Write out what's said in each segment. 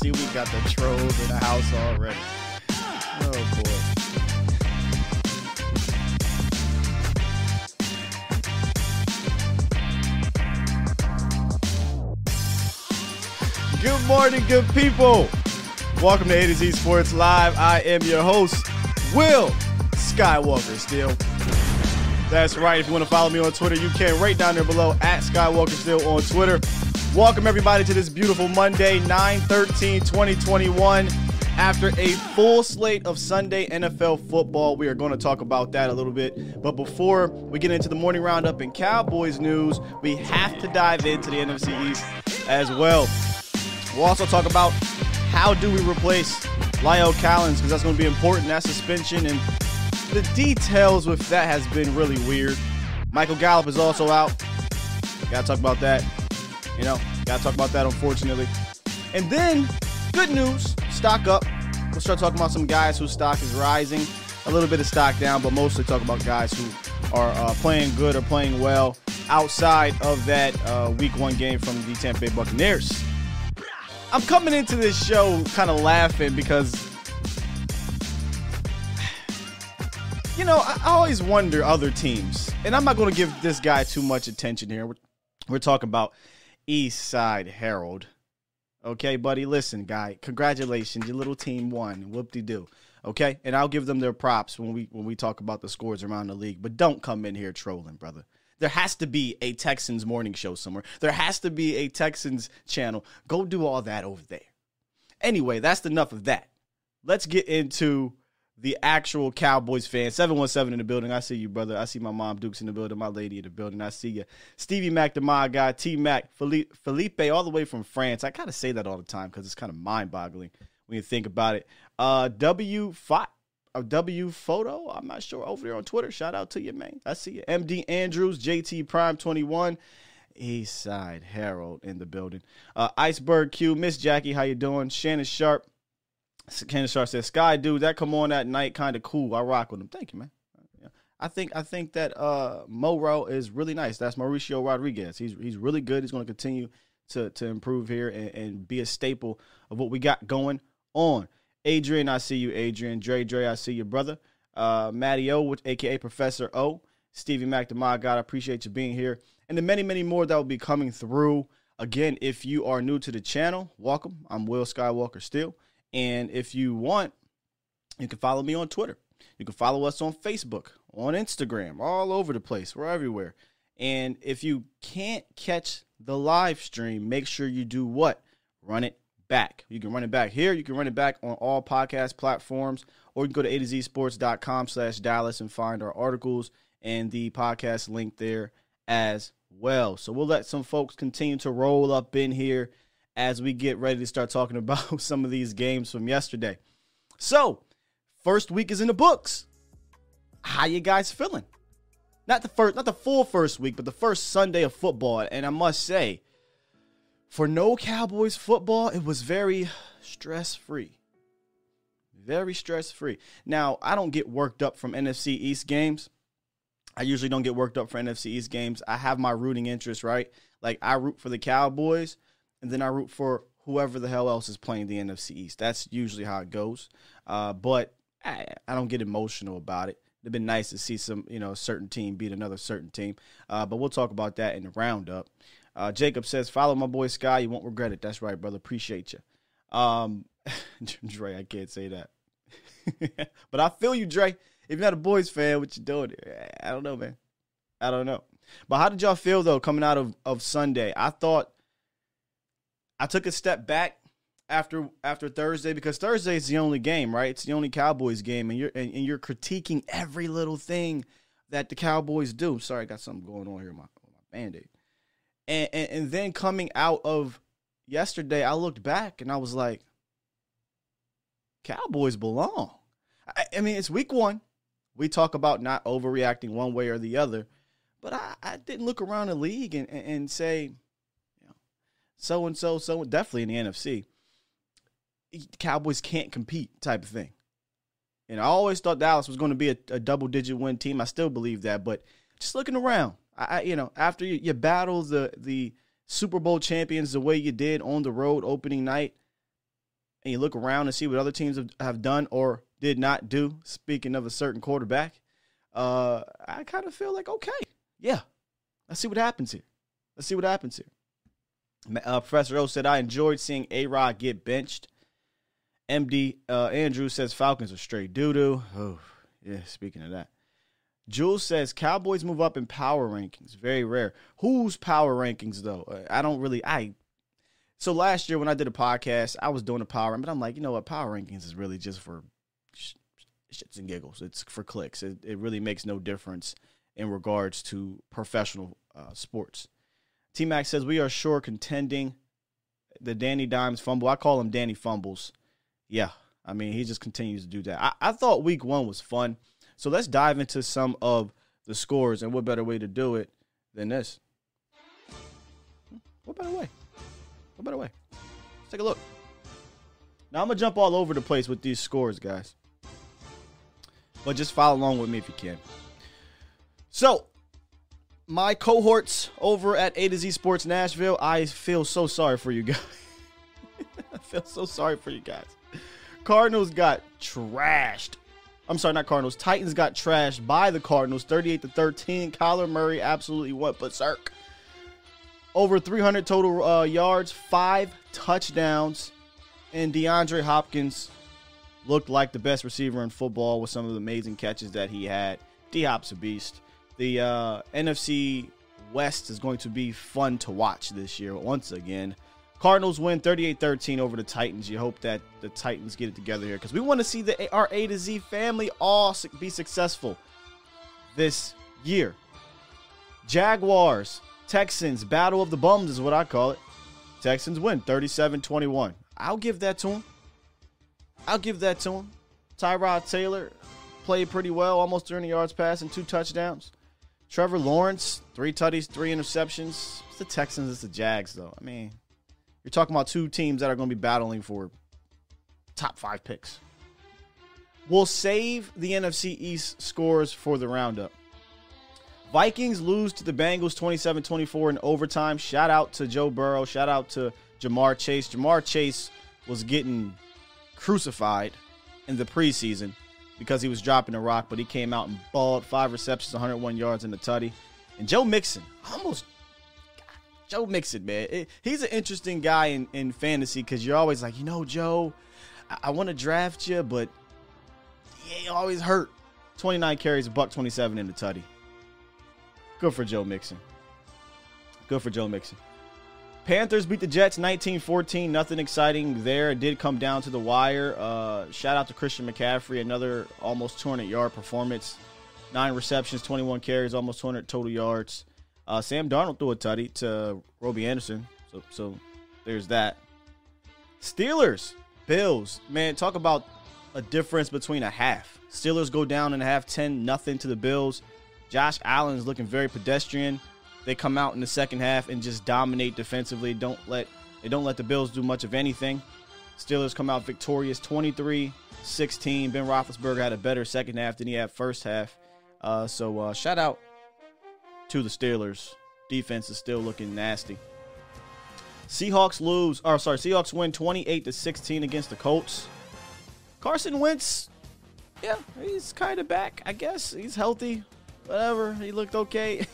See we got the trolls in the house already. Oh boy. Good morning, good people. Welcome to A to Z Sports Live. I am your host, Will Skywalker Still. That's right. If you want to follow me on Twitter, you can right down there below at Skywalker Still on Twitter. Welcome everybody to this beautiful Monday, 9-13-2021. After a full slate of Sunday NFL football, we are going to talk about that a little bit. But before we get into the morning roundup and Cowboys news, we have to dive into the NFC East as well. We'll also talk about how do we replace La'el Collins because that's going to be important. That suspension and the details with that has been really weird. Michael Gallup is also out. Gotta talk about that. You know, gotta talk about that, unfortunately. And then, good news stock up. We'll start talking about some guys whose stock is rising. A little bit of stock down, but mostly talk about guys who are uh, playing good or playing well outside of that uh, week one game from the Tampa Bay Buccaneers. I'm coming into this show kind of laughing because you know, I, I always wonder other teams, and I'm not going to give this guy too much attention here. We're, we're talking about East Side Herald. Okay, buddy, listen, guy, congratulations, your little team won. Whoop de doo. Okay, and I'll give them their props when we when we talk about the scores around the league. But don't come in here trolling, brother. There has to be a Texans morning show somewhere. There has to be a Texans channel. Go do all that over there. Anyway, that's enough of that. Let's get into the actual Cowboys fan. 717 in the building. I see you, brother. I see my mom Dukes in the building, my lady in the building. I see you. Stevie Mac, the my guy, T Mac, Felipe, all the way from France. I kind of say that all the time because it's kind of mind boggling when you think about it. Uh, W five. A W photo, I'm not sure. Over there on Twitter, shout out to you, man. I see you. MD Andrews, JT Prime 21, East Side Herald in the building. Uh, Iceberg Q, Miss Jackie, how you doing? Shannon Sharp, Shannon Sharp says, "Sky dude, that come on at night, kind of cool. I rock with him. Thank you, man. I think I think that uh, Moro is really nice. That's Mauricio Rodriguez. He's he's really good. He's going to continue to to improve here and, and be a staple of what we got going on. Adrian, I see you. Adrian, Dre, Dre, I see you, brother. Uh, Matty O, with aka Professor O. Stevie Mac, the my God, I appreciate you being here, and the many many more that will be coming through. Again, if you are new to the channel, welcome. I'm Will Skywalker still. And if you want, you can follow me on Twitter. You can follow us on Facebook, on Instagram, all over the place. We're everywhere. And if you can't catch the live stream, make sure you do what? Run it back. You can run it back here. You can run it back on all podcast platforms, or you can go to a to z sports.com slash Dallas and find our articles and the podcast link there as well. So we'll let some folks continue to roll up in here as we get ready to start talking about some of these games from yesterday. So, first week is in the books. How you guys feeling? Not the first not the full first week, but the first Sunday of football. And I must say, for no Cowboys football, it was very stress-free. Very stress-free. Now, I don't get worked up from NFC East games. I usually don't get worked up for NFC East games. I have my rooting interest, right? Like I root for the Cowboys and then I root for whoever the hell else is playing the NFC East. That's usually how it goes. Uh, but I, I, don't get emotional about it. It'd been nice to see some, you know, certain team beat another certain team. Uh, but we'll talk about that in the roundup. Uh, Jacob says, "Follow my boy Sky. You won't regret it." That's right, brother. Appreciate you. Um, Dre, I can't say that, but I feel you, Dre. If you're not a boys fan, what you doing? I don't know, man. I don't know. But how did y'all feel though coming out of, of Sunday? I thought I took a step back after after Thursday because Thursday is the only game, right? It's the only Cowboys game, and you're and, and you're critiquing every little thing that the Cowboys do. Sorry, I got something going on here, my my band-aid. And, and and then coming out of yesterday I looked back and I was like, Cowboys belong. I, I mean, it's week one. We talk about not overreacting one way or the other, but I, I didn't look around the league and, and, and say, so and so, so definitely in the NFC, Cowboys can't compete type of thing. And I always thought Dallas was going to be a, a double digit win team. I still believe that, but just looking around, I, you know, after you, you battle the the Super Bowl champions the way you did on the road opening night, and you look around and see what other teams have, have done or did not do, speaking of a certain quarterback, uh, I kind of feel like, okay, yeah, let's see what happens here. Let's see what happens here. Uh, Professor O said, I enjoyed seeing A Rod get benched. MD uh, Andrew says Falcons are straight doo doo. Oh, yeah, speaking of that. Jules says Cowboys move up in power rankings. Very rare. Whose power rankings though? Uh, I don't really. I so last year when I did a podcast, I was doing a power, but I'm like, you know what? Power rankings is really just for shits and giggles. It's for clicks. It, it really makes no difference in regards to professional uh, sports. T Mac says we are sure contending. The Danny Dimes fumble. I call him Danny Fumbles. Yeah, I mean he just continues to do that. I, I thought Week One was fun. So let's dive into some of the scores, and what better way to do it than this? What better way? What better way? Let's take a look. Now I'm gonna jump all over the place with these scores, guys. But just follow along with me if you can. So, my cohorts over at A to Z Sports Nashville, I feel so sorry for you guys. I feel so sorry for you guys. Cardinals got trashed I'm sorry, not Cardinals. Titans got trashed by the Cardinals, 38 to 13. Kyler Murray absolutely went berserk. Over 300 total uh, yards, five touchdowns, and DeAndre Hopkins looked like the best receiver in football with some of the amazing catches that he had. D Hop's a beast. The uh, NFC West is going to be fun to watch this year once again. Cardinals win 38-13 over the Titans. You hope that the Titans get it together here because we want to see the our A to Z family all be successful this year. Jaguars, Texans, battle of the bums is what I call it. Texans win 37-21. I'll give that to them. I'll give that to them. Tyrod Taylor played pretty well, almost 30 yards passing, two touchdowns. Trevor Lawrence, three tutties, three interceptions. It's the Texans, it's the Jags, though. I mean, you're talking about two teams that are going to be battling for top five picks. We'll save the NFC East scores for the roundup. Vikings lose to the Bengals 27 24 in overtime. Shout out to Joe Burrow. Shout out to Ja'Marr Chase. Ja'Marr Chase was getting crucified in the preseason because he was dropping the rock, but he came out and balled five receptions, 101 yards in the tutty. And Joe Mixon almost Joe Mixon, man. It, he's an interesting guy in, in fantasy because you're always like, you know, Joe, I, I want to draft you, but he always hurt. 29 carries, buck 27 in the tutty. Good for Joe Mixon. Good for Joe Mixon. Panthers beat the Jets 19-14. Nothing exciting there. It did come down to the wire. Uh, shout out to Christian McCaffrey, another almost 200 yard performance. Nine receptions, 21 carries, almost 200 total yards. Uh, Sam Darnold threw a tutty to Robbie Anderson. So, so there's that. Steelers, Bills. Man, talk about a difference between a half. Steelers go down in a half, 10 nothing to the Bills. Josh Allen is looking very pedestrian. They come out in the second half and just dominate defensively. Don't let they don't let the Bills do much of anything. Steelers come out victorious 23 16. Ben Roethlisberger had a better second half than he had first half. Uh, so uh, shout out to the Steelers. Defense is still looking nasty. Seahawks lose, or sorry, Seahawks win 28 to 16 against the Colts. Carson Wentz, yeah, he's kind of back, I guess. He's healthy. Whatever. He looked okay.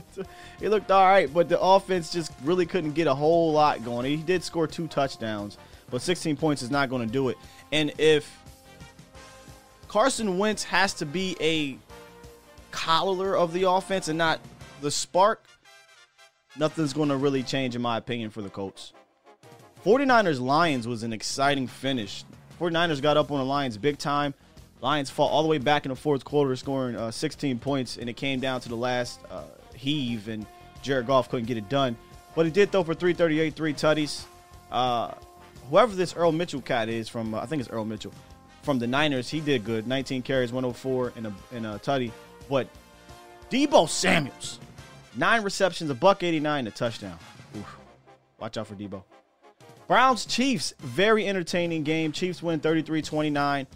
he looked all right, but the offense just really couldn't get a whole lot going. He did score two touchdowns, but 16 points is not going to do it. And if Carson Wentz has to be a collar of the offense and not the spark, nothing's going to really change, in my opinion, for the Colts. 49ers Lions was an exciting finish. 49ers got up on the Lions big time. Lions fought all the way back in the fourth quarter, scoring uh, 16 points, and it came down to the last uh, heave, and Jared Goff couldn't get it done. But he did throw for 338, three tutties. Uh, whoever this Earl Mitchell cat is from, uh, I think it's Earl Mitchell from the Niners, he did good. 19 carries, 104 in a in a tutty. But Deebo Samuels, nine receptions, a buck 89, a touchdown. Oof. Watch out for Deebo. Browns Chiefs, very entertaining game. Chiefs win 33 29.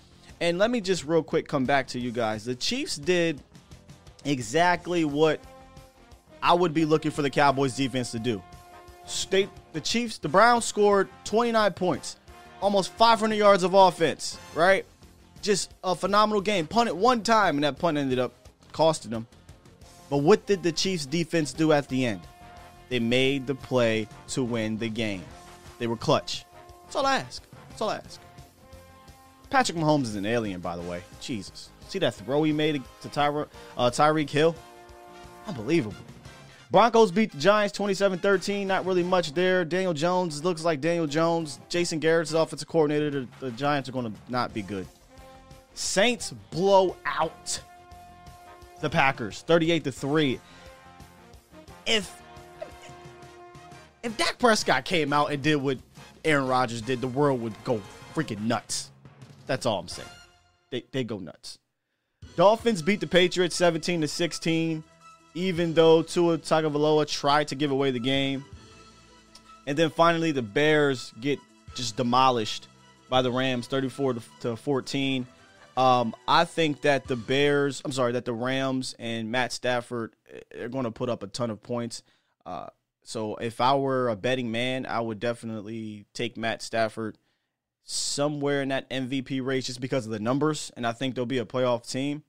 And let me just real quick come back to you guys. The Chiefs did exactly what I would be looking for the Cowboys defense to do. State the Chiefs, the Browns scored 29 points, almost 500 yards of offense, right? Just a phenomenal game. Punted one time, and that punt ended up costing them. But what did the Chiefs defense do at the end? They made the play to win the game. They were clutch. That's all I ask. That's all I ask. Patrick Mahomes is an alien, by the way. Jesus. See that throw he made to Tyra, uh, Tyreek Hill? Unbelievable. Broncos beat the Giants 27 13. Not really much there. Daniel Jones looks like Daniel Jones. Jason Garrett's offensive coordinator. The, the Giants are going to not be good. Saints blow out the Packers 38 to 3. If if Dak Prescott came out and did what Aaron Rodgers did, the world would go freaking nuts. That's all I'm saying. They they go nuts. Dolphins beat the Patriots 17 to 16, even though Tua Tagovailoa tried to give away the game. And then finally, the Bears get just demolished by the Rams, 34 to 14. Um, I think that the Bears, I'm sorry, that the Rams and Matt Stafford are going to put up a ton of points. Uh, so if I were a betting man, I would definitely take Matt Stafford somewhere in that MVP race just because of the numbers, and I think they'll be a playoff team.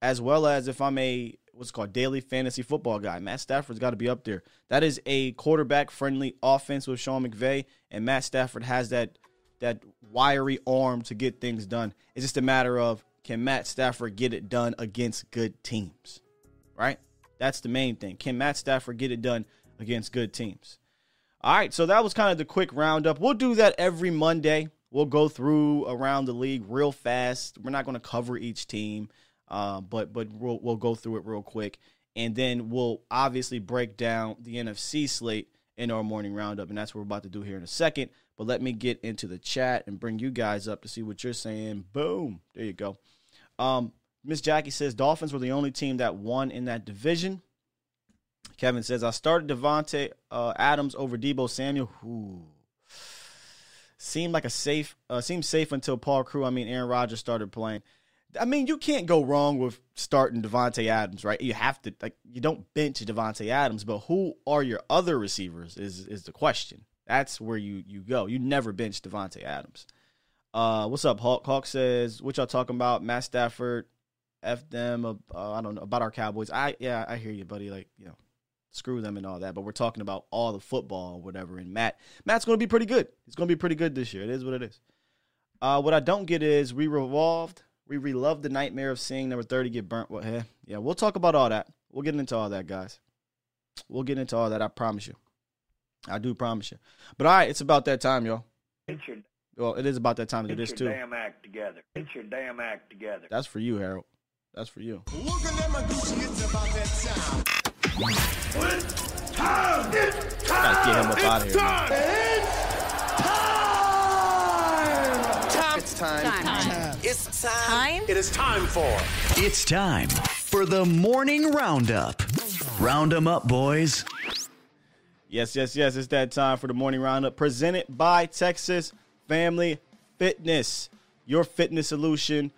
As well as if I'm a what's called daily fantasy football guy, Matt Stafford's got to be up there. That is a quarterback friendly offense with Sean McVay, and Matt Stafford has that that wiry arm to get things done. It's just a matter of can Matt Stafford get it done against good teams, right? That's the main thing. Can Matt Stafford get it done against good teams? All right, so that was kind of the quick roundup. We'll do that every Monday. We'll go through around the league real fast. We're not going to cover each team, uh, but but we'll we'll go through it real quick, and then we'll obviously break down the NFC slate in our morning roundup, and that's what we're about to do here in a second. But let me get into the chat and bring you guys up to see what you're saying. Boom, there you go. Um, Miss Jackie says Dolphins were the only team that won in that division. Kevin says I started Davante uh, Adams over Deebo Samuel. Ooh seemed like a safe uh, seemed safe until Paul Crew, I mean Aaron Rodgers started playing. I mean, you can't go wrong with starting Davante Adams, right? You have to like you don't bench Davante Adams, but who are your other receivers is is the question. That's where you you go. You never bench Davante Adams. Uh, what's up, Hawk? Hawk says, "What y'all talking about? Matt Stafford, f them. Uh, I don't know about our Cowboys. I yeah, I hear you, buddy. Like you know, screw them and all that. But we're talking about all the football or whatever. And Matt, Matt's going to be pretty good. He's going to be pretty good this year. It is what it is. Uh, what I don't get is we revolved. We relived the nightmare of seeing number 30 get burnt. What? Well, yeah, we'll talk about all that. We'll get into all that, guys. We'll get into all that. I promise you. I do promise you. But all right, it's about that time, y'all. Get your, Well, it is about that time to do get this your too. damn act together. Get your damn act together. That's for you, Harold. That's for you. Looking at my Gucci, it's about that time. Gotta get him up out of here. man. It's time. It's time. Time? It is time for. It's time for the morning roundup. Round 'em up, boys. Yes, yes, yes. It's that time for the morning roundup presented by Texas Family Fitness. Your fitness solution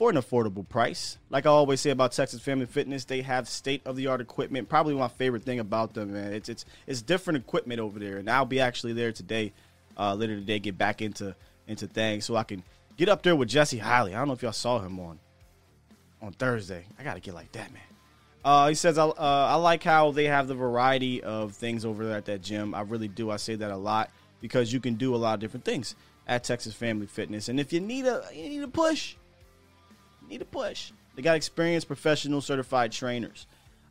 for an affordable price. Like I always say about Texas Family Fitness, they have state of the art equipment. Probably my favorite thing about them, man. It's it's it's different equipment over there, and I'll be actually there today, uh, later today, get back into into things so I can get up there with Jesse Hiley. I don't know if y'all saw him on on Thursday. I gotta get like that, man. Uh, he says, I, uh, I like how they have the variety of things over there at that gym. I really do. I say that a lot because you can do a lot of different things at Texas Family Fitness. And if you need a you need a push, need a push. They got experienced professional certified trainers.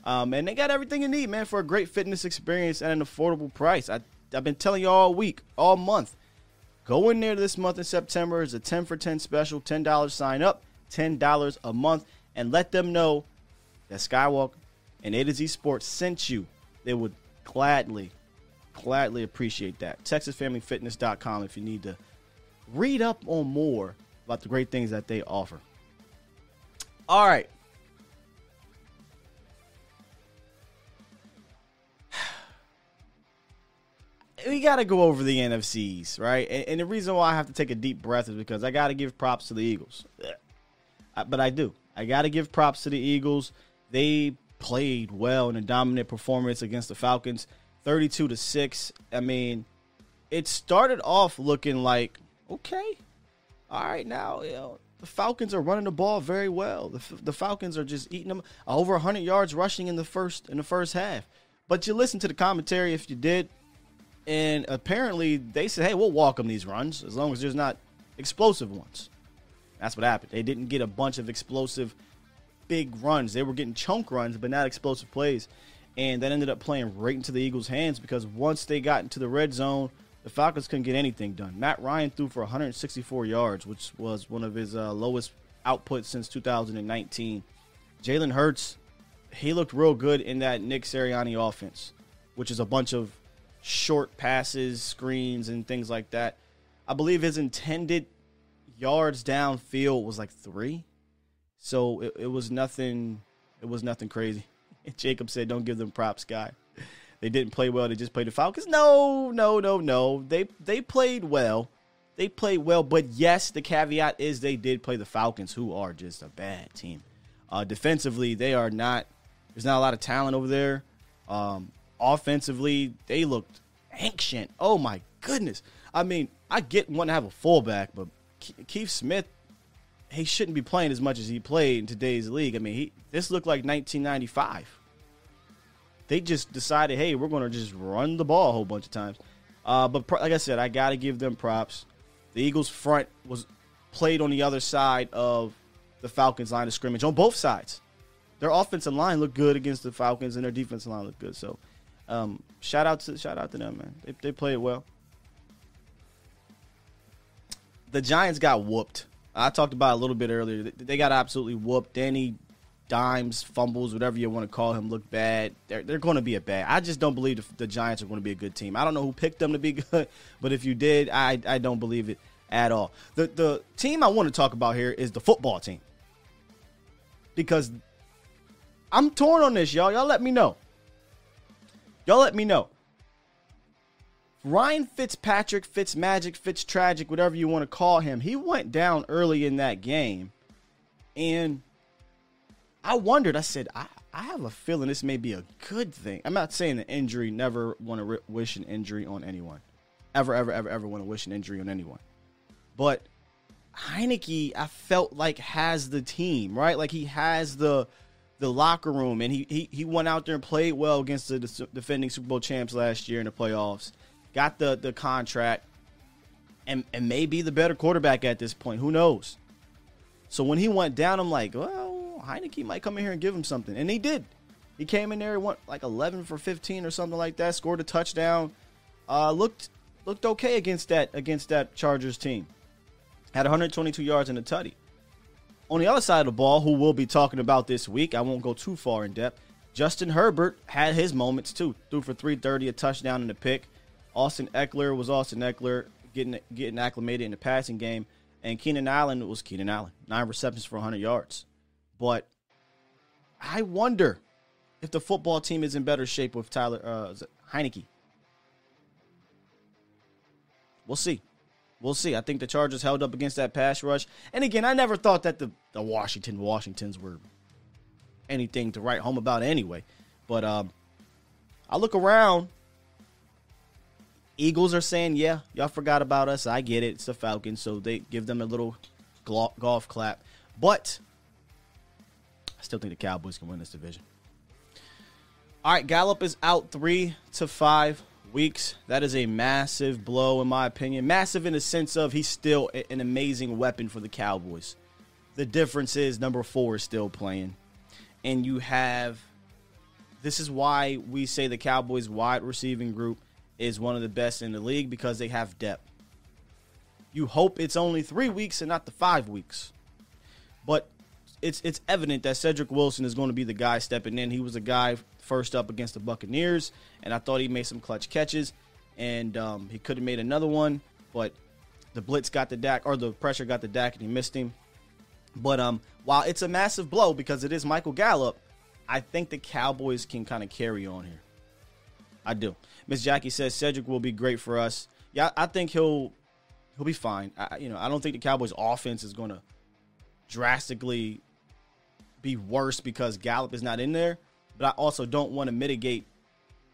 Um, and they got everything you need, man, for a great fitness experience at an affordable price. I, I've been telling you all week, all month. Go in there this month in September. It's a 10 for 10 special, $10 sign up, $10 a month, and let them know that Skywalk and A to Z Sports sent you. They would gladly, gladly appreciate that. TexasFamilyFitness.com if you need to read up on more about the great things that they offer. All right. we got to go over the NFCs, right? And, and, the reason why I have to take a deep breath is because I got to give props to the Eagles. But I do. I got to give props to the Eagles. They played well in a dominant performance against the Falcons, 32 to 6. I mean, it started off looking like, okay, all right, now, you know, the Falcons are running the ball very well. The, the Falcons are just eating them uh, over 100 yards rushing in the first in the first half. But you listen to the commentary if you did, and apparently they said, "Hey, we'll welcome these runs as long as there's not explosive ones." That's what happened. They didn't get a bunch of explosive big runs. They were getting chunk runs, but not explosive plays. And that ended up playing right into the Eagles' hands because once they got into the red zone, the Falcons couldn't get anything done. Matt Ryan threw for 164 yards, which was one of his uh, lowest outputs since 2019. Jalen Hurts, he looked real good in that Nick Sirianni offense, which is a bunch of short passes, screens, and things like that. I believe his intended yards downfield was like three, so it, it was nothing. It was nothing crazy. Jacob said, "Don't give them props, guy." They didn't play well. They just played the Falcons. No, no, no, no. They they played well. They played well, but yes, the caveat is they did play the Falcons, who are just a bad team. Uh, defensively, they are not. There's not a lot of talent over there. Um, offensively, they looked ancient. Oh my goodness! I mean, I get wanting to have a fullback, but Keith Smith, he shouldn't be playing as much as he played in today's league. I mean, he this looked like 1995 they just decided, hey, we're going to just run the ball a whole bunch of times. Uh, but like I said, I got to give them props. The Eagles' front was played on the other side of the Falcons' line of scrimmage on both sides. Their offensive line looked good against the Falcons, and their defensive line looked good. So, um, shout out to shout out to them, man. They, they played well. The Giants got whooped. I talked about a little bit earlier. They got absolutely whooped. Danny dimes, fumbles, whatever you want to call him, look bad. They're, they're going to be a bad. I just don't believe the, the, Giants are going to be a good team. I don't know who picked them to be good, but if you did, I, I don't believe it at all. The, the team I want to talk about here is the football team. Because I'm torn on this, y'all. Y'all let me know. Y'all let me know. Ryan Fitzpatrick, Fitzmagic, Fitztragic, whatever you want to call him, he went down early in that game. And I wondered. I said, I, I have a feeling this may be a good thing. I'm not saying an injury. Never want to re- wish an injury on anyone. Ever, ever, ever, ever want to wish an injury on anyone. But Heinicke, I felt like has the team right. Like he has the the locker room, and he he he went out there and played well against the defending Super Bowl champs last year in the playoffs. Got the the contract, and and may be the better quarterback at this point. Who knows? So when he went down, I'm like, well, Heinicke might come in here and give him something. And he did. He came in there, went like 11 for 15 or something like that, scored a touchdown. Uh, looked looked okay against that against that Chargers team. Had 122 yards in a tutty. On the other side of the ball, who we'll be talking about this week, I won't go too far in depth. Justin Herbert had his moments too. Threw for 330, a touchdown and a pick. Austin Ekeler was Austin Ekeler getting getting acclimated in the passing game, and Keenan Allen was Keenan Allen. Nine receptions for 100 yards. But I wonder if the football team is in better shape with Tyler uh, Heinicke. We'll see. We'll see. I think the Chargers held up against that pass rush. And again, I never thought that the, the Washington Washingtons were anything to write home about anyway. But um, I look around. Eagles are saying, yeah, y'all forgot about us. I get it. It's the Falcons. So they give them a little golf clap. But I still think the Cowboys can win this division. All right, Gallup is out three to five weeks. That is a massive blow, in my opinion. Massive in the sense of he's still an amazing weapon for the Cowboys. The difference is number four is still playing. And you have this is why we say the Cowboys wide receiving group is one of the best in the league because they have depth. You hope it's only three weeks and not the five weeks. But it's it's evident that Cedric Wilson is going to be the guy stepping in. He was a guy first up against the Buccaneers, and I thought he made some clutch catches. and um, he could have made another one, but the blitz got the Dak or the pressure got the Dak and he missed him. But um, while it's a massive blow because it is Michael Gallup, I think the Cowboys can kind of carry on here. I do. Miss Jackie says Cedric will be great for us. Yeah, I think he'll he'll be fine. I, you know, I don't think the Cowboys' offense is going to drastically be worse because Gallup is not in there. But I also don't want to mitigate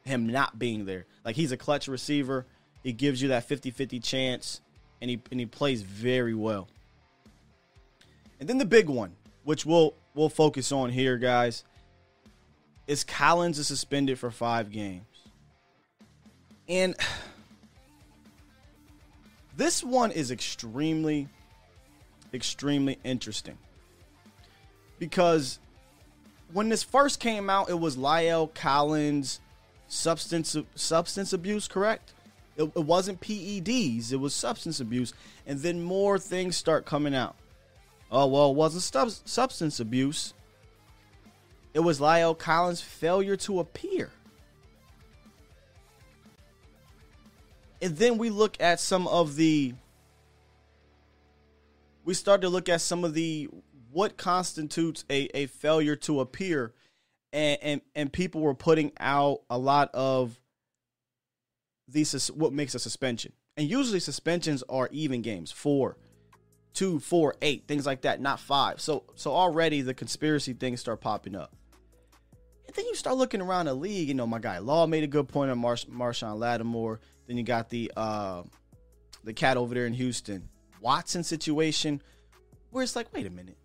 him not being there. Like he's a clutch receiver. He gives you that 50-50 chance and he and he plays very well. And then the big one, which we'll we'll focus on here, guys, is Collins is suspended for 5 games. And this one is extremely extremely interesting. Because when this first came out, it was La'el Collins substance substance abuse, correct? It, it wasn't PEDs, it was substance abuse, and then more things start coming out. Oh well, it wasn't sub- substance abuse. It was La'el Collins' failure to appear. And then we look at some of the we start to look at some of the what constitutes a, a failure to appear? And, and and people were putting out a lot of these what makes a suspension. And usually suspensions are even games four two four eight things like that not five. So so already the conspiracy things start popping up. And then you start looking around the league you know my guy law made a good point on Mar- marshon lattimore. Then you got the uh the cat over there in houston watson situation where it's like wait a minute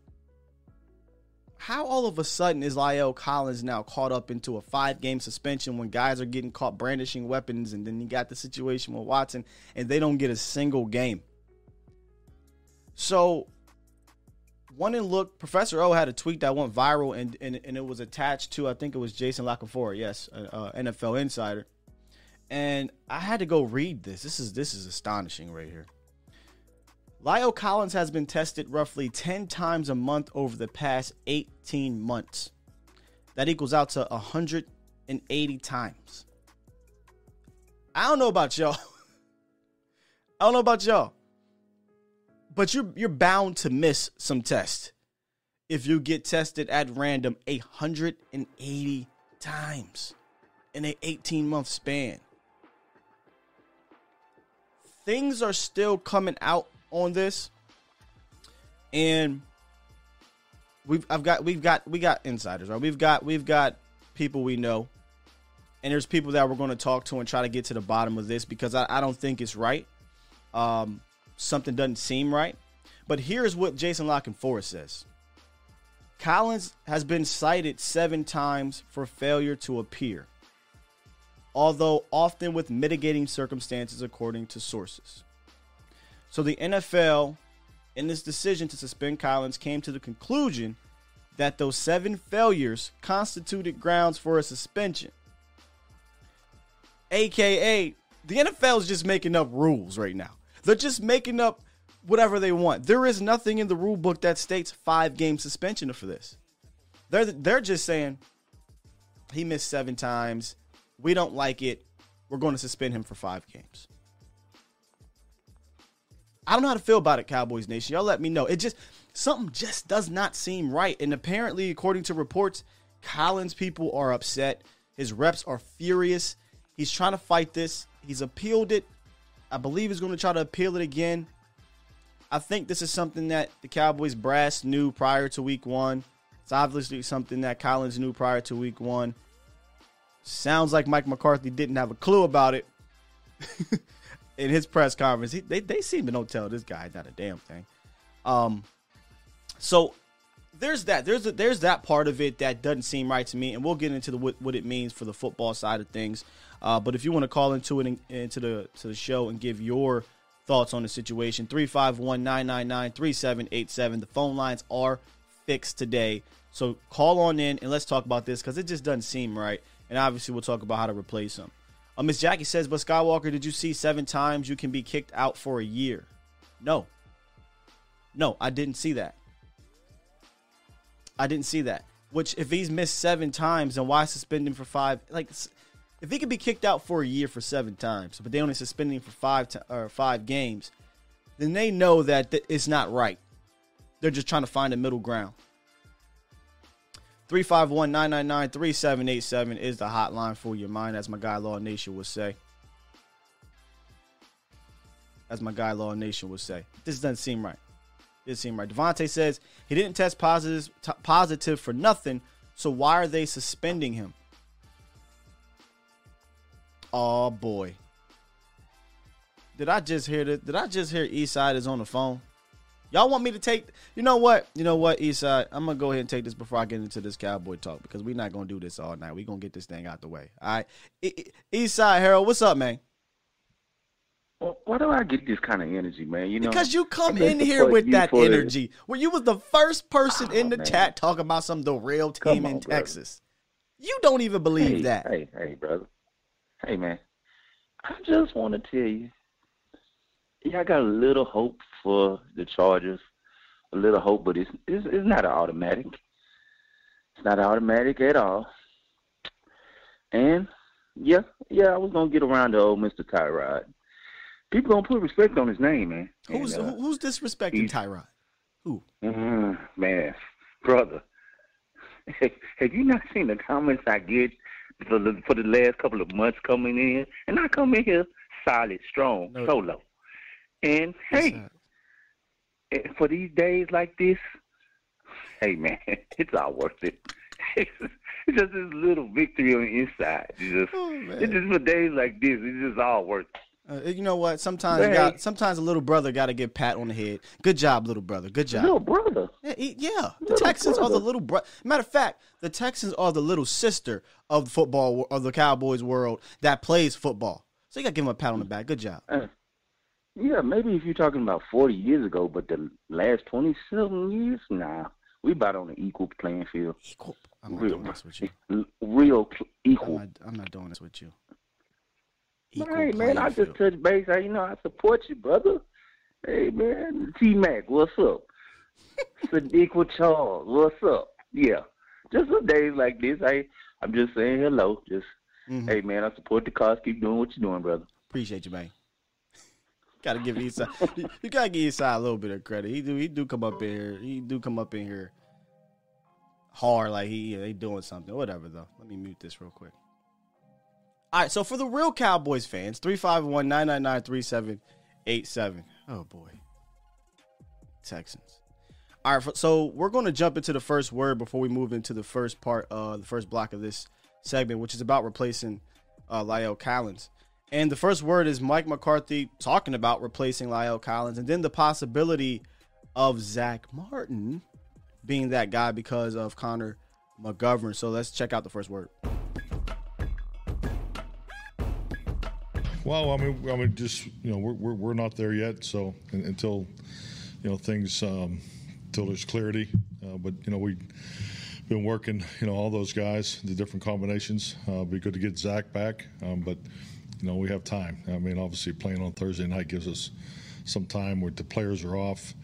how all of a sudden is La'el Collins now caught up into a five game suspension when guys are getting caught brandishing weapons? And then you got the situation with Watson and they don't get a single game. So, one in look, Professor O had a tweet that went viral and, and, and it was attached to, I think it was Jason La Canfora, yes, uh, NFL insider. And I had to go read this. This is this is astonishing right here. La'el Collins has been tested roughly 10 times a month over the past 18 months. That equals out to 180 times. I don't know about y'all. I don't know about y'all. But you're you're bound to miss some tests if you get tested at random 180 times in an 18 month span. Things are still coming out on this, and we've I've got we've got we got insiders, right? We've got we've got people we know, and there's people that we're going to talk to and try to get to the bottom of this because I, I don't think it's right. Um, something doesn't seem right. But here's what Jason La Canfora says. Collins has been cited seven times for failure to appear, although often with mitigating circumstances, according to sources. So the NFL, in this decision to suspend Collins, came to the conclusion that those seven failures constituted grounds for a suspension. AKA, the NFL is just making up rules right now. They're just making up whatever they want. There is nothing in the rule book that states five game suspension for this. They're they're just saying he missed seven times. We don't like it. We're going to suspend him for five games. I don't know how to feel about it, Cowboys Nation. Y'all let me know. It just something just does not seem right. And apparently, according to reports, Collins people are upset. His reps are furious. He's trying to fight this. He's appealed it. I believe he's going to try to appeal it again. I think this is something that the Cowboys brass knew prior to week one. It's obviously something that Collins knew prior to week one. Sounds like Mike McCarthy didn't have a clue about it. in his press conference, he, they they seem to don't tell this guy not a damn thing. Um, so there's that. There's a, there's that part of it that doesn't seem right to me, and we'll get into the what, what it means for the football side of things. Uh, but if you want to call into it in, into the to the show and give your thoughts on the situation, 351-999-3787. The phone lines are fixed today. So call on in and let's talk about this because it just doesn't seem right. And obviously, we'll talk about how to replace them. Uh, Miss Jackie says, but Skywalker, did you see seven times you can be kicked out for a year? No. No, I didn't see that. I didn't see that. Which, if he's missed seven times, then why suspend him for five? Like, If he could be kicked out for a year for seven times, but they only suspend him for five ti or five games, then they know that th- it's not right. They're just trying to find a middle ground. 351 999 3787 is the hotline for your mind, as my guy Law Nation would say. As my guy Law Nation would say. This doesn't seem right. It doesn't seem right. Devontae says he didn't test positive, t- positive for nothing, so why are they suspending him? Oh boy. Did I just hear that? Did I just hear Eastside is on the phone? Y'all want me to take? You know what? You know what, Eastside? I'm gonna go ahead and take this before I get into this cowboy talk because we're not gonna do this all night. We're gonna get this thing out the way. All right, Eastside Harold, what's up, man? Well, why do I get this kind of energy, man? You know, Because you come in here with that energy. Well, you was the first person ah, in the man. chat talking about some the real team on, in brother. Texas. You don't even believe hey, that. Hey, hey, brother. Hey, man. I just want to tell you, y'all got a little hope for the Chargers. A little hope, but it's it's, it's not an automatic. It's not automatic at all. And yeah, yeah, I was gonna get around to old Mister Tyrod. People gonna put respect on his name, man. Who's And, uh, who's disrespecting Tyrod? Who? Mm, man, brother, have you not seen the comments I get for the for the last couple of months coming in? And I come in here solid, strong, No. solo. And hey. For these days like this, hey man, it's all worth it. It's just this little victory on the inside. It's just, Oh, it's just for days like this. It's just all worth it. Uh, you know what? Sometimes Hey. got sometimes a little brother got to get pat on the head. Good job, little brother. Good job. Little brother. Yeah, he- yeah. the Texans are the little brother. Matter of fact, the Texans are the little sister of the football of the Cowboys world that plays football. So you got to give him a pat on the back. Good job. Uh, yeah, maybe if you're talking about 40 years ago, but the last 27 years, nah, we about on an equal playing field. Equal. I'm not Real, doing this with you. real cl- I'm equal. not, I'm not doing this with you. Equal Hey man, I playing just field. touch base. I, you know, I support you, brother. Hey man, T Mac, what's up? Sadiq Charles, what's up? Yeah, just some days like this, I I'm just saying hello. Just Mhm. hey man, I support the cause. Keep doing what you're doing, brother. Appreciate you, man. Gotta give Eastside. you, you gotta give Eastside a little bit of credit. He do. He do come up in here. He do come up in here hard, like he yeah, they doing something. Whatever though. Let me mute this real quick. All right. So for the real Cowboys fans, 351-999-3787. Oh boy, Texans. All right. So we're going to jump into the first word before we move into the first part, uh, the first block of this segment, which is about replacing uh, La'el Collins. And the first word is Mike McCarthy talking about replacing La'el Collins, and then the possibility of Zack Martin being that guy because of Connor McGovern. So let's check out the first word. Well, I mean, I mean, just you know, we're we're, we're not there yet. So until you know things, um, until there's clarity. Uh, but you know, we've been working. You know, all those guys, the different combinations. Uh, be good to get Zack back. Um, but you know, we have time. I mean, obviously, playing on Thursday night gives us some time where the players are off,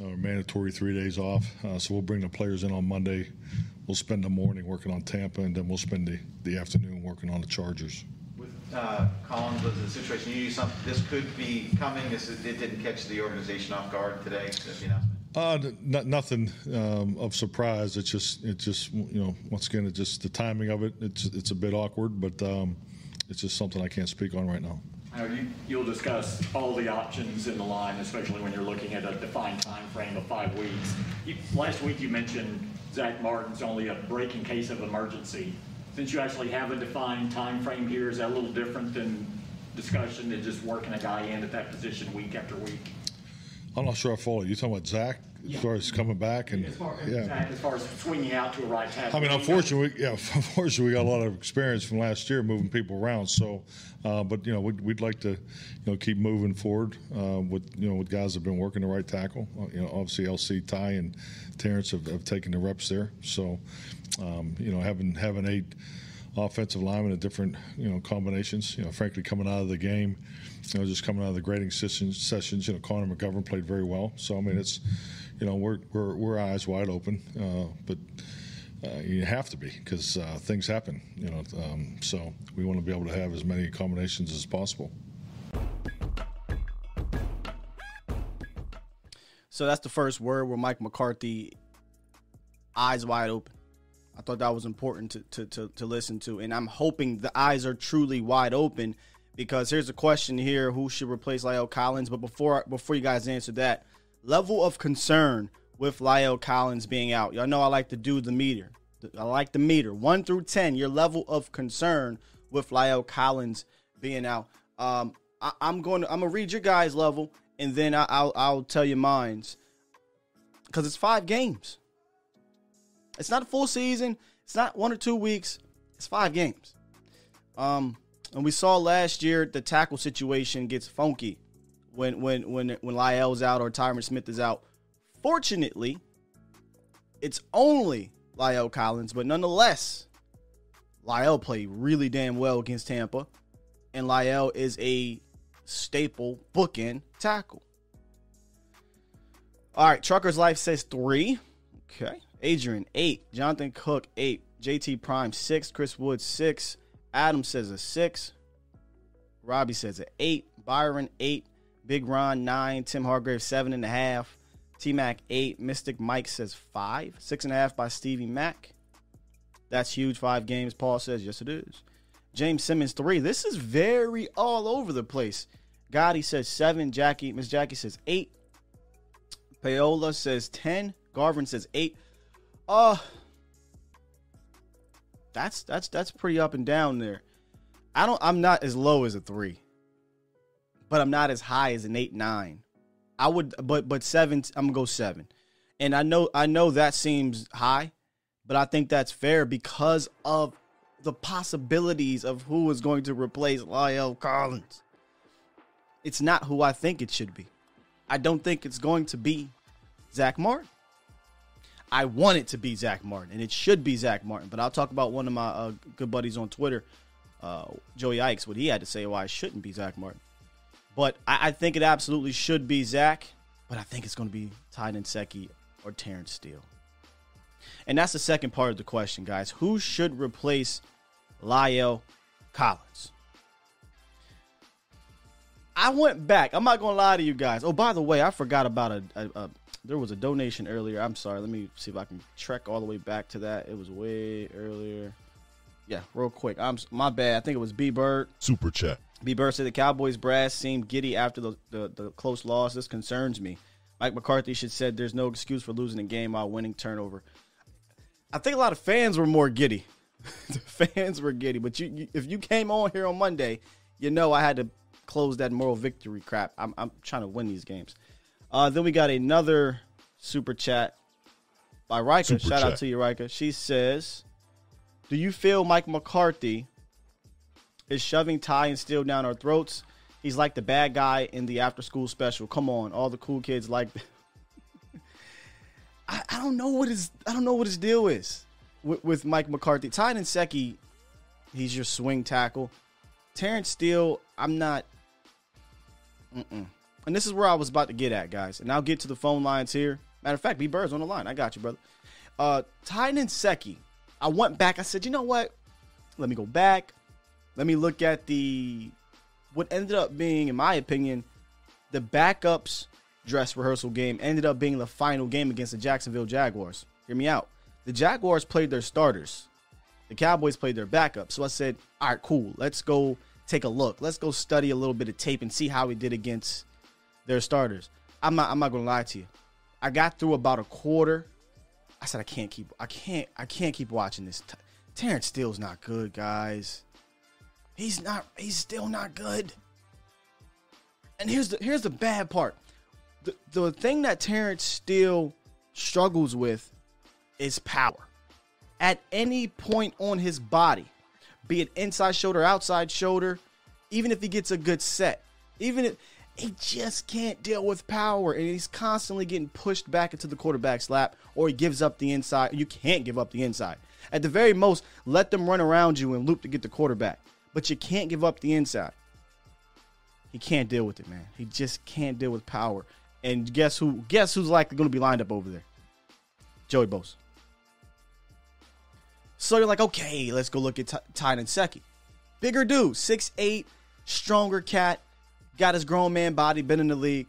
uh, mandatory three days off. Uh, so we'll bring the players in on Monday. We'll spend the morning working on Tampa, and then we'll spend the, the afternoon working on the Chargers. With uh, Collins, was the situation you knew something this could be coming? This is, it didn't catch the organization off guard today. Announcement. Uh, n- nothing um, of surprise. It's just, it's just, you know, once again, it's just the timing of it. It's, it's a bit awkward, but um, it's just something I can't speak on right now. You, you'll discuss all the options in the line, especially when you're looking at a defined time frame of five weeks. You, last week you mentioned Zack Martin's only a break in case of emergency. Since you actually have a defined time frame here, is that a little different than discussion than just working a guy in at that position week after week? I'm not sure I follow. You talking about Zack as far as coming back and As far, yeah. As far as swinging out to a right tackle. I mean, unfortunately, we- yeah, unfortunately, we got a lot of experience from last year moving people around. So, uh, but you know, we'd, we'd like to, you know, keep moving forward uh, with you know with guys that have been working the right tackle. Uh, you know, obviously LC, Ty, and Terence have, have taken the reps there. So, um, you know, having having eight offensive linemen at different you know combinations. You know, frankly, coming out of the game, you know, just coming out of the grading sessions, sessions you know, Connor McGovern played very well. So, I mean, it's, you know, we're we're, we're eyes wide open, uh, but uh, you have to be because uh, things happen. You know, um, so we want to be able to have as many combinations as possible. So that's the first word where Mike McCarthy eyes wide open. I thought that was important to, to, to, to listen to. And I'm hoping the eyes are truly wide open because here's a question here who should replace La'el Collins? But before before you guys answer that, level of concern with La'el Collins being out. Y'all know I like to do the meter. I like the meter. One through ten, your level of concern with La'el Collins being out. Um, I, am going to I'm gonna read your guys' level and then I, I'll I'll tell you mine's because it's five games. It's not a full season. It's not one or two weeks. It's five games. Um, and we saw last year the tackle situation gets funky when when when when La'el's out or Tyron Smith is out. Fortunately, it's only La'el Collins, but nonetheless, La'el played really damn well against Tampa, and La'el is a staple bookend tackle. All right, Trucker's Life says three. Okay. Adrian, eight. Jonathan Cook, eight. JT Prime, six. Chris Wood, six. Adam says a six. Robbie says an eight. Byron, eight. Big Ron, nine. Tim Hargrave, seven and a half. T Mac, eight. Mystic Mike says five. Six and a half by Stevie Mac. That's huge. Five games. Paul says, yes, it is. James Simmons, three. This is very all over the place. Gotti says seven. Jackie, Miss Jackie says eight. Paola says 10. Garvin says eight. Uh that's that's that's pretty up and down there. I don't I'm not as low as a three. But I'm not as high as an eight nine. I would but but seven I'm gonna go seven. And I know I know that seems high, but I think that's fair because of the possibilities of who is going to replace La'el Collins. It's not who I think it should be. I don't think it's going to be Zack Martin. I want it to be Zack Martin, and it should be Zack Martin. But I'll talk about one of my uh, good buddies on Twitter, uh, Joey Ickes, what he had to say why it shouldn't be Zack Martin. But I, I think it absolutely should be Zack, but I think it's going to be Ty Nsekhe or Terence Steele. And that's the second part of the question, guys. Who should replace La'el Collins? I went back. I'm not gonna lie to you guys. Oh, by the way, I forgot about a, a, a there was a donation earlier. I'm sorry. Let me see if I can trek all the way back to that. It was way earlier. Yeah, real quick. I'm my bad. I think it was B Bird. Super chat. B Bird said the Cowboys brass seemed giddy after the, the, the close loss. This concerns me. Mike McCarthy should said there's no excuse for losing a game while winning turnover. I think a lot of fans were more giddy. the fans were giddy, but you, you, if you came on here on Monday, you know I had to close that moral victory crap. I'm, I'm trying to win these games. Uh, then we got another super chat by Rika. Super Shout chat. out to you, Rika. She says, "Do you feel Mike McCarthy is shoving Ty and Steele down our throats? He's like the bad guy in the after school special. Come on, all the cool kids like." I, I, don't know what his I don't know what his deal is with, with Mike McCarthy. Ty Nsekhe, he's your swing tackle. Terence Steele, I'm not Mm-mm. And this is where I was about to get at, guys. And I'll get to the phone lines here. Matter of fact, B Bird's on the line. I got you, brother. Uh, Ty Nsekhe. I went back. I said, you know what? Let me go back. Let me look at the what ended up being, in my opinion, the backups dress rehearsal game ended up being the final game against the Jacksonville Jaguars. Hear me out. The Jaguars played their starters. The Cowboys played their backups. So I said, all right, cool. Let's go take a look. Let's go study a little bit of tape and see how we did against their starters. I'm not I'm not gonna lie to you. I got through about a quarter. I said I can't keep I can't I can't keep watching this. T- Terence Steele's not good, guys. He's not he's still not good. And here's the here's the bad part. The the thing that Terence Steele struggles with is power. At any point on his body, be it inside shoulder, outside shoulder, even if he gets a good set, even if he just can't deal with power and he's constantly getting pushed back into the quarterback's lap or he gives up the inside. You can't give up the inside. At the very most, let them run around you and loop to get the quarterback. But you can't give up the inside. He can't deal with it, man. He just can't deal with power. And guess who? Guess who's likely going to be lined up over there? Joey Bosa. So you're like, okay, let's go look at Ty- Nsekhe. Bigger dude, 6'8, stronger cat, got his grown man body, been in the league,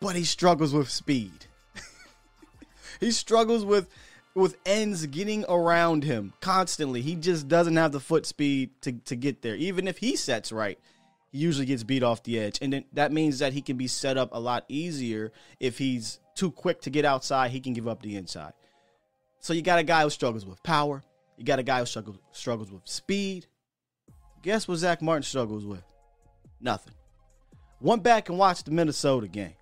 but he struggles with speed. he struggles with with ends getting around him constantly. He just doesn't have the foot speed to, to get there. Even if he sets right, he usually gets beat off the edge. And then that means that he can be set up a lot easier if he's too quick to get outside, he can give up the inside. So you got a guy who struggles with power. You got a guy who struggles struggles with speed. Guess what Zack Martin struggles with? Nothing. Went back and watched the Minnesota game.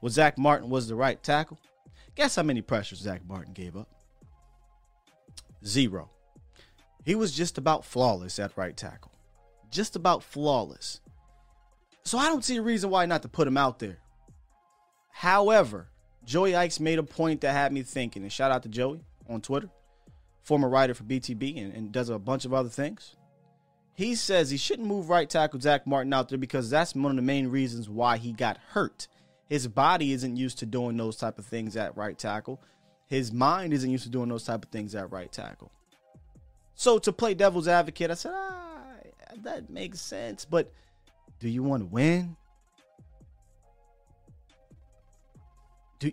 Well, Zack Martin was the right tackle. Guess how many pressures Zack Martin gave up? Zero. He was just about flawless at right tackle. Just about flawless. So I don't see a reason why not to put him out there. However, Joey Ickes made a point that had me thinking, and shout out to Joey on Twitter, former writer for BTB and, and does a bunch of other things. He says he shouldn't move right tackle Zack Martin out there because that's one of the main reasons why he got hurt. His body isn't used to doing those type of things at right tackle. His mind isn't used to doing those type of things at right tackle. So to play devil's advocate, I said, ah, that makes sense. But do you want to win? Do,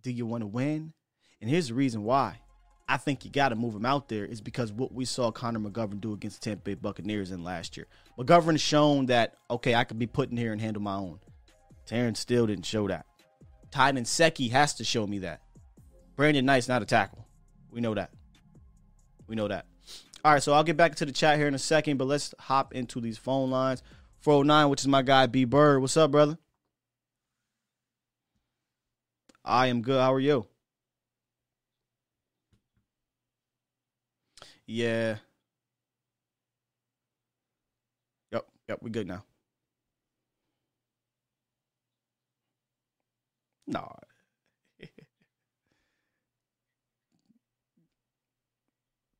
do you want to win? And here's the reason why. I think you got to move him out there is because what we saw Connor McGovern do against the Tampa Bay Buccaneers in last year. McGovern has shown that, okay, I could be put in here and handle my own. Terence Steele didn't show that. Ty Nsekhe has to show me that. Brandon Knight's not a tackle. We know that. We know that. All right, so I'll get back to the chat here in a second, but let's hop into these phone lines. 409, which is my guy B Bird. What's up, brother? I am good. How are you? Yeah. Yep, yep, we good now. No.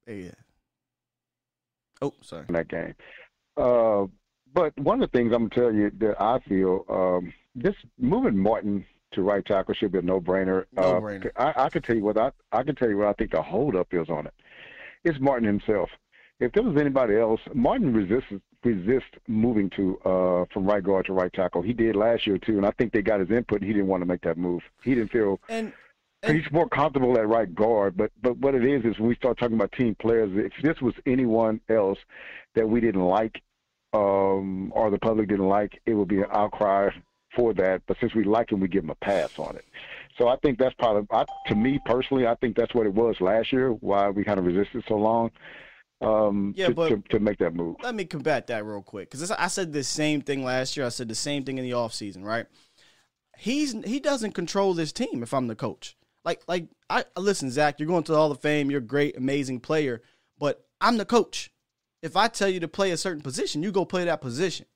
yeah. Oh, sorry. that game. Uh, but one of the things I'm gonna tell you that I feel um, this moving Martin to right tackle should be a no-brainer. No-brainer. Uh, I, I can tell you what I I can tell you what I think the holdup is on it. It's Martin himself. If there was anybody else, Martin resists resist moving to uh, from right guard to right tackle. He did last year too, and I think they got his input. He didn't want to make that move. He didn't feel And he's more comfortable at right guard. But but what it is is when we start talking about team players. If this was anyone else that we didn't like, um, or the public didn't like, it would be an outcry for that. But since we like him, we give him a pass on it. So I think that's probably I, to me personally. I think that's what it was last year. Why we kind of resisted so long. Um, Yeah, to, but- to, to make that move. let me combat that real quick because I said the same thing last year. I said the same thing in the offseason, right? He's he doesn't control this team if I'm the coach. Like like I listen, Zack, you're going to the Hall of Fame. You're a great, amazing player, but I'm the coach. If I tell you to play a certain position, you go play that position,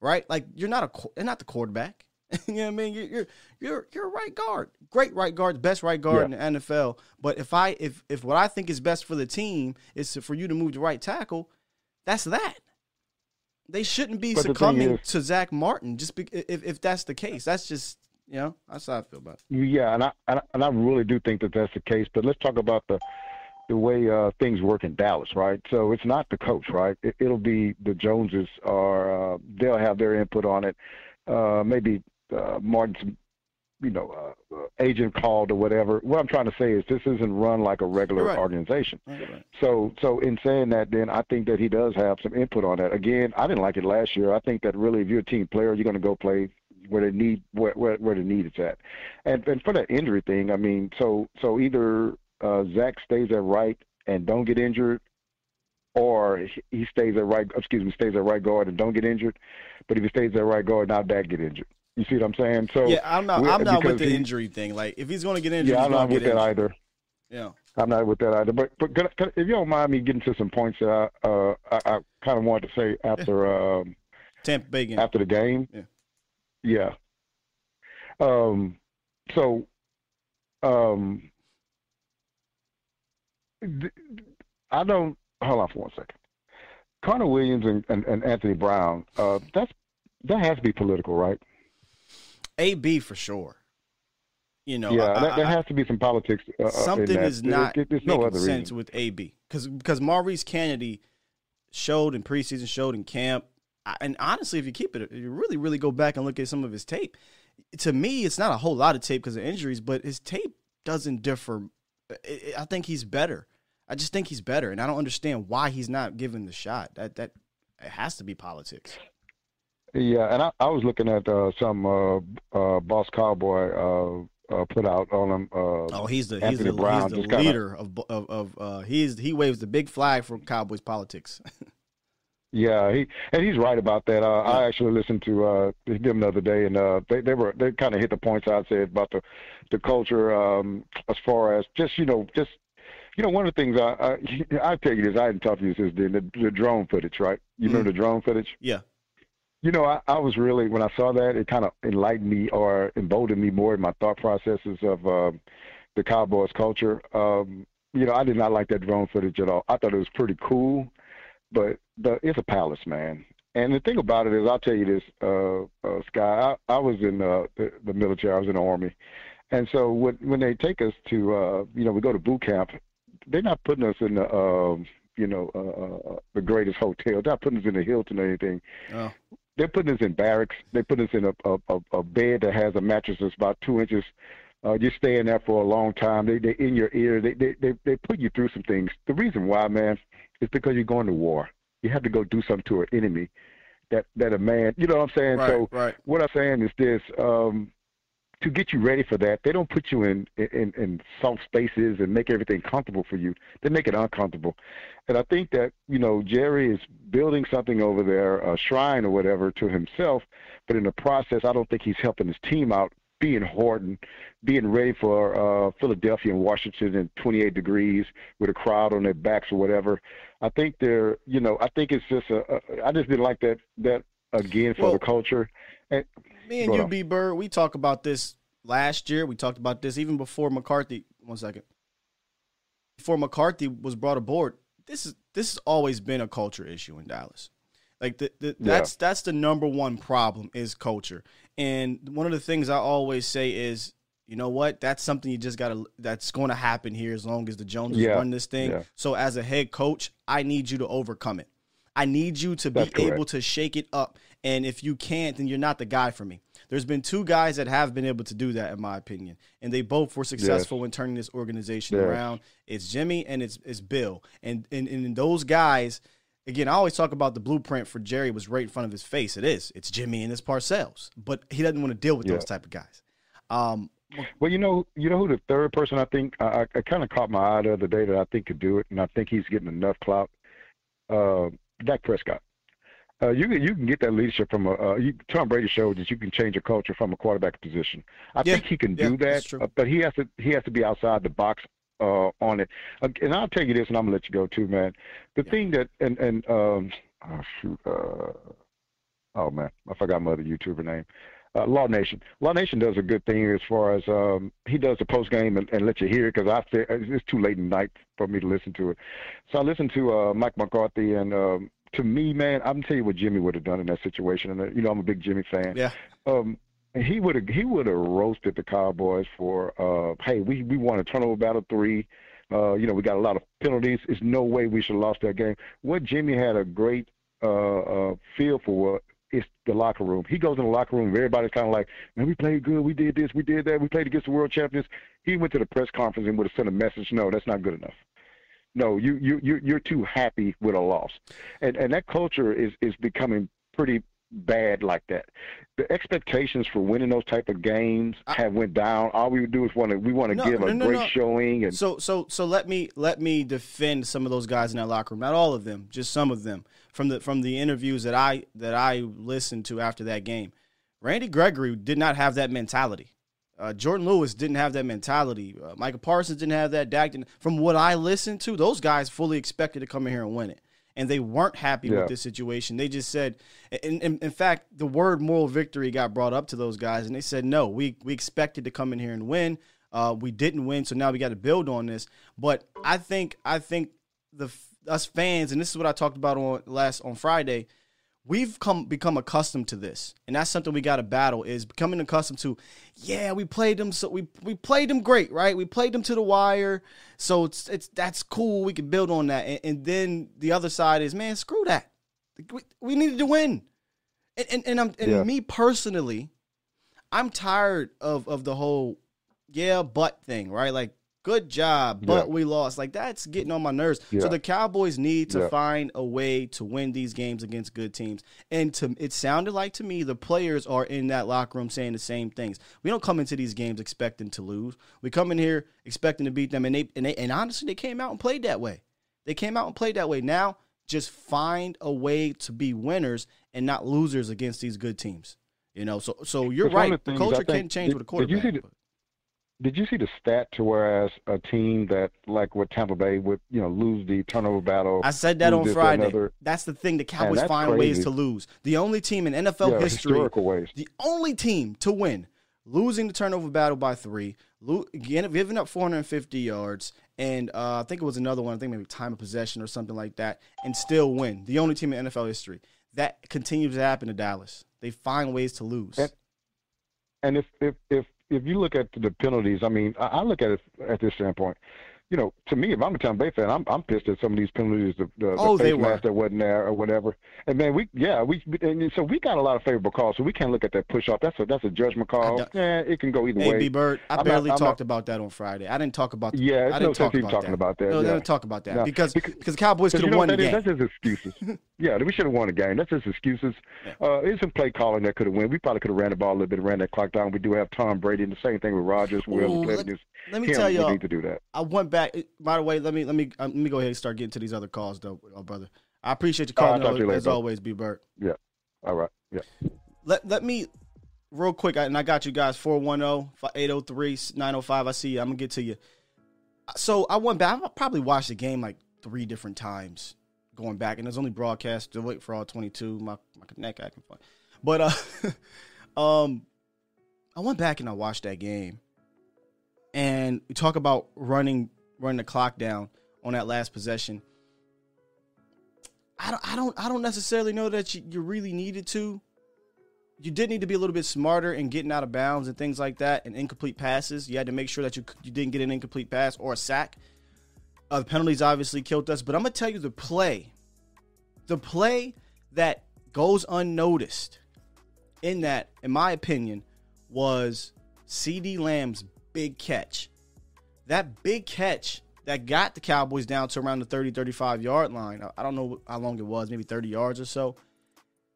right? Like you're not a you're not the quarterback. you know what I mean? You're you're you're you're a right guard, great right guard, best right guard Yeah. in the NFL. But if I if if what I think is best for the team is to, for you to move to right tackle, that's that. They shouldn't be But succumbing is- to Zack Martin just be, if if that's the case. That's just you know that's how I feel about it. Yeah, and I and I- really do think that that's the case. But let's talk about the the way uh, things work in Dallas, right? So it's not the coach, right? It, it'll be the Joneses, or uh, they'll have their input on it. Uh, maybe uh, Martin's, you know, uh, uh, agent called or whatever. What I'm trying to say is this isn't run like a regular right. organization. Right. So, so in saying that, then I think that he does have some input on that. Again, I didn't like it last year. I think that really, if you're a team player, you're going to go play where they need where, where where the need is at. And and for that injury thing, I mean, so so either uh, Zack stays at right and don't get injured, or he- he stays at right. Excuse me, stays at right guard and don't get injured. But if he stays at right guard, now Dak get injured. You see what I'm saying? So Yeah, I'm not I'm not with the he- injury thing. Like if he's going to get injured, Yeah, I'm not with that injured. either. Yeah. I'm not with that either. But but can, can, if you don't mind me getting to some points that I uh, I, I kind of wanted to say after um, Tampa Bay game. after the game. Yeah. Yeah. Um. So. Um. th- I don't. Hold on for one second. Connor Williams and, and, and Anthony Brown. Uh, that's that has to be political, right? AB for sure. You know, yeah, I- there, I- there has to be some politics. Uh, uh, in something is not there- There's no making other sense reason. with AB because because Maurice Canady showed in preseason, showed in camp, and honestly, if you keep it, if you really really go back and look at some of his tape, to me, it's not a whole lot of tape because of injuries, but his tape doesn't differ. I think he's better. I just think he's better, and I don't understand why he's not given the shot. That that it has to be politics. Yeah, and I, I was looking at uh, some uh, uh, Boss Cowboy uh, uh, put out on him. Uh, Oh, he's the he's the, Brown he's the just kinda- leader of of of uh, he's he waves the big flag for Cowboys politics. Yeah, he and he's right about that. Uh, I actually listened to uh, them the other day, and uh, they they were they kind of hit the points I said about the the culture um, as far as just you know just you know one of the things I I, I tell you this I hadn't talked to you since then the, the drone footage right you remember the drone footage yeah. You know I, I was really when I saw that it kind of enlightened me or emboldened me more in my thought processes of um, the Cowboys culture. Um, you know I did not like that drone footage at all. I thought it was pretty cool but the it's a palace, man. And the thing about it is, I'll tell you this, uh, uh, Sky. I, I was in uh, the, the military. I was in the army, and so when when they take us to, uh, you know, we go to boot camp, they're not putting us in the, um, you know, uh, uh, the greatest hotel. They're not putting us in the Hilton or anything. Oh. They're putting us in barracks. They put us in a, a, a, bed that has a mattress that's about two inches. Uh, you're staying there for a long time. They they in your ear. They they they they put you through some things. The reason why, man, is because you're going to war. You have to go do something to an enemy that that a man. You know what I'm saying? Right, so right. what I'm saying is this: um, to get you ready for that, they don't put you in in in soft spaces and make everything comfortable for you. They make it uncomfortable. And I think that you know Jerry is building something over there, a shrine or whatever, to himself. But in the process, I don't think he's helping his team out. Being hardened, being ready for uh, Philadelphia and Washington in 28 degrees with a crowd on their backs or whatever. I think they're, you know, I think it's just a. a I just didn't like that that again for Well, the culture. And, Me and you. B Bird, we talked about this last year. We talked about this even before McCarthy. One second. Before McCarthy was brought aboard, this is this has always been a culture issue in Dallas. Like the, the that's that's the number one problem is culture. And one of the things I always say is, you know what? That's something you just gotta that's going to happen here as long as the Joneses Yeah, run this thing. yeah. So as a head coach, I need you to overcome it. I need you to be correct. able to shake it up. And if you can't, then you're not the guy for me. There's been two guys that have been able to do that, in my opinion, and they both were successful in turning this organization Yes. around. It's Jimmy and it's it's Bill, and and and those guys. Again, I always talk about the blueprint for Jerry was right in front of his face. It is. It's Jimmy and it's Parcells, but he doesn't want to deal with Yeah. those type of guys. Um, Well, you know, you know who the third person I think I, I, I kind of caught my eye the other day that I think could do it, and I think he's getting enough clout. Uh, Dak Prescott. Uh, you can you can get that leadership from a uh, you, Tom Brady showed that you can change a culture from a quarterback position. I Yeah, think he can yeah, do that, uh, but he has to he has to be outside the box uh, on it. Uh, and I'll tell you this, and I'm gonna let you go too, man. The thing that and and um, oh shoot, uh, oh man, I forgot my other YouTuber name. Uh, Law Nation. Law Nation does a good thing as far as um, he does the post game and, and let you hear it because I feel it's too late at night for me to listen to it. So I listened to uh, Mike McCarthy, and um, to me, man, I'm tell you what Jimmy would have done in that situation. And uh, you know, I'm a big Jimmy fan. yeah, Um, he would have he would have roasted the Cowboys for uh, hey, we we won a turnover battle three. Uh, you know, we got a lot of penalties. There's no way we should have lost that game. What Jimmy had a great uh, uh, feel for is the locker room. He goes in the locker room. Everybody's kind of like, man, we played good. We did this. We did that. We played against the world champions. He went to the press conference and would have sent a message. No, that's not good enough. No, you you you you're too happy with a loss, and and that culture is is becoming pretty bad like that. The expectations for winning those type of games have went down. All we do is want to we want to No, give no, a no, great showing and So so so let me let me defend some of those guys in that locker room. Not all of them, just some of them from the from the interviews that I that I listened to after that game. Randy Gregory did not have that mentality. Uh, Jourdan Lewis didn't have that mentality. Uh, Micah Parsons didn't have that. Dak didn't. From what I listened to, those guys fully expected to come in here and win it, and they weren't happy Yeah. with this situation. They just said, in, in, in fact, the word moral victory got brought up to those guys, and they said, no, we we expected to come in here and win. Uh, we didn't win, so now we got to build on this. But I think I think the us fans, and this is what I talked about on last on Friday. we've come become accustomed to this, and that's something we got to battle. Is becoming accustomed to. Yeah, we played them, so we we played them great, right? We played them to the wire, so it's it's that's cool. We can build on that, and, and then the other side is, man, screw that. We, we needed to win, and and, and I'm and Yeah. me personally, I'm tired of of the whole yeah but thing, right? Like good job, but Yeah. we lost. Like that's getting on my nerves. So the Cowboys need to Yeah. find a way to win these games against good teams. And to it sounded like to me the players are in that locker room saying the same things. We don't come into these games expecting to lose. We come in here expecting to beat them, and they and they and honestly they came out and played that way. They came out and played that way. Now just find a way to be winners and not losers against these good teams. You know, so so you're right. The things I culture can think- change did- with a did you quarterback. see the- Did you see the stat to whereas a team that like with Tampa Bay would you know lose the turnover battle? I said that on Friday. another- That's the thing. The Cowboys find ways to lose. The only team in NFL Yeah, history, the only team to win, losing the turnover battle by three, lo- giving up 450 yards, and uh, I think it was another one. I think maybe time of possession or something like that, and still win. The only team in NFL history that continues to happen to Dallas. They find ways to lose. And- And if if if if you look at the penalties, I mean, I, look at it at this standpoint. You know, to me, if I'm a Tampa Bay fan, I'm I'm pissed at some of these penalties, the, the, Oh, the face mask that wasn't there or whatever. And man, we yeah we and so we got a lot of favorable calls, so we can't look at that push off. That's a that's a judgment call. Yeah, it can go either way. Bird, I I'm barely not- talked about that on Friday. I didn't talk about. The, Yeah, I didn't no talk about talking that. about that, No, yeah. I didn't talk about that No, because because- because Cowboys could have you know won the is? game. That's just excuses. yeah, we should have won the game. That's just excuses. Uh, it's some play calling that could have won. We probably could have ran the ball a little bit, ran that clock down. We do have Tom Brady, and the same thing with Rogers, Wills, Ooh, let- Clemens. Let me Him, tell y'all- need to do that. I went back. By the way, let me let me um, let me go ahead and start getting to these other calls, though, uh, brother. I appreciate you calling you later, as always, B Bird. Yeah. All right. Yeah. Let let me real quick, and I got you guys 410-803-905. I see you. I'm gonna get to you. So I went back. I probably watched the game like three different times going back, and it's only broadcast to wait for all 22. My my neck acting fun, but uh, um, I went back and I watched that game, and we talk about running running the clock down on that last possession. I don't I don't I don't necessarily know that you, you really needed to. You did need to be a little bit smarter in getting out of bounds and things like that, and incomplete passes. You had to make sure that you you didn't get an incomplete pass or a sack. Uh, the penalties obviously killed us, but I'm gonna tell you the play, the play that goes unnoticed in that, in my opinion, was CeeDee Lamb's big catch. That big catch that got the Cowboys down to around the 30, 35 yard line. I- don't know how long it was, maybe 30 yards or so.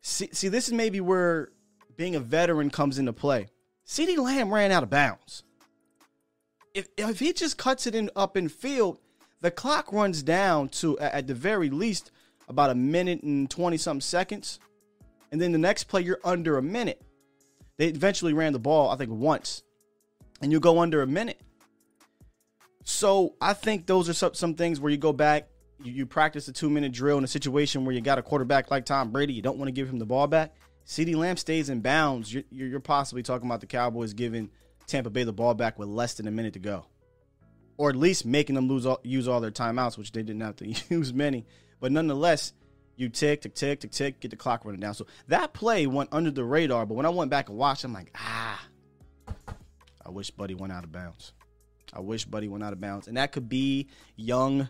See, see, this is maybe where being a veteran comes into play. CeeDee Lamb ran out of bounds. If if he just cuts it in up in field, the clock runs down to at the very least about a minute and twenty something seconds, and then the next play you're under a minute. They eventually ran the ball, I think, once, and you go under a minute. So I think those are some, some things where you go back, you, you practice a two minute drill in a situation where you got a quarterback like Tom Brady, you don't want to give him the ball back. CeeDee Lamb stays in bounds. You're, you're possibly talking about the Cowboys giving Tampa Bay the ball back with less than a minute to go, or at least making them lose all, use all their timeouts, which they didn't have to use many. But nonetheless, you tick, tick, tick, tick, tick, get the clock running down. So that play went under the radar. But when I went back and watched, I'm like, ah, I wish Buddy went out of bounds. I wish Buddy went out of bounds, and that could be young,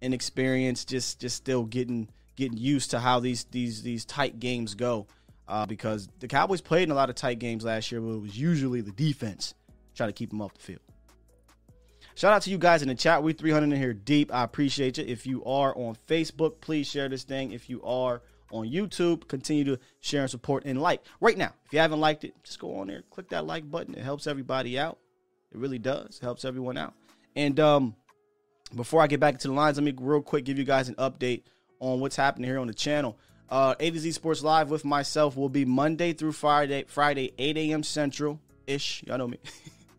inexperienced, just just still getting getting used to how these these these tight games go. Uh, because the Cowboys played in a lot of tight games last year, but it was usually the defense trying to keep them off the field. Shout out to you guys in the chat. We 300 in here deep. I appreciate you. If you are on Facebook, please share this thing. If you are on YouTube, continue to share and support and like. Right now, if you haven't liked it, just go on there, click that like button. It helps everybody out. It really does. It helps everyone out. And um, before I get back into the lines, let me real quick give you guys an update on what's happening here on the channel. Uh, A to Z Sports Live with myself will be Monday through Friday, Friday 8 a.m. Central ish. Y'all know me.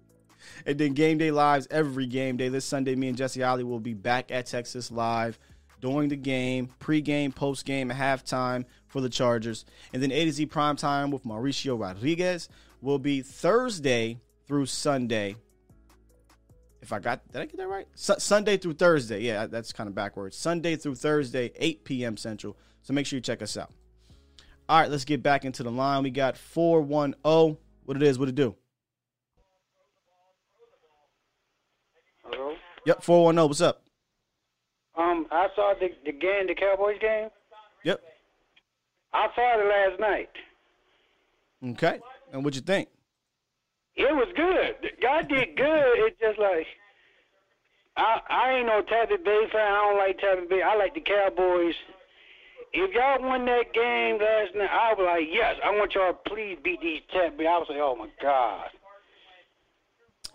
and then game day lives every game day. This Sunday, me and Jesse Ollie will be back at Texas Live during the game, pregame, postgame, halftime for the Chargers. And then A to Z prime time with Mauricio Rodriguez will be Thursday through Sunday. If I got, did I get that right? Su- Sunday through Thursday. Yeah, that's kind of backwards. Sunday through Thursday, 8 p.m. Central. So make sure you check us out. All right, let's get back into the line. We got 410. What it is, what it do? Hello? Yep, 410. What's up? Um, I saw the the game, the Cowboys game. Yep. I saw it last night. Okay. And what you think? It was good. God did good. It's just like I I ain't no Tampa Bay fan. I don't like Tampa Bay. I like the Cowboys. If y'all won that game last night, I was like, yes, I want y'all to please beat these Tampa Bay. I was like, oh my God.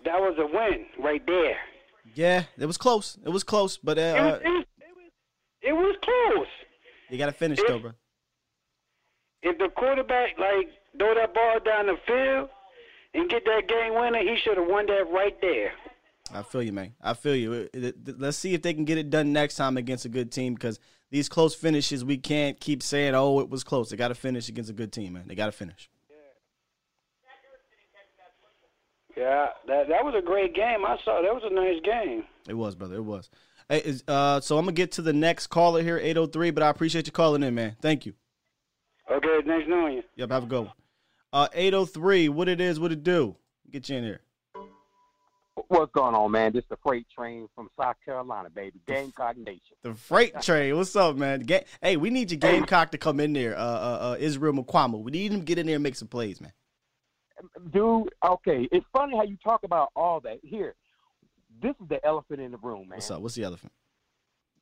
That was a win right there. Yeah, it was close. It was close, but uh, It was, it was, it was, close. you got to finish though, bro. If the quarterback like throw that ball down the field and get that game winner, he should have won that right there. I feel you, man. I feel you. Let's see if they can get it done next time against a good team because these close finishes, we can't keep saying, "Oh, it was close." They got to finish against a good team, man. They got to finish. Yeah, that that was a great game. I saw that was a nice game. It was, brother. It was. Hey, is, uh, so I'm gonna get to the next caller here, 803. But I appreciate you calling in, man. Thank you. Okay, nice knowing you. Yep, have a good one. Uh, 803. What it is? What it do? Get you in here. What's going on, man? This is the freight train from South Carolina, baby. Gamecock Nation. The freight train. What's up, man? Ga- hey, we need your Gamecock to come in there. Uh, uh, uh, Israel Mukuamu. We need him to get in there and make some plays, man. Dude, okay. It's funny how you talk about all that. Here, this is the elephant in the room, man. What's up? What's the elephant?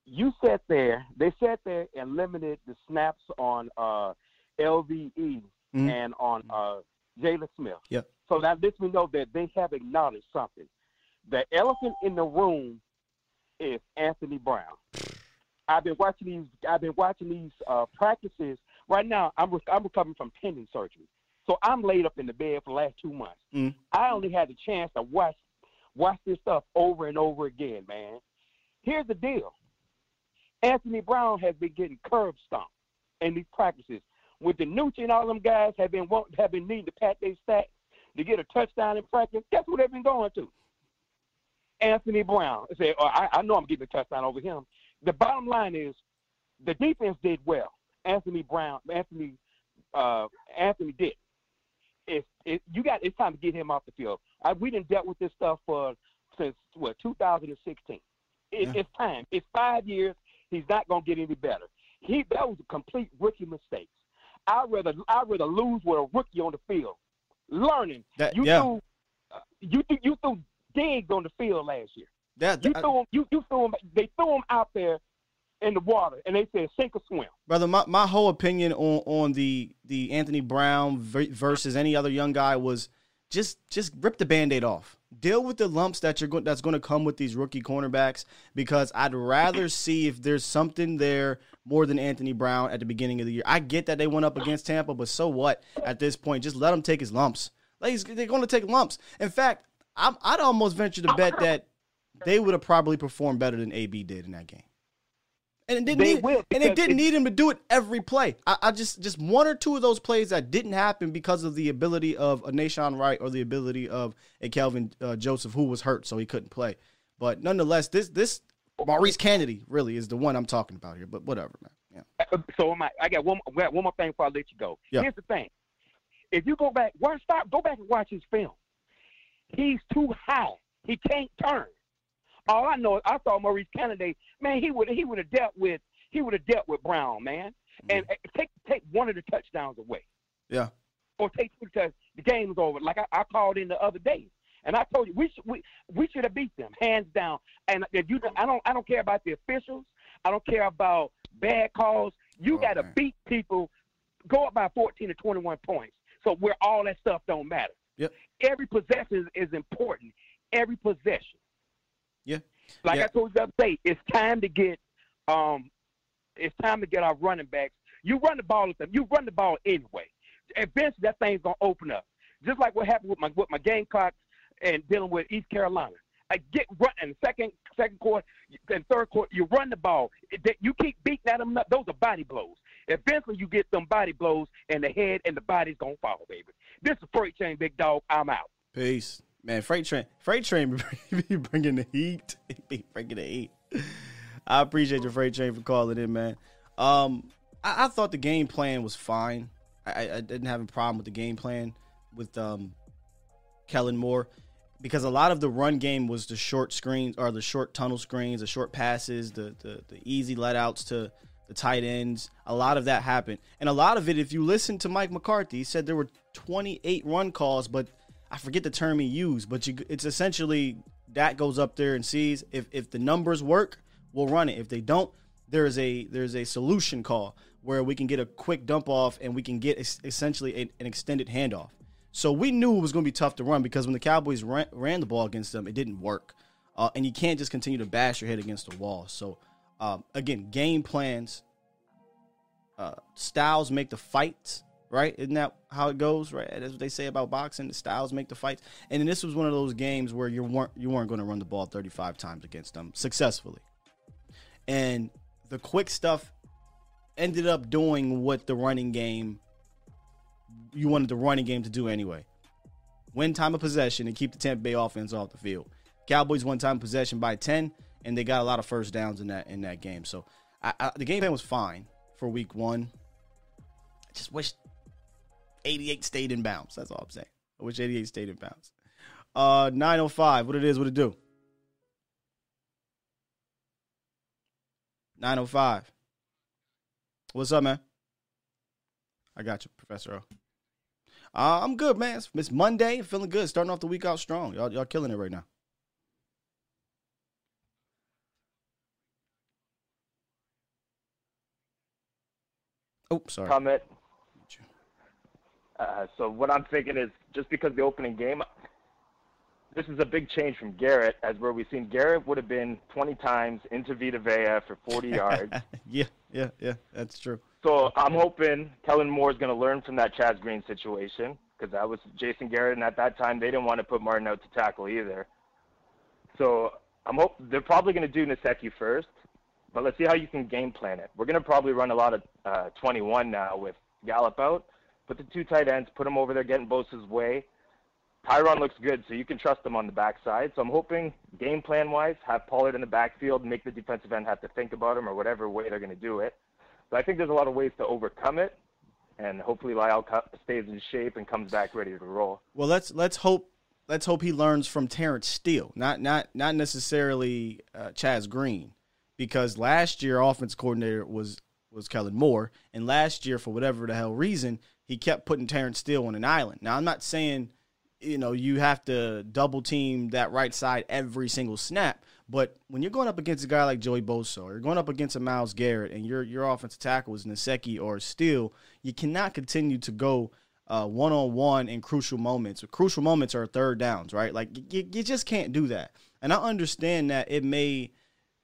You sat there, they sat there and limited the snaps on uh, LVE Mhm. and on uh, Jaylon Smith. Yep. So that lets me know that they have acknowledged something. The elephant in the room is Anthony Brown. I've been watching these. I've been watching these uh, practices. Right now, I'm re- I'm recovering from tendon surgery, so I'm laid up in the bed for the last two months. Mm. I only had the chance to watch watch this stuff over and over again, man. Here's the deal. Anthony Brown has been getting curb stomped in these practices. With the Nucci and all them guys have been want, have been needing to pat their stats to get a touchdown in practice. Guess what they've been going to? Anthony Brown. I say, oh, I, I know I'm getting a touchdown over him. The bottom line is the defense did well. Anthony Brown, Anthony, uh, Anthony did. If, if you got, it's time to get him off the field. I, we didn't dealt with this stuff for since what 2016. It, Yeah. It's time. It's five years. He's not gonna get any better. He that was a complete rookie mistake. I'd rather I'd rather lose with a rookie on the field, learning. That- you yeah. threw uh, you threw, you threw digs on the field last year. That, You I- threw him. You, you threw him. They threw him out there in the water, and they said sink or swim. brother, my, my whole opinion on on the the Anthony Brown versus any other young guy was just just rip the band-aid off. Deal with the lumps that you're going that's going to come with these rookie cornerbacks because I'd rather see if there's something there more than Anthony Brown at the beginning of the year. I get that they went up against Tampa, but so what? At this point, just let him take his lumps. Like they're going to take lumps. In fact, I'm, I'd almost venture to bet that they would have probably performed better than AB did in that game. And it didn't They need, will, and it didn't it- need him to do it every play. I, I just just one or two of those plays that didn't happen because of the ability of a Nahshon Wright or the ability of a Kelvin uh, Joseph who was hurt, so he couldn't play. But nonetheless, this this Maurice Canady really is the one I'm talking about here. But whatever, man. Yeah. So am I. I got one. I got one more thing before I let you go. Yeah. Here's the thing: if you go back, watch, stop, go back and watch his film. He's too high. He can't turn. All I know is I saw Maurice Canady. Man, he would he would have dealt with he would have dealt with Brown, man. And uh, take take one of the touchdowns away, Yeah. or take two touchdowns. The game was over. Like I, I called in the other day, and I told you we should we we should have beat them hands down. And if you I don't I don't care about the officials. I don't care about bad calls. You got to beat people. Go up by 14 to 21 points. So where all that stuff don't matter. Yep. Every possession is, is important. Every possession. Yeah. Like Yeah. I told you the other day, it's time to get um, it's time to get our running backs. You run the ball with them. You run the ball anyway. Eventually, that thing's gonna open up. Just like what happened with my with my Gamecocks and dealing with East Carolina. I get run in second second quarter and third quarter. You run the ball. That- You keep beating at them. Those are body blows. Eventually, you get them body blows, and the head and the body's gonna fall, baby. This is freight chain, big dog. I'm out. Peace, man. Freight train, freight train be bringing the heat. Be bringing the heat. I appreciate your freight train for calling in, man. Um, I, I thought the game plan was fine. I, I didn't have a problem with the game plan with um, Kellen Moore because a lot of the run game was the short screens or the short tunnel screens, the short passes, the the, the easy letouts to the tight ends. A lot of that happened, and a lot of it, if you listen to Mike McCarthy, he said there were 28 run calls, but I forget the term he used, but you, it's essentially that goes up there and sees if if the numbers work, we'll run it. If they don't, there's a there's a solution call where we can get a quick dump off and we can get es- essentially a, an extended handoff. So we knew it was going to be tough to run because when the Cowboys ran, ran the ball against them, it didn't work. Uh, and you can't just continue to bash your head against the wall. So um, again, game plans, uh, styles make the fights. Right? Isn't that how it goes? Right? That's what they say about boxing. The styles make the fights. And this was one of those games where you weren't you weren't going to run the ball 35 times against them successfully. And the quick stuff ended up doing what the running game you wanted the running game to do anyway. Win time of possession and keep the Tampa Bay offense off the field. Cowboys won time of possession by 10 and they got a lot of first downs in that in that game. So I, I, the game plan was fine for week 1. I just wish 88 stayed in bounds. That's all I'm saying. I wish 88 stayed in bounds. Uh 905, what it is, what it do? 905. What's up, man? I got you, Professor O. Uh, I'm good, man. It's, it's Monday, feeling good, starting off the week out strong. Y'all, y'all killing it right now. Oh, sorry. comment. Uh, so what I'm thinking is just because the opening game, this is a big change from Garrett, as where we've seen Garrett would have been 20 times into Vita Vea for 40 yards. yeah, yeah, yeah, that's true. So I'm hoping Kellen Moore is going to learn from that Chaz Green situation because that was Jason Garrett, and at that time they didn't want to put Martin out to tackle either. So I'm hope they're probably going to do Nsekhe first, but let's see how you can game plan it. We're going to probably run a lot of uh, 21 now with Gallup out. Put the two tight ends, put them over there, getting Bosa's way. Tyron looks good, so you can trust him on the backside. So I'm hoping game plan wise, have Pollard in the backfield, make the defensive end have to think about him or whatever way they're going to do it. But I think there's a lot of ways to overcome it, and hopefully La'el stays in shape and comes back ready to roll. Well, let's let's hope let's hope he learns from Terence Steele, not not not necessarily uh, Chaz Green, because last year offense coordinator was was Kellen Moore, and last year for whatever the hell reason he kept putting Terence Steele on an island. Now I'm not saying you know you have to double team that right side every single snap, but when you're going up against a guy like Joey Bosa, or you're going up against a Myles Garrett, and your your offensive tackle is Nsekhe or Steele, you cannot continue to go one on one in crucial moments. Crucial moments are third downs, right? Like you, you just can't do that. And I understand that it may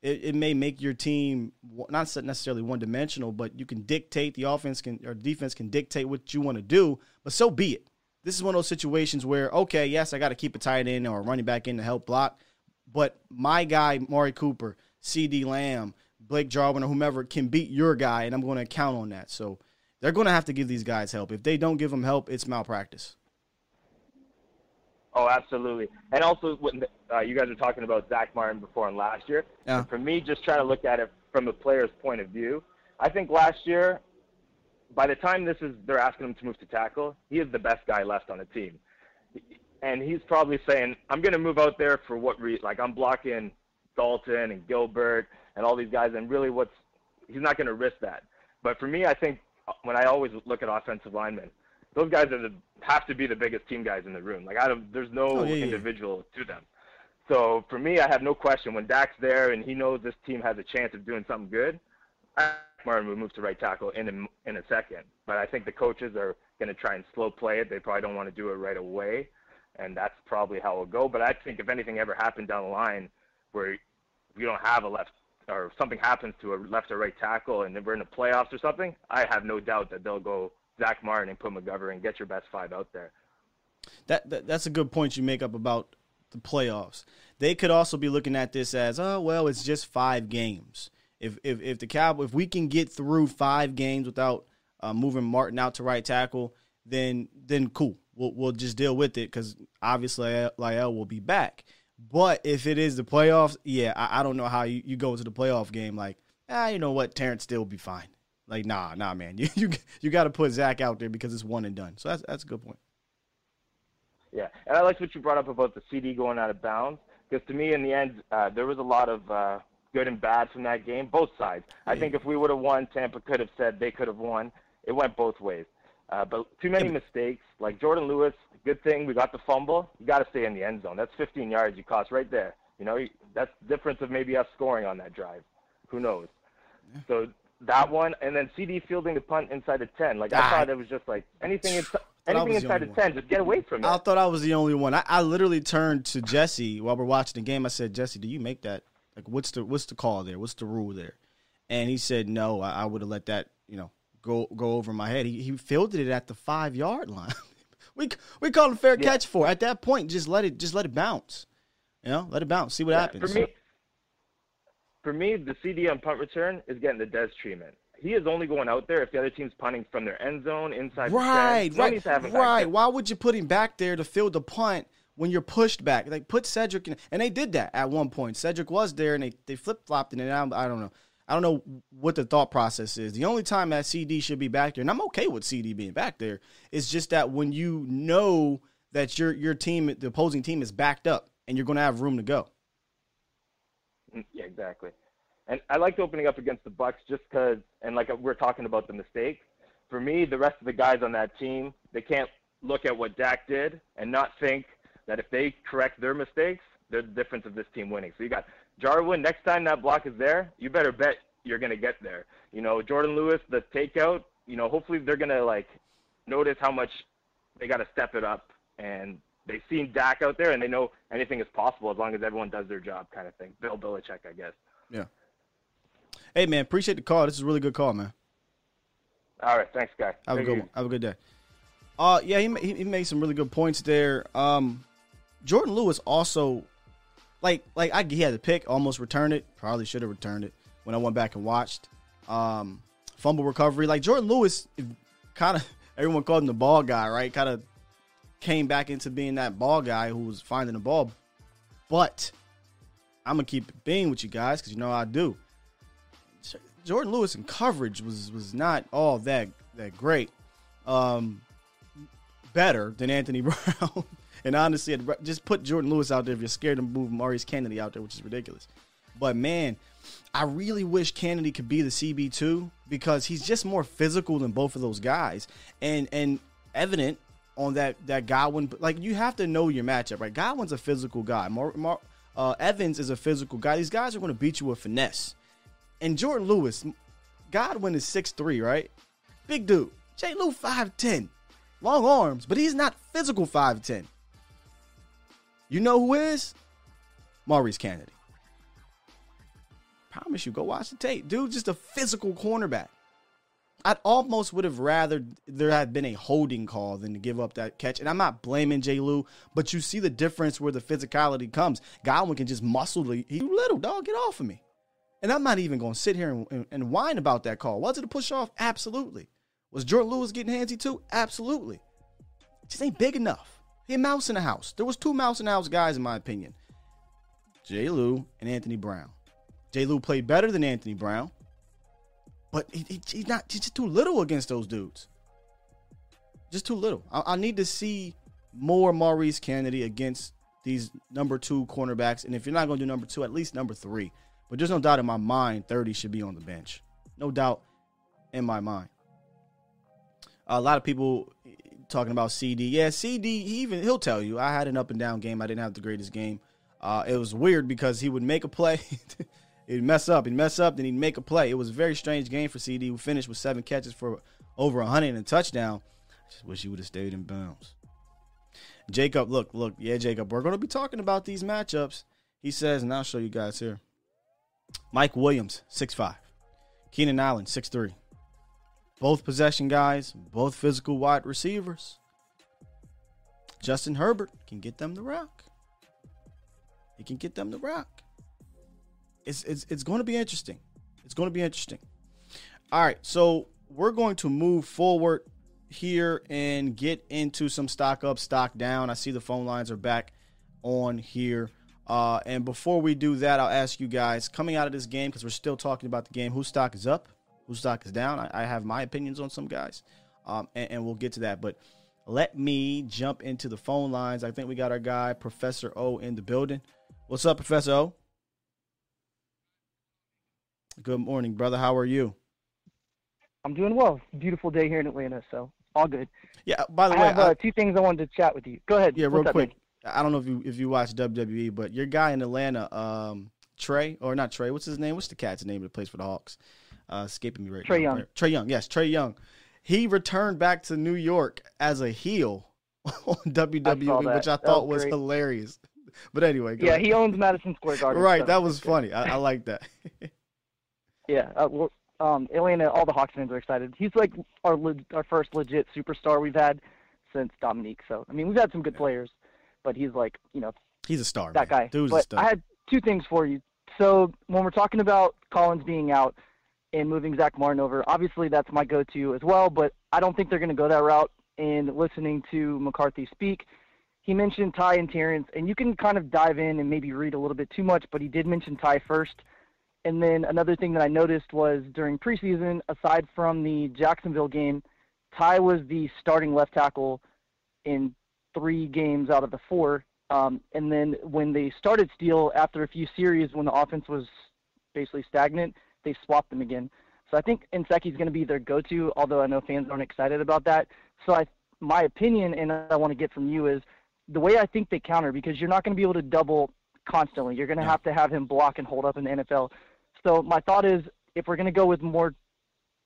it, it may make your team not necessarily one dimensional, but you can dictate the offense can or defense can dictate what you want to do. But so be it. This is one of those situations where okay, yes, I got to keep a tight end or a running back in to help block, but my guy Mari Cooper, CeeDee Lamb, Blake Jarwin, or whomever can beat your guy, and I'm going to count on that. So they're going to have to give these guys help. If they don't give them help, it's malpractice. Oh, absolutely. And also, when uh, you guys were talking about Zack Martin before and last year. Yeah. For me, just trying to look at it from a player's point of view, I think last year, by the time this is they're asking him to move to tackle, he is the best guy left on the team. And he's probably saying, "I'm going to move out there for what re like I'm blocking Dalton and Gilbert and all these guys, and really, what's he's not going to risk that." But for me, I think when I always look at offensive linemen, those guys are the have to be the biggest team guys in the room. Like I don't, there's no Oh, yeah, yeah. individual to them. So for me, I have no question when Dak's there and he knows this team has a chance of doing something good. Martin would move to right tackle in a, in a second. But I think the coaches are going to try and slow play it. They probably don't want to do it right away, and that's probably how it'll go. But I think if anything ever happened down the line where we don't have a left or something happens to a left or right tackle and then we're in the playoffs or something, I have no doubt that they'll go Zack Martin and put McGovern and get your best five out there. That, that that's a good point you make up about the playoffs. They could also be looking at this as, oh well, it's just five games. If if if the Cowboy if we can get through five games without uh, moving Martin out to right tackle, then then cool. We'll we'll just deal with it because obviously La'el will be back. But if it is the playoffs, yeah, I, I don't know how you, you go into the playoff game like, ah, you know what, Terence Steele will be fine. Like, nah, nah, man. You you you got to put Zack out there because it's one and done. So that's that's a good point. Yeah, and I liked what you brought up about the CeeDee going out of bounds because to me, in the end, uh, there was a lot of uh, good and bad from that game, both sides. I think if we would have won, Tampa could have said they could have won. It went both ways. Uh, but too many mistakes. Like Jourdan Lewis, good thing we got the fumble. You got to stay in the end zone. That's 15 yards you cost right there. You know, that's the difference of maybe us scoring on that drive. Who knows? So that one, and then CeeDee fielding the punt inside the 10. Like I Ah. thought it was just like anything inside. Anything inside the 10, just get away from it. I thought I was the only one. I, I literally turned to Jesse while we're watching the game. I said, Jesse, do you make that? Like, what's the what's the call there? What's the rule there? And he said, no. I, I would have let that you know go go over my head. He he fielded it at the five yard line. we we called it fair catch for it. at that point. Just let it just let it bounce. You know, let it bounce. See what Yeah, happens. For me, for me, the CeeDee on punt return is getting the Dez treatment. He is only going out there if the other team's punting from their end zone inside Right, the 10. Right, right. Why would you put him back there to field the punt when you're pushed back? Like put Cedric in, and they did that at one point. Cedric was there, and they they flip flopped it, and I, I don't know. I don't know what the thought process is. The only time that CeeDee should be back there, and I'm okay with CeeDee being back there, is just that when you know that your your team, the opposing team, is backed up, and you're going to have room to go. Mm, Yeah, exactly. And I liked opening up against the Bucs just because, and like we're talking about the mistakes. For me, the rest of the guys on that team, they can't look at what Dak did and not think that if they correct their mistakes, they're the difference of this team winning. So you got Jarwin. Next time that block is there, you better bet you're gonna get there. You know, Jourdan Lewis, the takeout. You know, hopefully they're gonna like notice how much they got to step it up, and they've seen Dak out there, and they know anything is possible as long as everyone does their job, kind of thing. Bill Belichick, I guess. Yeah. Hey man, appreciate the call. This is a really good call, man. All right, thanks, guy. Have a good it one. Have a good day. Uh, yeah, he he, he made some really good points there. Um, Jourdan Lewis also, like like I he had to pick, almost returned it. Probably should have returned it when I went back and watched. Um, fumble recovery, like Jourdan Lewis, kind of everyone called him the ball guy, right? Kind of came back into being that ball guy who was finding the ball. But I'm gonna keep being with you guys because you know I do. Jourdan Lewis in coverage was was not all that that great. Um, better than Anthony Brown. and honestly, just put Jourdan Lewis out there if you're scared to move Maurice Canady out there, which is ridiculous. But man, I really wish Canady could be the CB two because he's just more physical than both of those guys, and and evident on that that Godwin. Like you have to know your matchup, right? Godwin's a physical guy. Mar, Mar, uh, Evans is a physical guy. These guys are going to beat you with finesse. And Jourdan Lewis, Godwin is 6'3", right? Big dude. J. Lou 5'10". Long arms, but he's not physical 5'10". You know who is? Maurice Canady. Promise you, go watch the tape. Dude, just a physical cornerback. I'd almost would have rather there had been a holding call than to give up that catch. And I'm not blaming J. Lou, but you see the difference where the physicality comes. Godwin can just muscle the he little dog, get off of me. And I'm not even going to sit here and, and, and whine about that call. Was it a push off? Absolutely. Was Jourdan Lewis getting handsy too? Absolutely. Just ain't big enough. He a mouse in the house. There was two mouse in the house guys, in my opinion. J. Lou and Anthony Brown. J. Lou played better than Anthony Brown, but he, he- he's not. He's just too little against those dudes. Just too little. I, I need to see more Maurice Canady against these number two cornerbacks, and if you're not going to do number two, at least number three. But there's no doubt in my mind, 30 should be on the bench. No doubt in my mind. A lot of people talking about CeeDee. Yeah, CeeDee. He even he'll tell you I had an up and down game. I didn't have the greatest game. Uh, it was weird because he would make a play, he'd mess up, he'd mess up, then he'd make a play. It was a very strange game for CeeDee, who finished with seven catches for over 100 and a touchdown. I Just wish he would have stayed in bounds. Jacob, look, look, yeah, Jacob, we're going to be talking about these matchups. He says, and I'll show you guys here. Mike Williams, six 6'5. Keenan Allen, 6'3. Both possession guys, both physical wide receivers. Justin Herbert can get them the rock. He can get them the rock. It's it's it's going to be interesting. It's going to be interesting. All right, so we're going to move forward here and get into some stock up, stock down. I see the phone lines are back on here. Uh, and before we do that, I'll ask you guys coming out of this game because we're still talking about the game. Whose stock is up? whose stock is down. I, I have my opinions on some guys, um, and, and we'll get to that. But let me jump into the phone lines. I think we got our guy Professor O in the building. What's up, Professor O? Good morning, brother. How are you? I'm doing well. Beautiful day here in Atlanta, so all good. Yeah. By the way I way, have uh, I- two things I wanted to chat with you. Go ahead. Yeah, real quick. I don't know if you if you watch WWE, but your guy in Atlanta, um, Trey or not Trey? What's his name? What's the cat's name that plays for the Hawks? Uh, escaping me right Trae now. Young. Trae Young. Yes, Trae Young. He returned back to New York as a heel on WWE, that. which I That thought was was hilarious. But anyway, go Yeah, ahead. he owns Madison Square Garden. right. so That was good. funny. I, I like that. Yeah, uh, well, um, Atlanta, all the Hawks fans are excited. He's like our leg- our first legit superstar we've had since Dominique. So I mean, we've had some good players, but he's like you know He's a star. that man. guy. Dude's a but. I had two things for you. So when we're talking about Collins being out and moving Zack Martin over, obviously that's my go-to as well. But I don't think they're going to go that route. And listening to McCarthy speak, he mentioned Ty and Terence, and you can kind of dive in and maybe read a little bit too much, but he did mention Ty first. And then another thing that I noticed was during preseason, aside from the Jacksonville game, Ty was the starting left tackle in three games out of the four. Um, and then when they started Steele after a few series, when the offense was basically stagnant, they swapped them again. So I think Nsekhe's going to be their go-to, although I know fans aren't excited about that. So I, my opinion, and I want to get from you is the way I think they counter because you're not going to be able to double constantly. You're going to have to have him block and hold up in the NFL. So my thought is, if we're going to go with more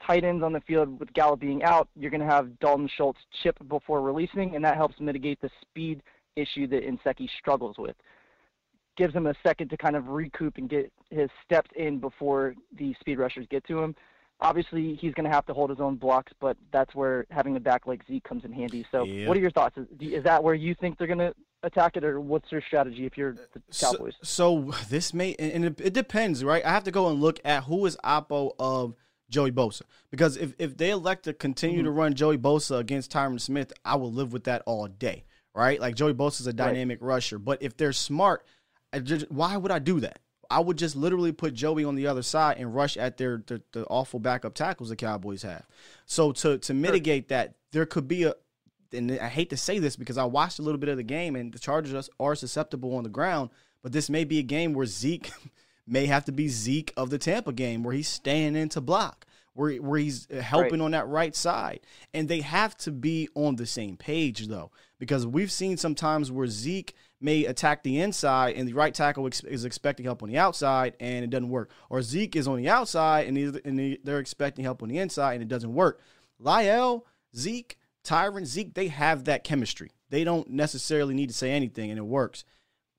tight ends on the field with Gallup being out, you're going to have Dalton Schultz chip before releasing, and that helps mitigate the speed issue that Nsekhe struggles with. Gives him a second to kind of recoup and get his steps in before the speed rushers get to him. Obviously, he's going to have to hold his own blocks, but that's where having a back like Zeke comes in handy. So, Yeah. what are your thoughts? Is, is that where you think they're going to attack it, or what's their strategy if you're the Cowboys? So, so this may and it, it depends, right? I have to go and look at who is oppo of Joey Bosa because if if they elect to continue to mm-hmm. run Joey Bosa against Tyron Smith, I will live with that all day, right? Like Joey Bosa is a dynamic rusher, but if they're smart, just, why would I do that? I would just literally put Joey on the other side and rush at their, their the awful backup tackles the Cowboys have. So to to mitigate that, there could be a and I hate to say this because I watched a little bit of the game and the Chargers are susceptible on the ground, but this may be a game where Zeke may have to be Zeke of the Tampa game where he's staying in to block, where where he's helping Right. on that right side. And they have to be on the same page though, because we've seen sometimes where Zeke may attack the inside and the right tackle is expecting help on the outside and it doesn't work. Or Zeke is on the outside and, and he- they're expecting help on the inside and it doesn't work. La'el, Zeke, Tyron, Zeke, they have that chemistry. They don't necessarily need to say anything and it works.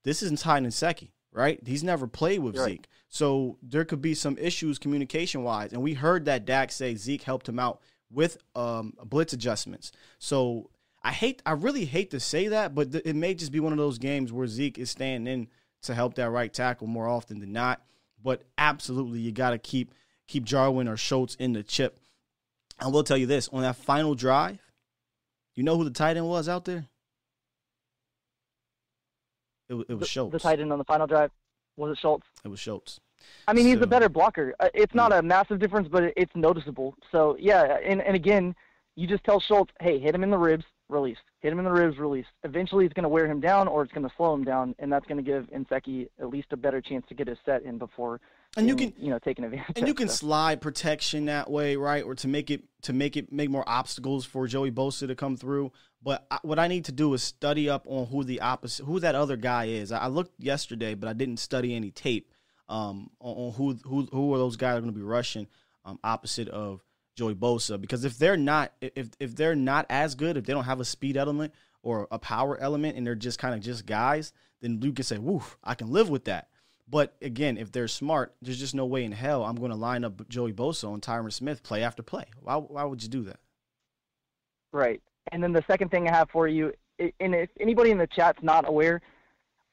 This isn't Ty Nsekhe, right? He's never played with Right. Zeke. So there could be some issues communication wise. And we heard that Dak say Zeke helped him out with um, blitz adjustments. So I hate, I really hate to say that, but th- it may just be one of those games where Zeke is staying in to help that right tackle more often than not. But absolutely, you got to keep keep Jarwin or Schultz in the chip. I will tell you this: on that final drive, you know who the tight end was out there? It, it was the, Schultz. the tight end on the final drive was it Schultz? It was Schultz. I mean, he's a better blocker. Uh, It's not a massive difference, but it's noticeable. So yeah, and and again, you just tell Schultz, hey, hit him in the ribs, release. Hit him in the ribs, release. Eventually, it's going to wear him down, or it's going to slow him down, and that's going to give Nsekhe at least a better chance to get his set in before. And you can- you know, taking advantage. and you can stuff. slide protection that way, right? Or to make it to make it make more obstacles for Joey Bosa to come through. But I, what I need to do is study up on who the opposite, who that other guy is. I, I looked yesterday, but I didn't study any tape um, on, on who who who are those guys are going to be rushing um, opposite of Joey Bosa. Because if they're not if if they're not as good, if they don't have a speed element or a power element, and they're just kind of just guys, then you can say, "Woof, I can live with that." But again, if they're smart, there's just no way in hell I'm going to line up Joey Bosa and Tyron Smith play after play. Why, why would you do that? Right. And then the second thing I have for you, and if anybody in the chat's not aware,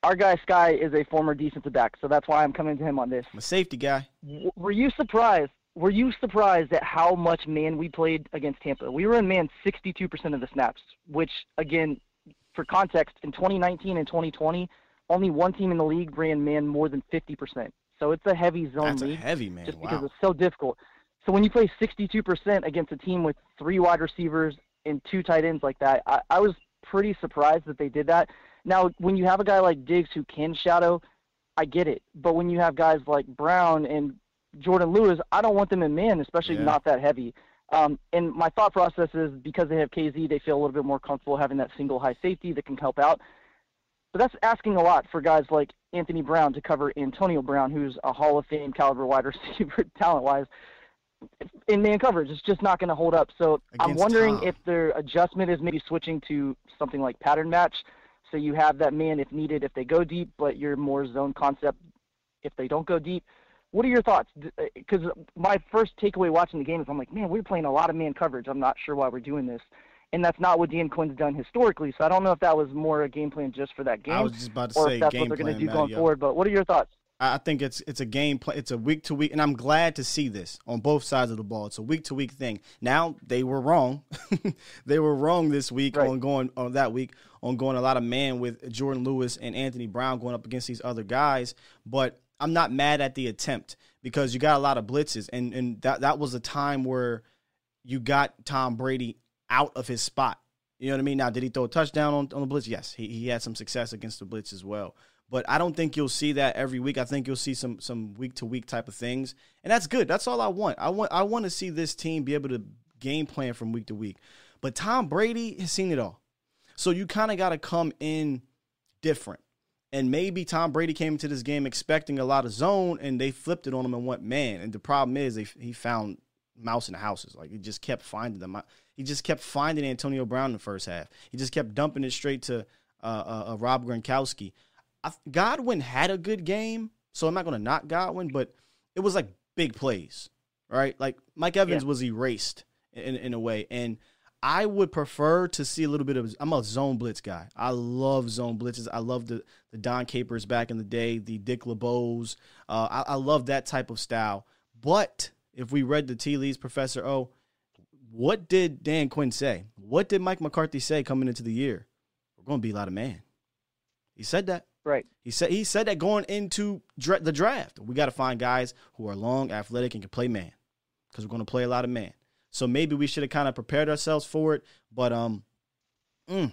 our guy Sky is a former defensive back, so that's why I'm coming to him on this. I'm a safety guy. Were you surprised? Were you surprised at how much man we played against Tampa? We were in man 62% of the snaps, which again, for context, in 2019 and 2020, only one team in the league ran man more than 50%. So it's a heavy zone That's a league heavy man. just Wow. because it's so difficult. So when you play 62% against a team with three wide receivers and two tight ends like that, I, I was pretty surprised that they did that. Now, when you have a guy like Diggs who can shadow, I get it. But when you have guys like Brown and Jourdan Lewis, I don't want them in man, especially Yeah. not that heavy. Um, and my thought process is because they have KZ, they feel a little bit more comfortable having that single high safety that can help out. But that's asking a lot for guys like Anthony Brown to cover Antonio Brown, who's a Hall of Fame caliber wide receiver talent wise. In man coverage, it's just not going to hold up. So I'm wondering Tom. if their adjustment is maybe switching to something like pattern match. So you have that man if needed if they go deep, but you're more zone concept if they don't go deep. What are your thoughts? Because uh, my first takeaway watching the game is I'm like, man, we're playing a lot of man coverage. I'm not sure why we're doing this. And that's not what Dan Quinn's done historically. So I don't know if that was more a game plan just for that game, I was just about to or say if that's what they're going to do Matt, going yo. forward. But what are your thoughts? I I think it's it's a game plan. It's a week to week, and I'm glad to see this on both sides of the ball. It's a week to week thing. Now they were wrong. they were wrong this week on going on that week on going a lot of man with Jourdan Lewis and Anthony Brown going up against these other guys. But I'm not mad at the attempt because you got a lot of blitzes, and and that that was a time where you got Tom Brady out of his spot. You know what I mean? Now, did he throw a touchdown on, on the blitz? Yes, he, he had some success against the blitz as well. But I don't think you'll see that every week. I think you'll see some some week to week type of things, and that's good. That's all I want. I want I want to see this team be able to game plan from week to week. But Tom Brady has seen it all, so you kind of got to come in different. And maybe Tom Brady came into this game expecting a lot of zone, and they flipped it on him and went man. And the problem is, they, he found mouse in the houses. Like he just kept finding them. He just kept finding Antonio Brown in the first half. He just kept dumping it straight to uh, uh, uh, Rob Gronkowski. I, Godwin had a good game, so I'm not going to knock Godwin, but it was like big plays, right? Like Mike Evans Yeah. was erased in, in a way, and I would prefer to see a little bit of. I'm a zone blitz guy. I love zone blitzes. I love the the Dom Capers back in the day, the Dick LeBeaus. Uh, I, I love that type of style. But if we read the tea leaves, Professor O, what did Dan Quinn say? What did Mike McCarthy say coming into the year? We're going to be a lot of man. He said that. Right. He said he said that going into dra- the draft. We got to find guys who are long, athletic, and can play man because we're going to play a lot of man. So maybe we should have kind of prepared ourselves for it. But um, mm,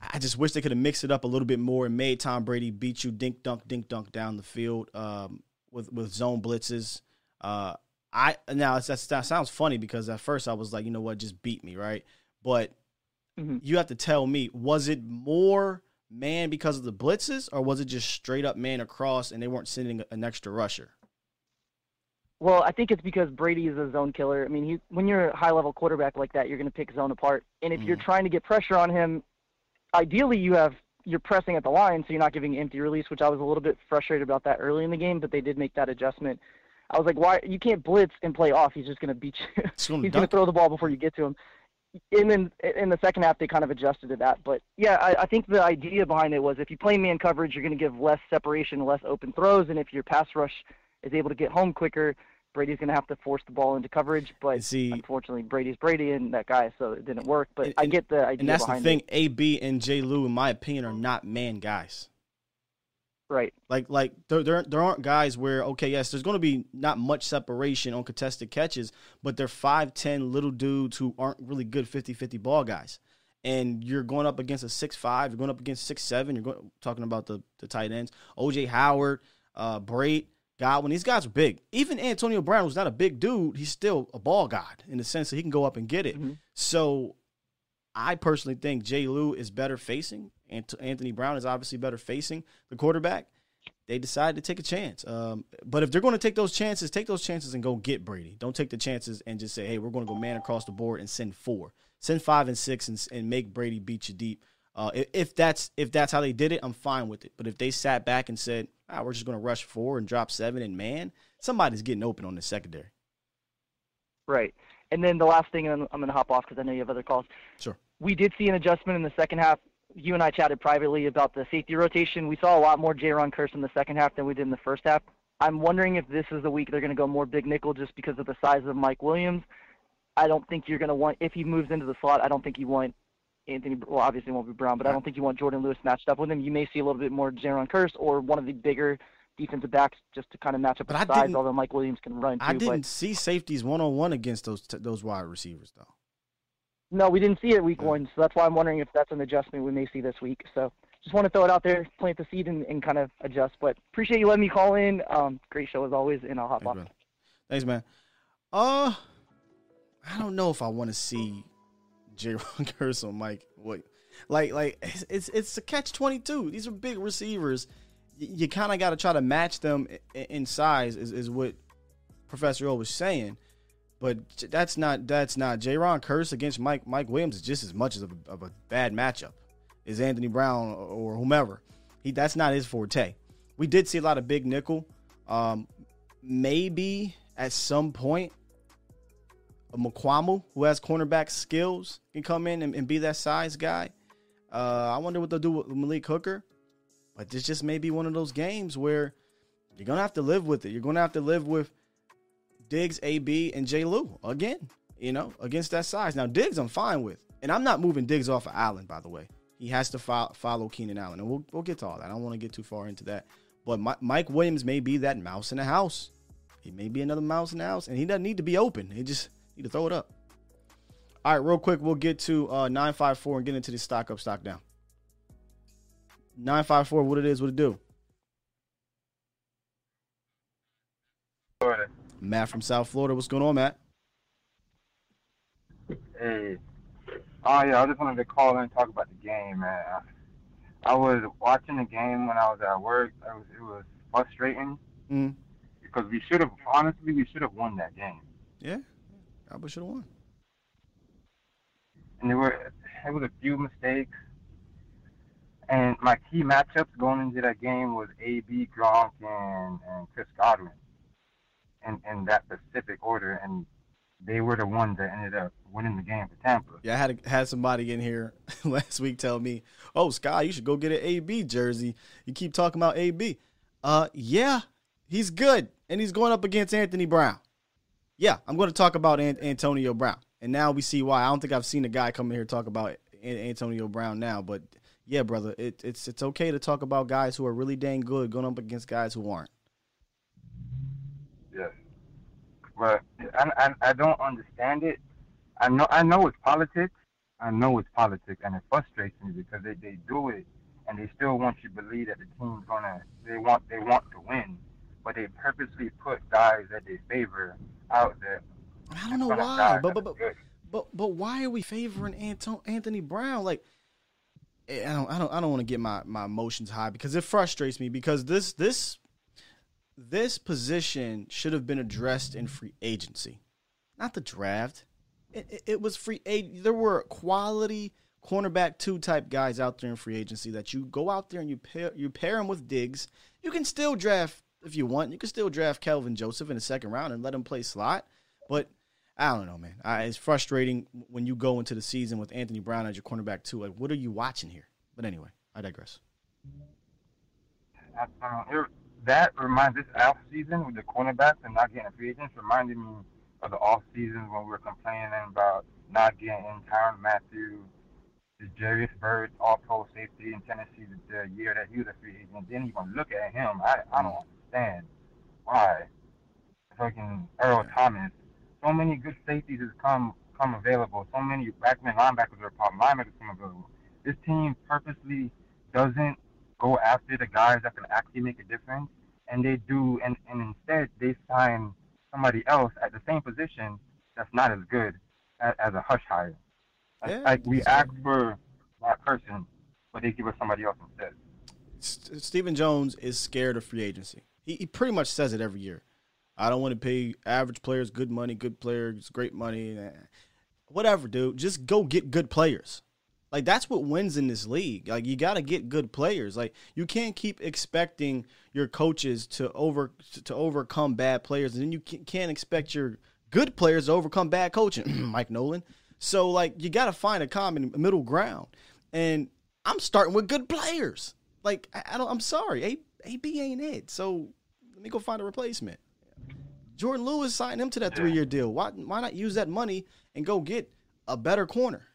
I just wish they could have mixed it up a little bit more and made Tom Brady beat you dink dunk dink dunk down the field um, with with zone blitzes. Uh, I now it's, that's, that sounds funny because at first I was like, you know what, just beat me, right? But mm-hmm. you have to tell me, was it more man because of the blitzes, or was it just straight up man across and they weren't sending an extra rusher? Well, I think it's because Brady is a zone killer. I mean, he, when you're a high level quarterback like that, you're going to pick zone apart. And if you're mm. trying to get pressure on him, ideally you have you're pressing at the line, so you're not giving empty release, which I was a little bit frustrated about that early in the game, but they did make that adjustment. I was like, why you can't blitz and play off? He's just going to beat you. gonna He's going to throw the ball before you get to him. And then in the second half, they kind of adjusted to that. But yeah, I, I think the idea behind it was if you play man coverage, you're going to give less separation, less open throws, and if your pass rush is able to get home quicker, Brady's going to have to force the ball into coverage. But See, unfortunately, Brady's Brady and that guy, so it didn't work. But I get the idea And that's the thing. it. AB and J. Lou, in my opinion, are not man guys. Right. Like like there there, there aren't guys where okay yes there's going to be not much separation on contested catches but they're 5'10 little dudes who aren't really good 50-50 ball guys. And you're going up against a 6'5 you're going up against 6'7 you're going talking about the the tight ends OJ Howard uh Brait Godwin these guys are big. Even Antonio Brown was not a big dude he's still a ball god in the sense that he can go up and get it. So I personally think Jay Lou is better facing, Anthony Brown is obviously better facing the quarterback. They decided to take a chance. Um, but if they're going to take those chances, take those chances and go get Brady. Don't take the chances and just say, "Hey, we're going to go man across the board and send four, send five and six, and, and make Brady beat you deep." Uh, if, if that's if that's how they did it, I'm fine with it. But if they sat back and said, ah, "We're just going to rush four and drop seven and man," somebody's getting open on the secondary. Right. And then the last thing, and I'm, I'm going to hop off because I know you have other calls. Sure. We did see an adjustment in the second half. You and I chatted privately about the safety rotation. We saw a lot more Jayron Kearse in the second half than we did in the first half. I'm wondering if this is the week they're going to go more big nickel just because of the size of Mike Williams. I don't think you're going to want, if he moves into the slot, I don't think you want Anthony, well, obviously it won't be Brown, but I don't think you want Jourdan Lewis matched up with him. You may see a little bit more Jayron Kearse or one of the bigger defensive backs just to kind of match up But with I size. Although Mike Williams can run too. I didn't see safeties one on one against those t- those wide receivers though. No, we didn't see it week one, so that's why I'm wondering if that's an adjustment we may see this week. So just want to throw it out there, plant the seed, and, and kind of adjust. But appreciate you letting me call in. Um, great show as always, and I'll hop off. Thanks, man. Uh, I don't know if I want to see J. Ron Curse on Mike. What, like, like it's it's, it's a catch twenty two. These are big receivers. Y- You kind of got to try to match them i- in size. Is, is what Professor O was saying. But that's not that's not Jayron Kearse against Mike Mike Williams is just as much as of a, of a bad matchup is Anthony Brown or whomever. He that's not his forte. We did see a lot of big nickel. Um, maybe at some point, a Mukuamu who has cornerback skills can come in and, and be that size guy. Uh, I wonder what they'll do with Malik Hooker. But this just may be one of those games where you're gonna have to live with it. You're gonna have to live with Diggs, AB, and J. Lou again. You know, against that size. Now Diggs, I'm fine with, and I'm not moving Diggs off of Allen. By the way, he has to fo- follow Keenan Allen, and we'll we'll get to all that. I don't want to get too far into that. But Mi- Mike Williams may be that mouse in the house. He may be another mouse in the house, and he doesn't need to be open. He just need to throw it up. All right, real quick, we'll get to uh, nine five four and get into the stock up, stock down. Nine five four, what it is, what it do? Matt from South Florida. What's going on, Matt? Hey. Oh yeah, I just wanted to call in and talk about the game, man. I, I was watching the game when I was at work. It was, it was frustrating Mm. because we should have honestly we should have won that game. Yeah, Cowboys should have won. And there were it was a few mistakes. And my key matchups going into that game was AB, Gronk, and, and Chris Godwin, in in that specific order. And they were the ones that ended up winning the game for Tampa. Yeah, I had had somebody in here last week tell me, "Oh, Sky, you should go get an AB jersey. You keep talking about AB." Uh, yeah, he's good, and he's going up against Anthony Brown. Yeah, I'm going to talk about An- Antonio Brown, and now we see why. I don't think I've seen a guy come in here talk about An- Antonio Brown now, but yeah, brother, it, it's it's okay to talk about guys who are really dang good going up against guys who aren't. Yes. But I, I I don't understand it. I know I know it's politics. I know it's politics, and it frustrates me because they, they do it, and they still want you to believe that the team's gonna they want they want to win, but they purposely put guys that they favor out there. I don't know why, but but but but but why are we favoring Anto- Anthony Brown? Like, eh, I don't I don't I don't want to get my my emotions high because it frustrates me because this this this position should have been addressed in free agency, not the draft. It, it, it was free. ag- There were quality cornerback two type guys out there in free agency that you go out there and you pair you pair them with Diggs. You can still draft if you want. You can still draft Kelvin Joseph in the second round and let him play slot. But I don't know, man. I, it's frustrating when you go into the season with Anthony Brown as your cornerback too. Like, what are you watching here? But anyway, I digress. I, I that reminds this off season with the cornerbacks and not getting free agents reminded me of the off season when we were complaining about not getting in Tyrann Mathieu, the Jairus Byrd, all pro safety in Tennessee the, year that he was a free agent. You gonna look at him. I I don't understand why. Fucking Earl Thomas. So many good safeties has come come available. So many backman linebackers are problem. Linebackers come available. This team purposely doesn't go after the guys that can actually make a difference, and they do, and, and instead they sign somebody else at the same position that's not as good as, as a hush hire. Like- Yeah, like we ask for that person, but they give us somebody else instead. S- Stephen Jones is scared of free agency. He, he pretty much says it every year. I don't want to pay average players good money, good players, great money. Whatever, dude. Just go get good players. Like that's what wins in this league. Like you got to get good players. Like you can't keep expecting your coaches to over to overcome bad players, and then you can't expect your good players to overcome bad coaching. Mike Nolan. So like you got to find a common middle ground, and I'm starting with good players. Like I, don't. I'm sorry, A, AB ain't it. So let me go find a replacement. Jourdan Lewis signed him to that three year deal. Why why not use that money and go get a better corner?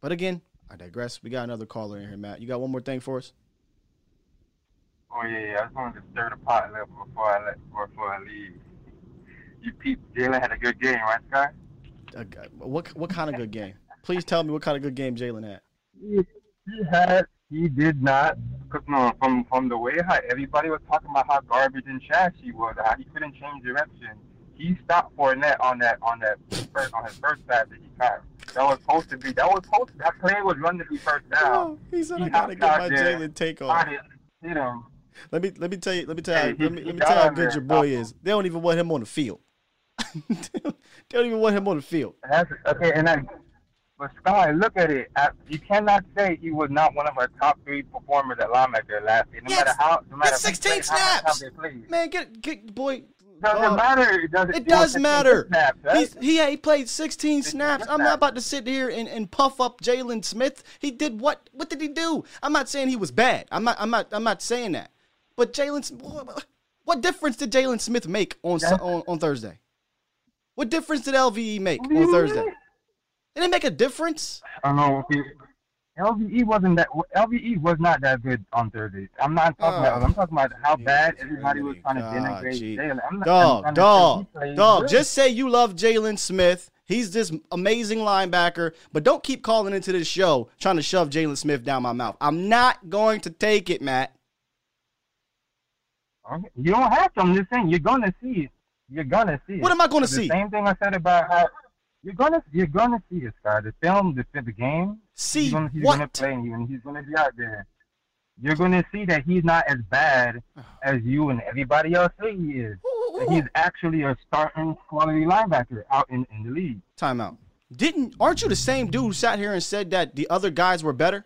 But again, I digress. We got another caller in here, Matt. You got one more thing for us? Oh yeah, yeah. I just wanted to stir the pot a little before I let before I leave. You peep, Jaylon had a good game, right, Sky? Uh, what what kind of good game? Please tell me what kind of good game Jaylon had. He, he had, he did not. Cause no, from from the way how everybody was talking about how garbage and trash he was, how he couldn't change direction. He stopped Fournette on that on that first on his first pass that he caught. That was supposed to be. That was supposed. To, that play was run to be first down. Oh, he said I gotta get my Jaylon take off. You know. Let me let me tell you let me tell Hey, you he- let me, he let me tell you how good your boy is. They don't even want him on the field. they don't even want him on the field. That's okay, and then, but Sky, look at it. Uh, You cannot say he was not one of our top three performers at linebacker last year. No Yes, matter how, no matter 16 played, how many snaps. times they played. Man, get get boy. Doesn't matter. It doesn't. It does matter. Snaps, right? He's, he he played 16 snaps. I'm not about to sit here and, and puff up Jaylon Smith. He did what? What did he do? I'm not saying he was bad. I'm not. I'm not. I'm not saying that. But Jaylon, what, what difference did Jaylon Smith make on, on on Thursday? What difference did LVE make on Thursday? Did it make a difference? I don't know. LVE wasn't that. LVE was not that good on Thursday. I'm not talking about. I'm talking about how oh, bad everybody was trying to denigrate. Jaylon. I'm not, I'm Dog, say dog, dog. good. Just say you love Jaylon Smith. He's this amazing linebacker, but don't keep calling into this show trying to shove Jaylon Smith down my mouth. I'm not going to take it, Matt. Okay. You don't have to. I'm just saying you're gonna see it. You're gonna see it. What am I gonna the see? same thing I said about how you're gonna you're gonna see it, Sky. The film, the the game. See he's gonna, he's what? gonna play and and he's gonna be out there. You're gonna see that he's not as bad as you and everybody else say he is. That he's actually a starting quality linebacker out in, in the league. Timeout. Didn't aren't you the same dude who sat here and said that the other guys were better?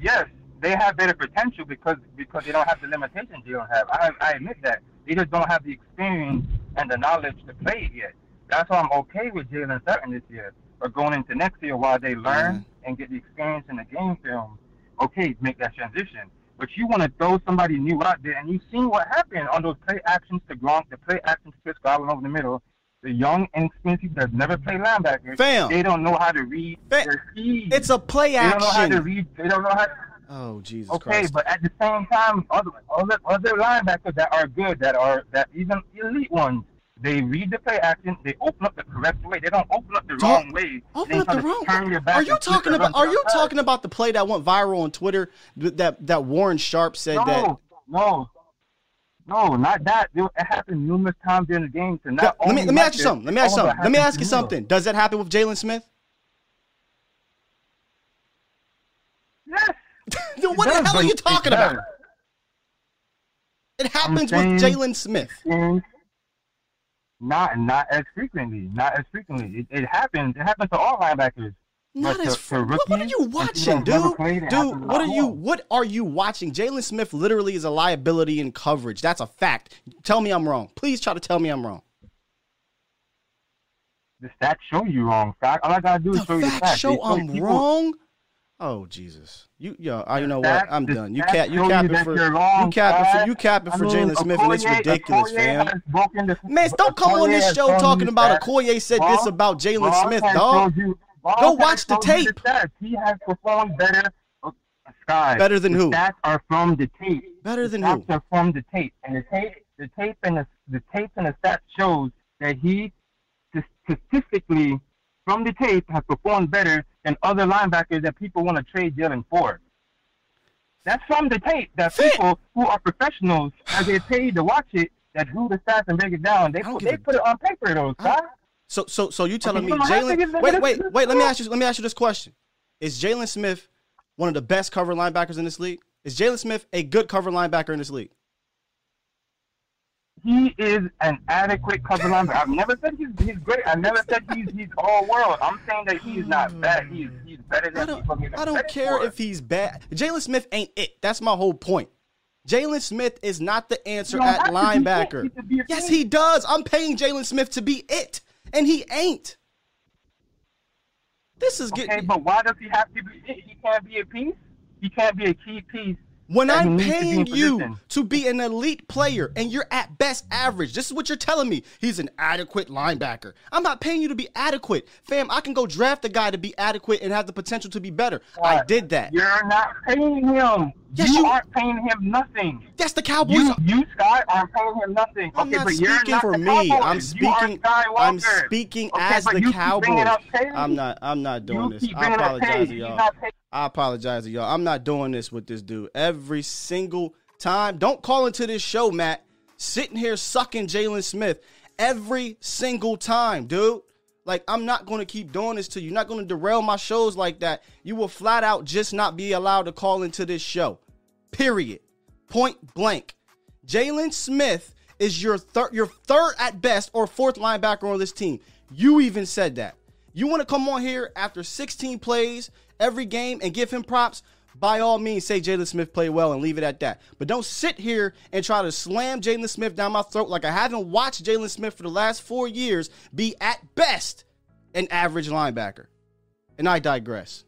Yes, they have better potential because because they don't have the limitations you don't have. I I admit that they just don't have the experience and the knowledge to play it yet. That's why I'm okay with Jaylon starting this year or going into next year while they learn mm. and get the experience in the game film. Okay, make that transition. But you want to throw somebody new out there, and you've seen what happened on those play actions to Gronk, the play actions to Chris Godwin over the middle. The young, inexperienced people that never played linebacker, Fam. they don't know how to read their speed. It's a play action. They don't know how to read. They don't know how. Oh Jesus Okay, Christ! but at the same time, other other other linebackers that are good, that are that even elite ones, they read the play action, they open up the correct way. They don't open up the Dog, wrong way. Open up the wrong. Turn your back Are you talking about? Are you the talking about the play that went viral on Twitter? That that Warren Sharp said No, that. no, no, not that. It happened numerous times during the game. To not Let me let me ask you something. Let me ask you something. Let me ask you something. Does that happen with Jaylon Smith? Yes. What It the hell are you talking about? It happens with Jaylon Smith. Not not as frequently. Not as frequently. It, it happens. It happens to all linebackers. Not But as to- to what, what are you watching, dude? Dude, what are you what are you watching? Jaylon Smith literally is a liability in coverage. That's a fact. Tell me I'm wrong. Please try to tell me I'm wrong. The stats show you wrong. Fact. All I gotta do is show you the Facts facts. show I'm people- wrong. Oh Jesus! You yo, I you know what? I'm done. You cap you show you for you capping for you capping for mean, Jaylon Smith, and it's ridiculous, Okoye fam. the- Man, don't come on this show talking about that. Okoye said this about Jaylon Smith, dog. you- Go watch the tape. stats. He has performed better. Oh, Sky. Better than the who? Stats are from the tape. Better than the who? stats are from the tape, and the tape, the tape, and the the tape and the stats shows that he statistically from the tape has performed better than other linebackers that people want to trade Jaylon for. That's from the tape that people who are professionals, as they paid to watch it, that do the stats and break it down. They put, they put it on paper, though, Sky. So so so you telling Okay, me come on, how big is Jaylon? Wait wait wait. Let me ask you. Let me ask you this question: Is Jaylon Smith one of the best cover linebackers in this league? Is Jaylon Smith a good cover linebacker in this league? He is an adequate cover linebacker. I've never said he's, he's great. I never said he's he's all world. I'm saying that he's not hmm. bad. He's he's better than people give him I don't care for. if he's bad. Jaylon Smith ain't it. That's my whole point. Jaylon Smith is not the answer at have to be it. linebacker. He Yes, he does. I'm paying Jaylon Smith to be it, and he ain't. This is Okay, getting. but why does he have to be? He can't be a piece. He can't be a key piece When that I'm needs to paying you to be an elite player and you're at best average, this is what you're telling me. He's an adequate linebacker. I'm not paying you to be adequate. Fam, I can go draft a guy to be adequate and have the potential to be better. I did that. You're not paying him. Yes, you, you- aren't paying him nothing. That's the Cowboys. You, you Scott, aren't paying him nothing. I'm okay, not but you're speaking not for me. I'm speaking. I'm speaking Okay, as the Cowboys. I'm not. I'm not doing this. I apologize y'all. I apologize to y'all. I'm not doing this with this dude every single time. Don't call into this show, Matt. Sitting here sucking Jaylon Smith every single time, dude. Like I'm not going to keep doing this to you. You're not going to derail my shows like that. You will flat out just not be allowed to call into this show. Period. Point blank. Jaylon Smith is your third, your third at best or fourth linebacker on this team. You even said that. You want to come on here after 16 plays every game and give him props? By all means, say Jaylon Smith played well and leave it at that. But don't sit here and try to slam Jaylon Smith down my throat like I haven't watched Jaylon Smith for the last four years be at best an average linebacker. And I digress.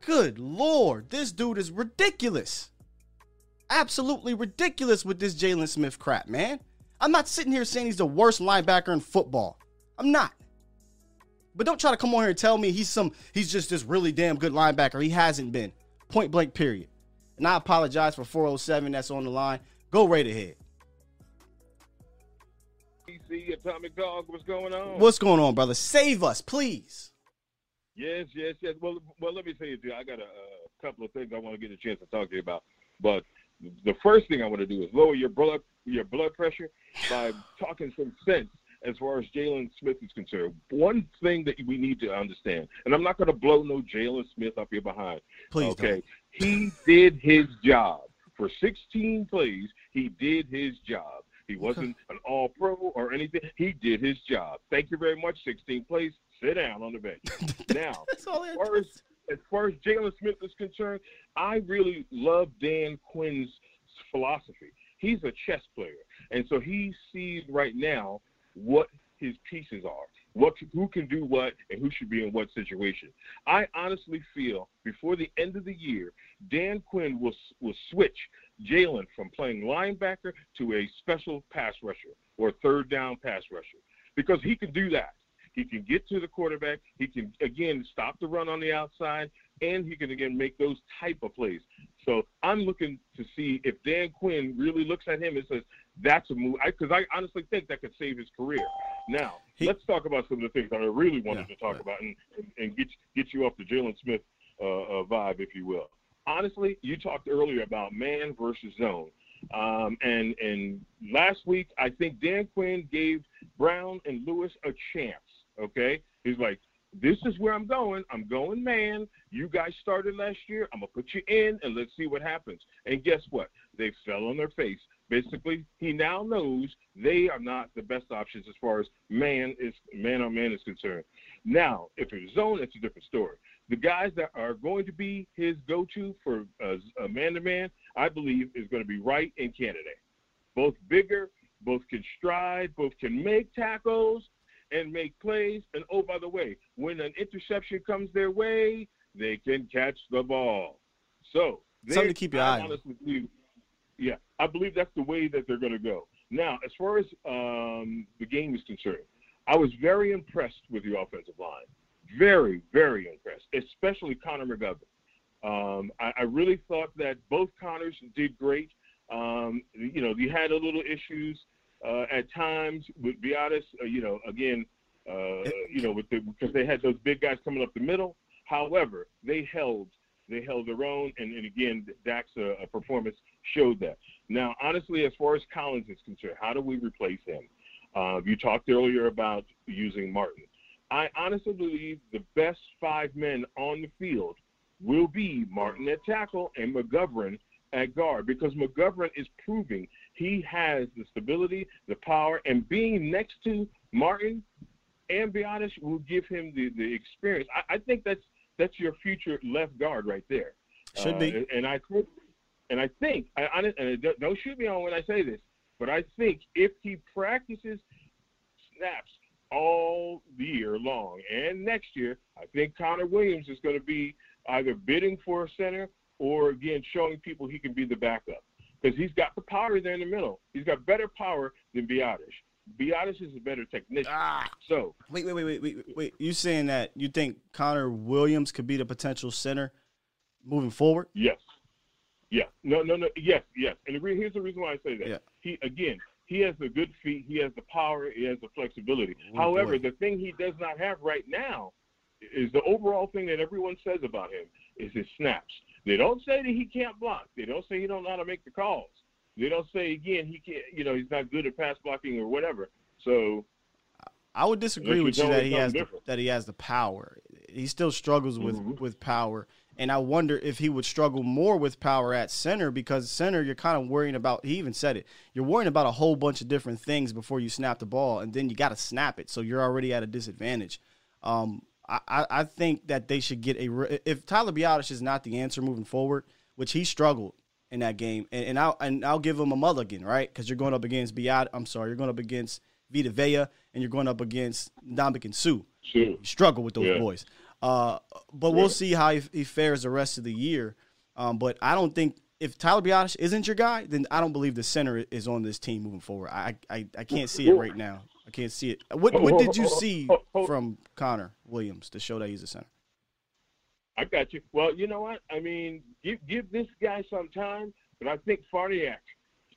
Good lord, this dude is ridiculous. Absolutely ridiculous with this Jaylon Smith crap, man. I'm not sitting here saying he's the worst linebacker in football. I'm not. But don't try to come on here and tell me he's some he's just this really damn good linebacker. He hasn't been. Point blank period. And I apologize for 407 that's on the line. Go right ahead. PC Atomic Dog, what's going on? What's going on, brother? Save us, please. Yes, yes, yes. Well, well, let me tell you, dude, I got a, a couple of things I want to get a chance to talk to you about. But the first thing I want to do is lower your blood your blood pressure by talking some sense as far as Jaylon Smith is concerned. One thing that we need to understand, and I'm not going to blow no Jaylon Smith up here behind. Please okay, he did his job for 16 plays. He did his job. He wasn't an All Pro or anything. He did his job. Thank you very much. 16 plays. Sit down on the bench. now, as far as as far as Jaylon Smith is concerned, I really love Dan Quinn's philosophy. He's a chess player, and so he sees right now what his pieces are, what who can do what, and who should be in what situation. I honestly feel before the end of the year, Dan Quinn will will switch Jaylon from playing linebacker to a special pass rusher or third down pass rusher because he can do that. He can get to the quarterback. He can again stop the run on the outside, and he can again make those type of plays. So I'm looking to see if Dan Quinn really looks at him and says that's a move. Because I, I, honestly think that could save his career. Now let's talk about some of the things that I really wanted to talk about and, and get get you off the Jaylon Smith uh, uh, vibe, if you will. Honestly, you talked earlier about man versus zone. Um, and and last week, I think Dan Quinn gave Brown and Lewis a chance. Okay, he's like, this is where I'm going. I'm going man. You guys started last year. I'm gonna put you in, and let's see what happens. And guess what? They fell on their face. Basically, he now knows they are not the best options as far as man is man on man is concerned. Now, if it's zone, it's a different story. The guys that are going to be his go-to for uh, a man-to-man, I believe, is going to be Wright and Canady, Both bigger, both can stride, both can make tackles and make plays. And oh, by the way, when an interception comes their way, they can catch the ball. So Something to keep your eye on. honestly believe, yeah, I believe that's the way that they're going to go. Now, as far as um, the game is concerned, I was very impressed with the offensive line. Very, very impressed, especially Connor McGovern. Um, I, I really thought that both Connors did great. Um, you know, you had a little issues uh, at times with be uh, you know, again, uh, you know, the, because they had those big guys coming up the middle. However, they held they held their own, and, and again, Dak's uh, performance showed that. Now, honestly, as far as Collins is concerned, how do we replace him? Uh, you talked earlier about using Martin. I honestly believe the best five men on the field will be Martin at tackle and McGovern at guard because McGovern is proving he has the stability, the power, and being next to Martin and be honest will give him the, the experience. I, I think that's that's your future left guard right there. Should be. Uh, and I think, and I think, I, I, and don't- don't shoot me on when I say this, but I think if he practices snaps all year long and next year, I think Connor Williams is going to be either bidding for a center or again showing people he can be the backup because he's got the power there in the middle. He's got better power than Biadasz. Biadasz is a better technician. Ah. So Wait, wait, wait, wait, wait, wait. You saying that you think Connor Williams could be the potential center moving forward? Yes. Yeah. No, no, no. Yes, yes. And the re- here's the reason why I say that. Yeah. He again, he has the good feet, he has the power, he has the flexibility. Oh, However, boy. the thing he does not have right now is the overall thing that everyone says about him is his snaps. They don't say that he can't block. They don't say he don't know how to make the calls. They don't say again he can't. You know, he's not good at pass blocking or whatever. So I would disagree with you that he has the, that he has the power. He still struggles with Mhm. with power, and I wonder if he would struggle more with power at center because center you're kind of worrying about. He even said it. You're worrying about a whole bunch of different things before you snap the ball, and then you got to snap it, so you're already at a disadvantage. Um, I, I think that they should get a if Tyler Biadasz is not the answer moving forward, which he struggled in that game, and, and I'll and I'll give him a mulligan, right? Because you're going up against Biot. I'm sorry, you're going up against Vita Vea, and you're going up against Dominic Suh. Suh. You struggle with those Yeah. boys. Uh, but we'll see how he, he fares the rest of the year. Um, but I don't think if Tyler Biadasz isn't your guy, then I don't believe the center is on this team moving forward. I I, I can't see it right now. I can't see it. What what did you see from Connor Williams to show that he's a center? I got you. Well, you know what? I mean, give give this guy some time, but I think Farniok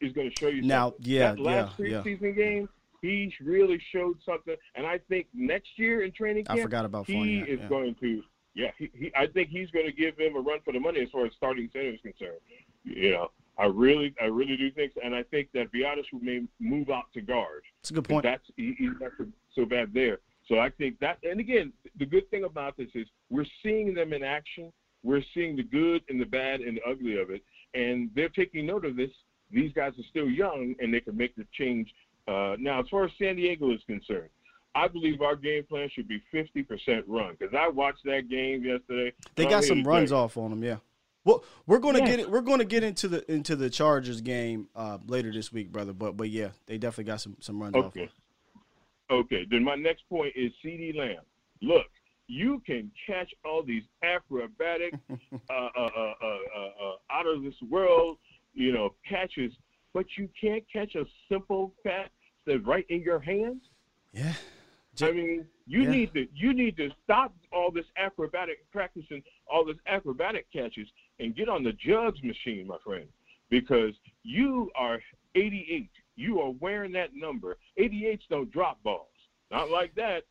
is going to show you Now, something. yeah, that last yeah, yeah. preseason game, he really showed something, and I think next year in training I camp, forgot about he is yeah. going to. Yeah, he, he, I think he's going to give him a run for the money as far as starting center is concerned. You know, I really, I really do think, so. and I think that Biadasz may move out to guard. That's a good point. That's he, he's not so, so bad there. So I think that, and again, the good thing about this is we're seeing them in action. We're seeing the good and the bad and the ugly of it, and they're taking note of this. These guys are still young, and they can make the change. Uh, now, as far as San Diego is concerned, I believe our game plan should be 50% run because I watched that game yesterday. They got some runs off on them, yeah. Well, we're going to Yeah. get it. We're to get into the into the Chargers game uh, later this week, brother. But but yeah, they definitely got some some runs off. Okay. Okay. Then my next point is CeeDee Lamb. Look, you can catch all these acrobatic, uh, uh, uh, uh, uh, uh, out of this world, you know, catches, but you can't catch a simple pass that's right in your hands. Yeah. I mean, you Yeah. need to you need to stop all this acrobatic practicing, all this acrobatic catches, and get on the jugs machine, my friend, because you are 88. You are wearing that number. 88s don't drop balls. Not like that.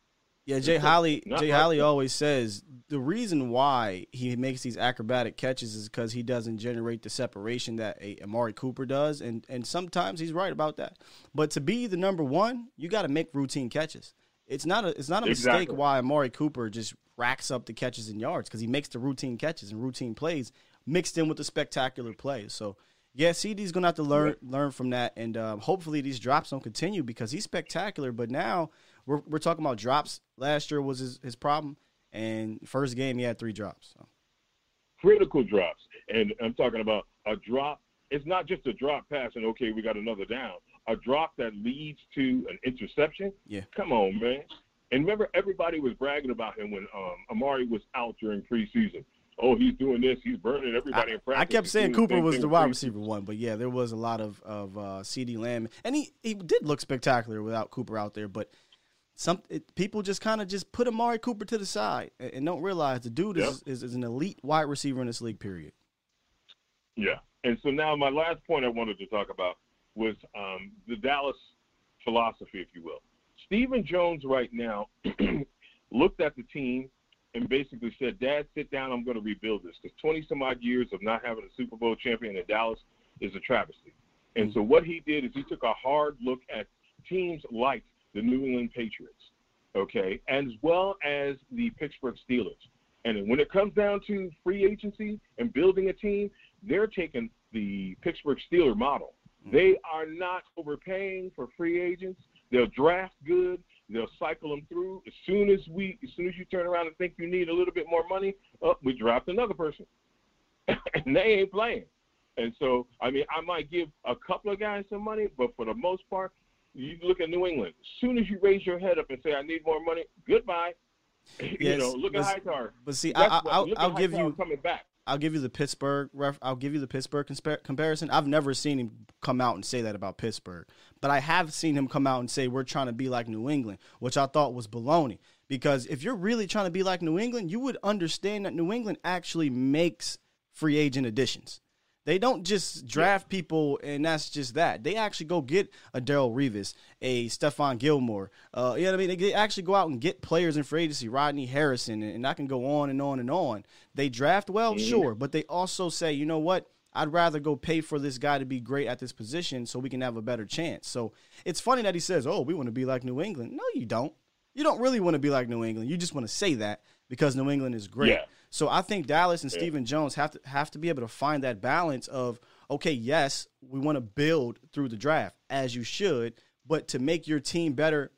Yeah, Jay Holly. Jay Holly always says the reason why he makes these acrobatic catches is because he doesn't generate the separation that a Amari Cooper does, and and sometimes he's right about that. But to be the number one, you got to make routine catches. It's not a it's not a mistake why Amari Cooper just racks up the catches and yards because he makes the routine catches and routine plays mixed in with the spectacular plays. So. Yeah, CeeDee's gonna have to learn learn from that, and um, hopefully these drops don't continue because he's spectacular. But now we're we're talking about drops. Last year was his, his problem, and first game he had three drops. So. critical drops. And I'm talking about a drop. It's not just a drop pass and okay, we got another down. A drop that leads to an interception. Yeah. Come on, man. And remember, everybody was bragging about him when um, Amari was out during preseason. Oh, he's doing this. He's burning everybody in practice. I kept He's saying Cooper same was the wide receiver one, but yeah, there was a lot of of uh, CeeDee Lamb, and he he did look spectacular without Cooper out there. But some it, people just kind of just put Amari Cooper to the side and, and don't realize the dude is, is is an elite wide receiver in this league. Period. Yeah. And so now my last point I wanted to talk about was um, the Dallas philosophy, if you will. Stephen Jones right now looked at the team and basically said, Dad, sit down. I'm going to rebuild this because 20 some odd years of not having a Super Bowl champion in Dallas is a travesty. And so what he did is he took a hard look at teams like the New England Patriots, okay, as well as the Pittsburgh Steelers. And when it comes down to free agency and building a team, they're taking the Pittsburgh Steeler model. Mm-hmm. They are not overpaying for free agents. They'll draft good. They'll cycle them through. As soon as we, as soon as you turn around and think you need a little bit more money, oh, we draft another person, and they ain't playing. And so, I mean, I might give a couple of guys some money, but for the most part, you look at New England. As soon as you raise your head up and say, "I need more money," goodbye. you know, look at but- Hightower. but see, That's I- I- what- I'll- give you- coming back. I'll give you the Pittsburgh. Ref, I'll give you the Pittsburgh comparison. I've never seen him come out and say that about Pittsburgh, but I have seen him come out and say we're trying to be like New England, which I thought was baloney. Because if you're really trying to be like New England, you would understand that New England actually makes free agent additions. They don't just draft people and that's just that. They actually go get a Darrelle Revis, a Stephon Gilmore. Uh, you know what I mean? They actually go out and get players in free agency, Rodney Harrison, and I can go on and on and on. They draft well, Mhm. sure, but they also say, you know what? I'd rather go pay for this guy to be great at this position so we can have a better chance. So it's funny that he says, "Oh, we want to be like New England." No, you don't. You don't really want to be like New England. You just want to say that because New England is great. Yeah. So I think Dallas and Yeah. Stephen Jones have to have to be able to find that balance of okay, yes, we want to build through the draft as you should, but to make your team better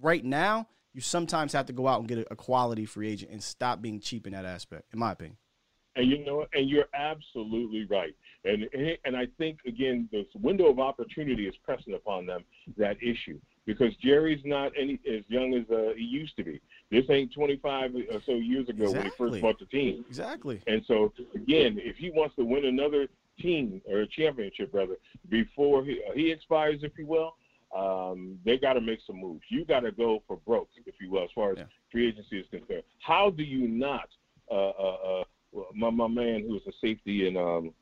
right now, you sometimes have to go out and get a, a quality free agent and stop being cheap in that aspect, in my opinion. And you know, and you're absolutely right. And and I think again, this window of opportunity is pressing upon them that issue because Jerry's not any as young as uh, he used to be. This ain't 25 or so years ago when he first bought the team. Exactly. And so again, if he wants to win another team or a championship, rather, before he, uh, he expires, if you will, um, they got to make some moves. You got to go for broke, if you will, as far as free agency is concerned. How do you not? Uh, uh, uh, my my man who was a safety in um,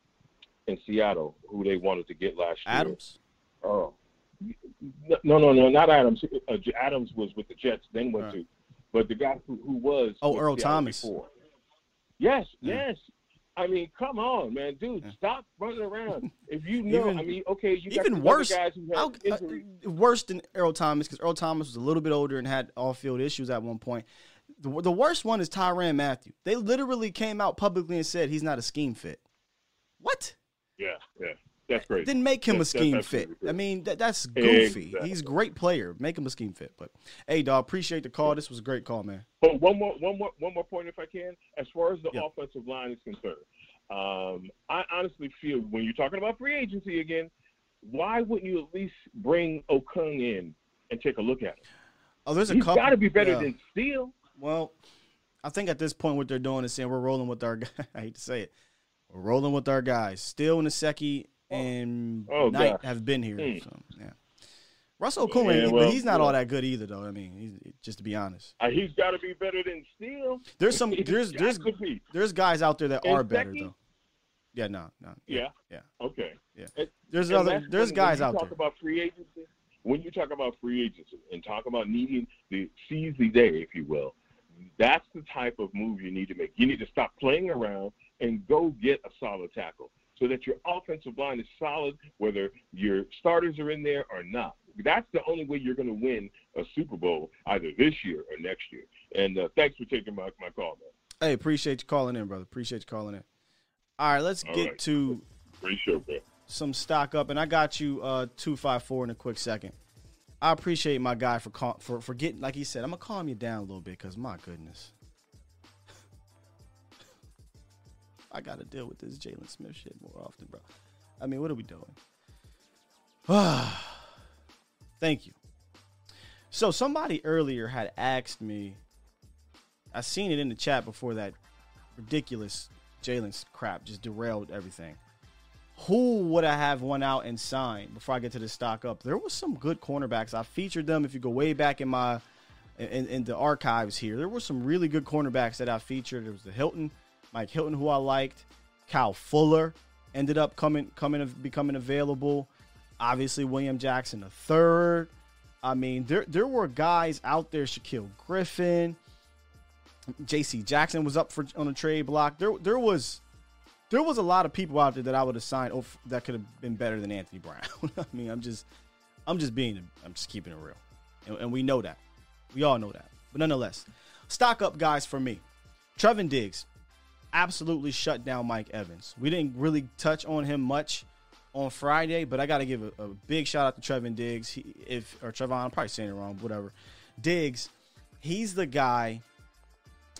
in Seattle, who they wanted to get last year. Adams. Oh, no, no, no, not Adams. Uh, Adams was with the Jets, then went to, but the guy who, who was Oh, Earl Thomas. Before. Yes, Yeah. yes. I mean, come on, man, dude, stop running around. If you know, Even- I mean, okay, you Even worse, guys who have uh, worse than Earl Thomas because Earl Thomas was a little bit older and had off field issues at one point. The, the worst one is Tyrann Mathieu. They literally came out publicly and said he's not a scheme fit. What? yeah, yeah, that's great. Didn't make him That's- a scheme fit. great. I mean, that, that's goofy. Exactly. He's a great player. Make him a scheme fit. But hey, dog, appreciate the call. This was a great call, man. But one more, one more, one more point, if I can. As far as the Yeah. offensive line is concerned, um, I honestly feel when you're talking about free agency again, why wouldn't you at least bring Okung in and take a look at him? Oh, there's a He's couple. got to be better yeah. than Steele. Well, I think at this point what they're doing is saying we're rolling with our. Guy I hate to say it, we're rolling with our guys. Still Nsekhe and Oh, Knight gosh. have been here. Hmm. So yeah, Russell Okung, Yeah, well, he's not yeah. all that good either, though. I mean, he's, just to be honest, Uh, he's got to be better than Steele. there's some there's there's there's guys out there that And are better though. Yeah, no, no. Yeah. yeah. Okay. Yeah. And- There's and other there's when- guys when out you there. talk about free agency. When you talk about free agency and talk about needing the seize the day, if you will, that's the type of move you need to make. You need to stop playing around and go get a solid tackle so that your offensive line is solid, whether your starters are in there or not. That's the only way you're going to win a Super Bowl either this year or next year. And uh, thanks for taking my, my call, man. Hey, appreciate you calling in, brother. Appreciate you calling in. All right, let's All get right. to show, some stock up, and I got you uh two five four in a quick second. I appreciate my guy for call, for for getting like he said. I'm gonna calm you down a little bit because my goodness, I got to deal with this Jaylon Smith shit more often, bro. I mean, what are we doing? Thank you. So somebody earlier had asked me. I seen it in the chat before that ridiculous Jaylon's crap just derailed everything who would I have one out and signed before I get to the stock up? There was some good cornerbacks. I featured them. If you go way back in my in, in the archives here, there were some really good cornerbacks that I featured. There was the Hilton, Mike Hilton, who I liked. Kyle Fuller ended up coming coming becoming available. Obviously, William Jackson the third. I mean, there there were guys out there. Shaquille Griffin, J.C. Jackson was up for on a trade block. There there was there was a lot of people out there that I would have signed over, that could have been better than Anthony Brown. I mean, I'm just, I'm just being, I'm just keeping it real, and, and we know that, we all know that. But nonetheless, stock up guys for me. Trevin Diggs absolutely shut down Mike Evans. We didn't really touch on him much on Friday, but I got to give a, a big shout out to Trevin Diggs. He, if or Trevon, I'm probably saying it wrong, whatever. Diggs, he's the guy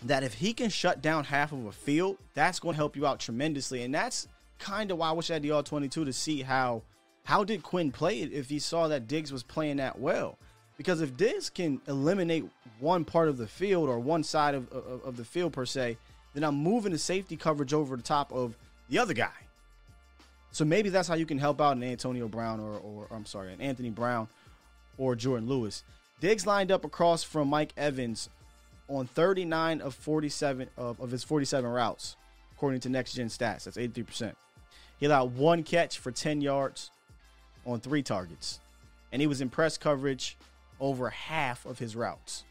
that if he can shut down half of a field, that's going to help you out tremendously. And that's kind of why I wish I had the all 22 to see how how did Quinn play it if he saw that Diggs was playing that well. Because if Diggs can eliminate one part of the field or one side of, of, of the field per se, then I'm moving the safety coverage over the top of the other guy. So maybe that's how you can help out an Antonio Brown or, or I'm sorry, an Anthony Brown or Jourdan Lewis. Diggs lined up across from Mike Evans on 39 of 47 of, of his 47 routes, according to Next Gen Stats. That's 83%. He allowed one catch for 10 yards on three targets, and he was in press coverage over half of his routes.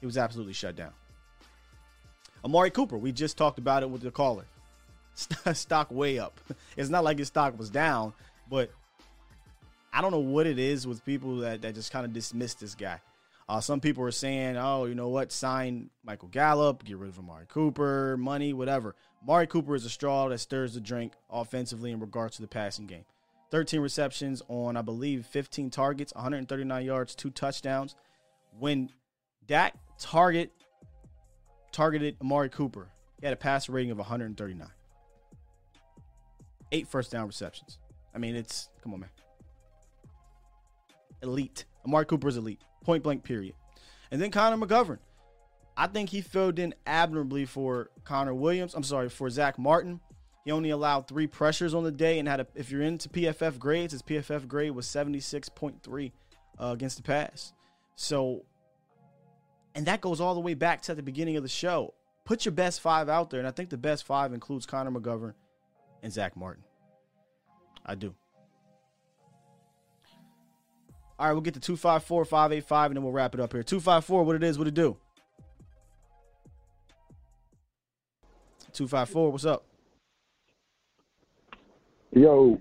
He was absolutely shut down. Amari Cooper, we just talked about it with the caller. Stock way up. It's not like his stock was down, but I don't know what it is with people that, that just kind of dismiss this guy. Uh, some people are saying, oh, you know what, sign Michael Gallup, get rid of Amari Cooper, money, whatever. Amari Cooper is a straw that stirs the drink offensively in regards to the passing game. 13 receptions on, I believe, 15 targets, 139 yards, two touchdowns. When Dak target targeted Amari Cooper, he had a passer rating of 139. Eight first down receptions. I mean, it's come on, man. Elite. Amari Cooper is elite. Point blank, period. And then Connor McGovern. I think he filled in admirably for Connor Williams. I'm sorry, for Zack Martin. He only allowed three pressures on the day and had a, if you're into PFF grades, his PFF grade was 76.3 uh, against the pass. So, and that goes all the way back to the beginning of the show. Put your best five out there, and I think the best five includes Connor McGovern and Zack Martin. I do. All right, we'll get to 254 585 and then we'll wrap it up here. 254, what it is, what it do? 254, what's up? Yo.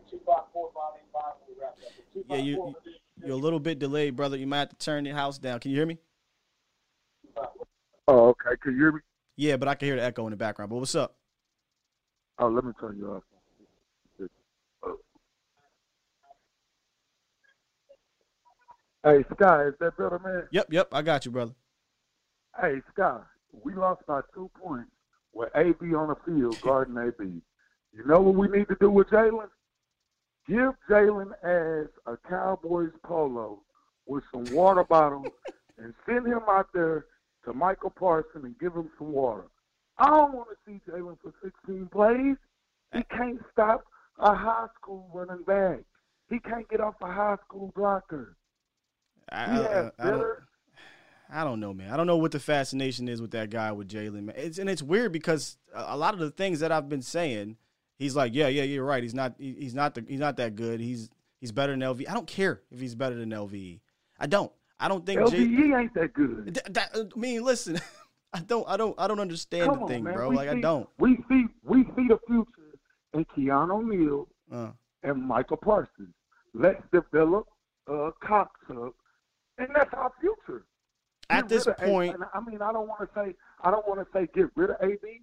Yeah, you, you're a little bit delayed, brother. You might have to turn your house down. Can you hear me? Oh, okay. Can you hear me? Yeah, but I can hear the echo in the background. But what's up? Oh, let me turn you off. Hey, Sky, is that better, man? Yep, yep, I got you, brother. Hey, Sky, we lost by two points with AB on the field guarding AB. You know what we need to do with Jaylon? Give Jaylon as a Cowboys polo with some water bottles and send him out there to Michael Parson and give him some water. I don't want to see Jaylon for 16 plays. He can't stop a high school running back. He can't get off a high school blocker. I, I- I- don't. I don't know, man. I don't know what the fascination is with that guy with Jaylon. man. It's and it's weird because a lot of the things that I've been saying, he's like, yeah, yeah, you're right. He's not. he- He's not. The, he's not that good. He's he's better than LV. I don't care if he's better than LV. I don't. I don't think J- LVE ain't that good. Th- that- I mean, listen, I don't. I don't. I don't understand Come the on, thing, man. bro. We Like I don't. We see we see the future in Keanu Neal Uh, and Michael Parsons. Let's develop a Cox up, and that's our future. At Get this point, A- I mean, I don't want to say I don't want to say get rid of AB,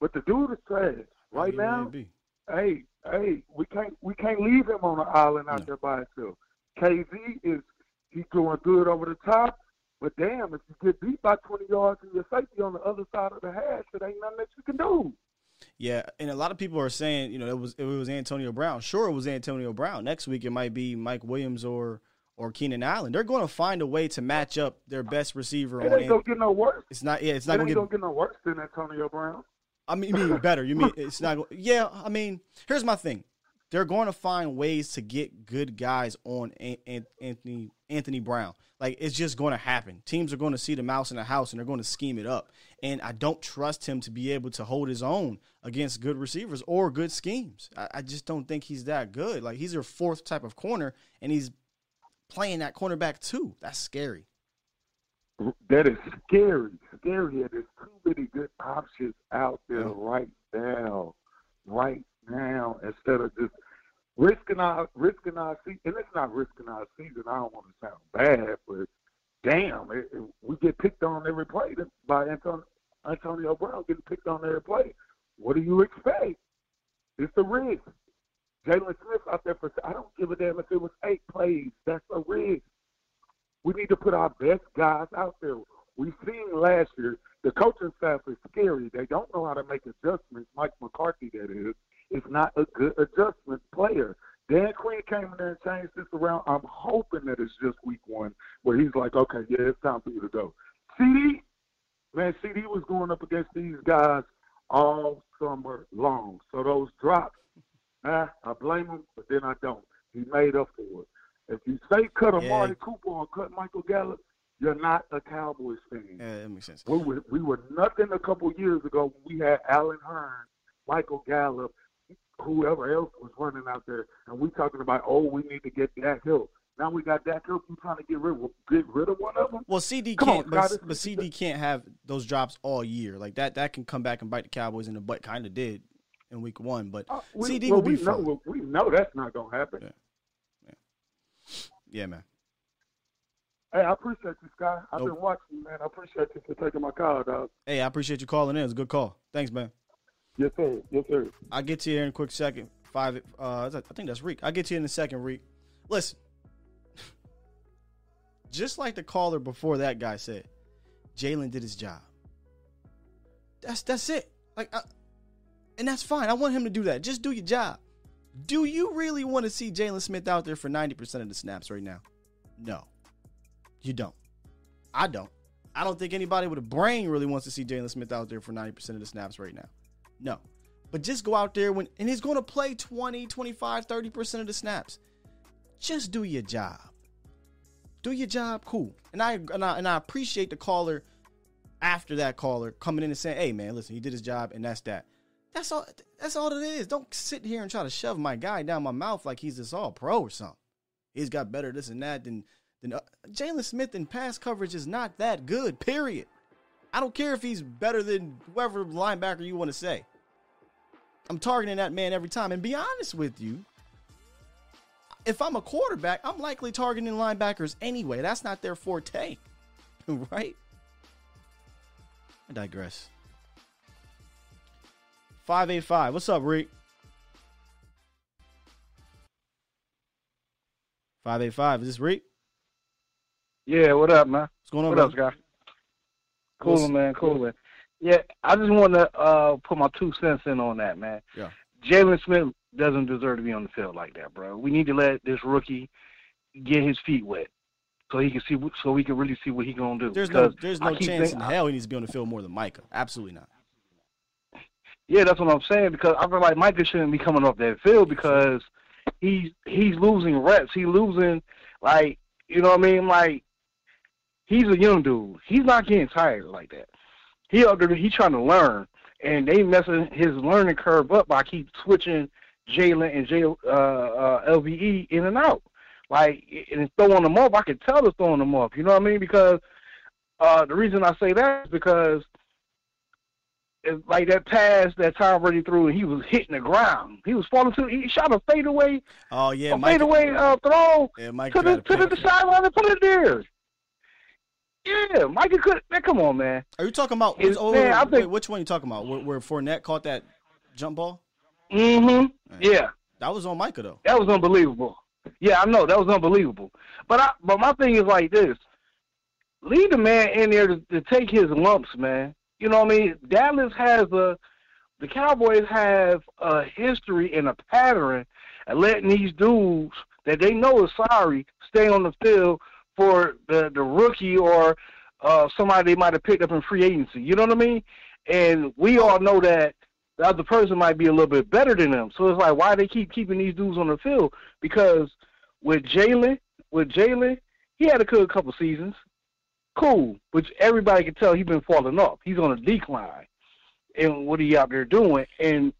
but the dude is trash right now. AB. Hey, hey, we can't we can't leave him on an island out there by himself. KZ is he's doing good over the top, but damn, if you get beat by 20 yards and your safety on the other side of the hash, it ain't nothing that you can do. Yeah, and a lot of people are saying, you know, it was it was Antonio Brown. Sure, it was Antonio Brown. Next week it might be Mike Williams or or Keenan Allen. They're going to find a way to match up their best receiver It on. ain't gonna get no worse. It's not. Yeah, it's not ain't going to gonna get. get no worse than Antonio Brown. I mean, you mean better. You mean it's not. Yeah, I mean, here's my thing. They're going to find ways to get good guys on An- An- Anthony Anthony Brown. Like it's just going to happen. Teams are going to see the mouse in the house and they're going to scheme it up. And I don't trust him to be able to hold his own against good receivers or good schemes. I, I just don't think he's that good. Like he's your fourth type of corner, and he's playing that cornerback too. That's scary. That is scary. Scary. And there's too many good options out there right now. Right now. Instead of just risking our risking our season. And it's not risking our season. I don't want to sound bad, but damn, it, it- we get picked on every play by Antonio, Antonio Brown getting picked on every play. What do you expect? It's a risk. Jaylon Smith out there for I don't give a damn if it was eight plays. That's a risk. We need to put our best guys out there. We've seen last year the coaching staff is scary. They don't know how to make adjustments. Mike McCarthy, that is, is not a good adjustment player. Dan Quinn came in there and changed this around. I'm hoping that it's just week one where he's like, okay, yeah, it's time for you to go. CeeDee, Man, CeeDee was going up against these guys all summer long. So those drops, eh, I blame him, but then I don't. He made up for it. If you say cut a Yeah. Marty Cooper or cut Michael Gallup, you're not a Cowboys fan. Yeah, that makes sense. We were, we were nothing a couple years ago when we had Allen Hurns, Michael Gallup, whoever else was running out there, and we talking about, oh, we need to get Dak Hill. Now we got Dak Hill. We trying to get rid get rid of one of them. Well, CeeDee Come can't, on, but, but CeeDee can't have those drops all year. Like that, that can come back and bite the Cowboys in the butt. Kind of did in Week One, but Uh, we, CeeDee well, will be we know fine. we know that's not gonna happen. Yeah, man. Hey, I appreciate you, Sky. I've Nope. been watching, man. I appreciate you for taking my call, dog. Hey, I appreciate you calling in. It's a good call. Thanks, man. Yes, sir. Yes, sir. I'll get to you in a quick second. Five. Uh, I think that's Reek. I'll get to you in a second, Reek. Listen, just like the caller before that guy said, Jaylon did his job. That's that's it. Like, I, and that's fine. I want him to do that. Just do your job. Do you really want to see Jaylon Smith out there for ninety percent of the snaps right now? No, you don't. I don't. I don't think anybody with a brain really wants to see Jaylon Smith out there for 90% of the snaps right now. No. But just go out there when and he's going to play 20, 25, 30% of the snaps. Just do your job. Do your job, cool. And I and I, and I appreciate the caller after that caller coming in and saying, "Hey man, listen, he did his job and that's that." That's all that's all it is. Don't sit here and try to shove my guy down my mouth like he's this all pro or something. He's got better this and that than than uh, Jaylon Smith in pass coverage is not that good. Period. I don't care if he's better than whoever linebacker you want to say. I'm targeting that man every time. And be honest with you, if I'm a quarterback, I'm likely targeting linebackers anyway. That's not their forte, right? I digress. 585. What's up, Rick? 585. Is this Rick? Yeah, what up, man? What's going on, What up, brother? Scott? Cool, man, cool, man. Yeah, I just want to uh, put my two cents in on that, man. Yeah. Jaylon Smith doesn't deserve to be on the field like that, bro. We need to let this rookie get his feet wet, so he can see, so we can really see what he gonna do. There's no there's no chance think- in hell he needs to be on the field more than Micah. Absolutely not. Yeah, that's what I'm saying because I feel like Micah shouldn't be coming off that field because he's he's losing reps. He's losing like you know what I mean. Like he's a young dude. He's not getting tired like that. He up there, he's trying to learn, and they messing his learning curve up by keep switching Jaylon and J uh, uh, LVE in and out. Like and throwing them up. I can tell they're throwing them up. You know what I mean? Because uh, the reason I say that is because it's like that pass that Tom Brady threw, and he was hitting the ground. He was falling to. He shot a fadeaway, Oh yeah, a Micah. fadeaway uh, throw Yeah, Micah to the to the sideline and put it there. Yeah, Micah could. Man, come on, man. Are you talking about? Is- oh, man, wait, think- which one you talking about? Where, where Fournette caught that jump ball? Mm-hmm. Yeah, That was on Micah though. that was unbelievable. Yeah, I know that was unbelievable. But I, but my thing is like this: leave the man in there to, to take his lumps, man. You know what I mean? Dallas has a, the Cowboys have a history and a pattern of letting these dudes that they know is sorry stay on the field for the the rookie or uh, somebody they might have picked up in free agency. You know what I mean? And we all know that the other person might be a little bit better than them. So it's like, why they keep keeping these dudes on the field? Because with Jaylon, with Jaylon, he had a good couple seasons, cool, which everybody can tell he's been falling off. He's on a decline, and what he out there doing? And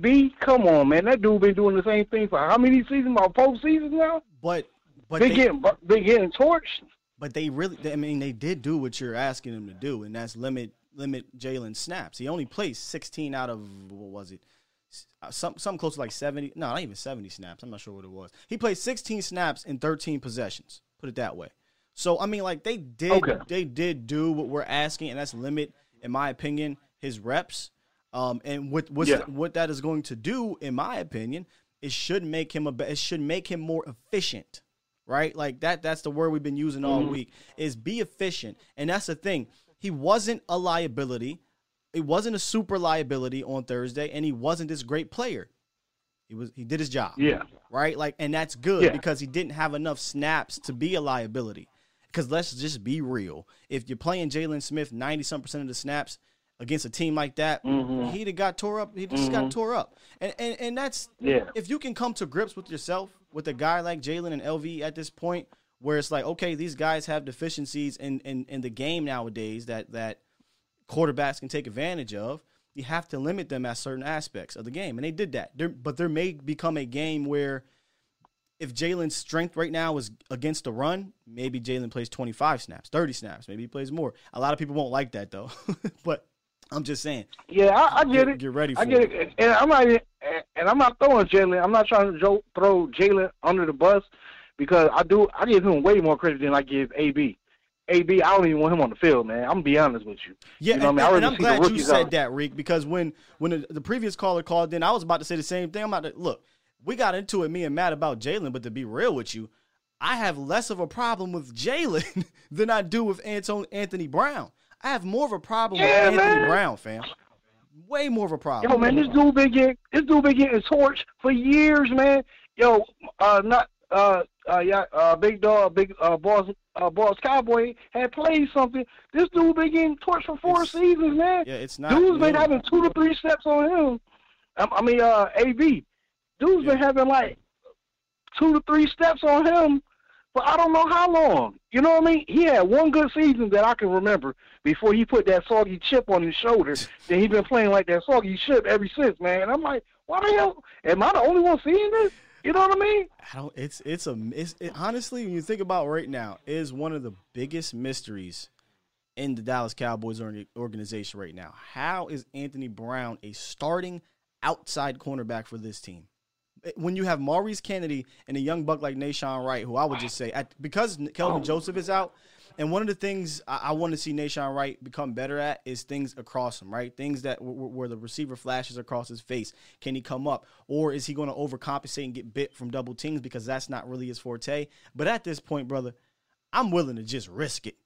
B, come on, man, that dude been doing the same thing for how many seasons? About four seasons now. But but they, they- getting they getting torched. But they really, I mean, they did do what you're asking them to do, and that's limit limit Jaylon snaps. He only plays 16 out of what was it? Uh, Some something close to like 70. No, not even 70 snaps. I'm not sure what it was. He played 16 snaps in 13 possessions. Put it that way. So I mean, like they did, Okay. they did do what we're asking, and that's limit, in my opinion, his reps. Um, and what Yeah. what that is going to do, in my opinion, it should make him a it should make him more efficient, right? Like that that's the word we've been using all Mhm. week is be efficient, and that's the thing. He wasn't a liability. It wasn't a super liability on Thursday, and he wasn't this great player. He was he did his job. Yeah. Right? Like and that's good Yeah. because he didn't have enough snaps to be a liability. Because let's just be real. If you're playing Jaylon Smith 90 some percent of the snaps against a team like that, Mhm. he'd have got tore up. He just got Mhm. tore up. And, and and that's Yeah. if you can come to grips with yourself with a guy like Jaylon and LV at this point, where it's like, okay, these guys have deficiencies in, in, in the game nowadays that that quarterbacks can take advantage of. You have to limit them at certain aspects of the game, and they did that. There, but there may become a game where if Jaylon's strength right now is against the run, maybe Jaylon plays 25 snaps, 30 snaps, maybe he plays more. A lot of people won't like that though, but I'm just saying. Yeah, I, I get, Get- it. get ready I get it. it. And I'm not, and I'm not throwing Jaylon. I'm not trying to jo- throw Jaylon under the bus because I do. I give him way more credit than I give AB. AB, I don't even want him on the field, man. I'm gonna be honest with you. Yeah, you know and, I mean? and I I'm rather see the glad you said out. that, Reek, because when when the, the previous caller called in, I was about to say the same thing. I'm about to look. We got into it, me and Matt, about Jaylon, but to be real with you, I have less of a problem with Jaylon than I do with Anton, Anthony Brown. I have more of a problem Yeah, with Anthony man. Brown, fam. Way more of a problem. Yo, man, this dude been getting this dude been getting torched for years, man. Yo, uh, not uh, uh, yeah, uh, big dog, big uh, boss, uh, boss cowboy had played something. This dude been getting torched for four seasons, man. Yeah, it's not. Dude's been having two to three steps on him. I, I mean, uh, AB. Dude's been having like two to three steps on him for I don't know how long. You know what I mean? He had one good season that I can remember before he put that soggy chip on his shoulder. then he been playing like that soggy chip ever since, man. And I'm like, why the hell? Am I the only one seeing this? You know what I mean? I don't. It's it's a. It's it, honestly, when you think about right now, it is one of the biggest mysteries in the Dallas Cowboys organization right now. How is Anthony Brown a starting outside cornerback for this team? Eh, when you have Maurice Canady and a young buck like Nahshon Wright, who I would just say, at, because Kelvin oh. Joseph is out, and one of the things I, I want to see Nahshon Wright become better at is things across him, right? Things that w- where the receiver flashes across his face. Can he come up, or is he going to overcompensate and get bit from double teams because that's not really his forte? But at this point, brother, I'm willing to just risk it,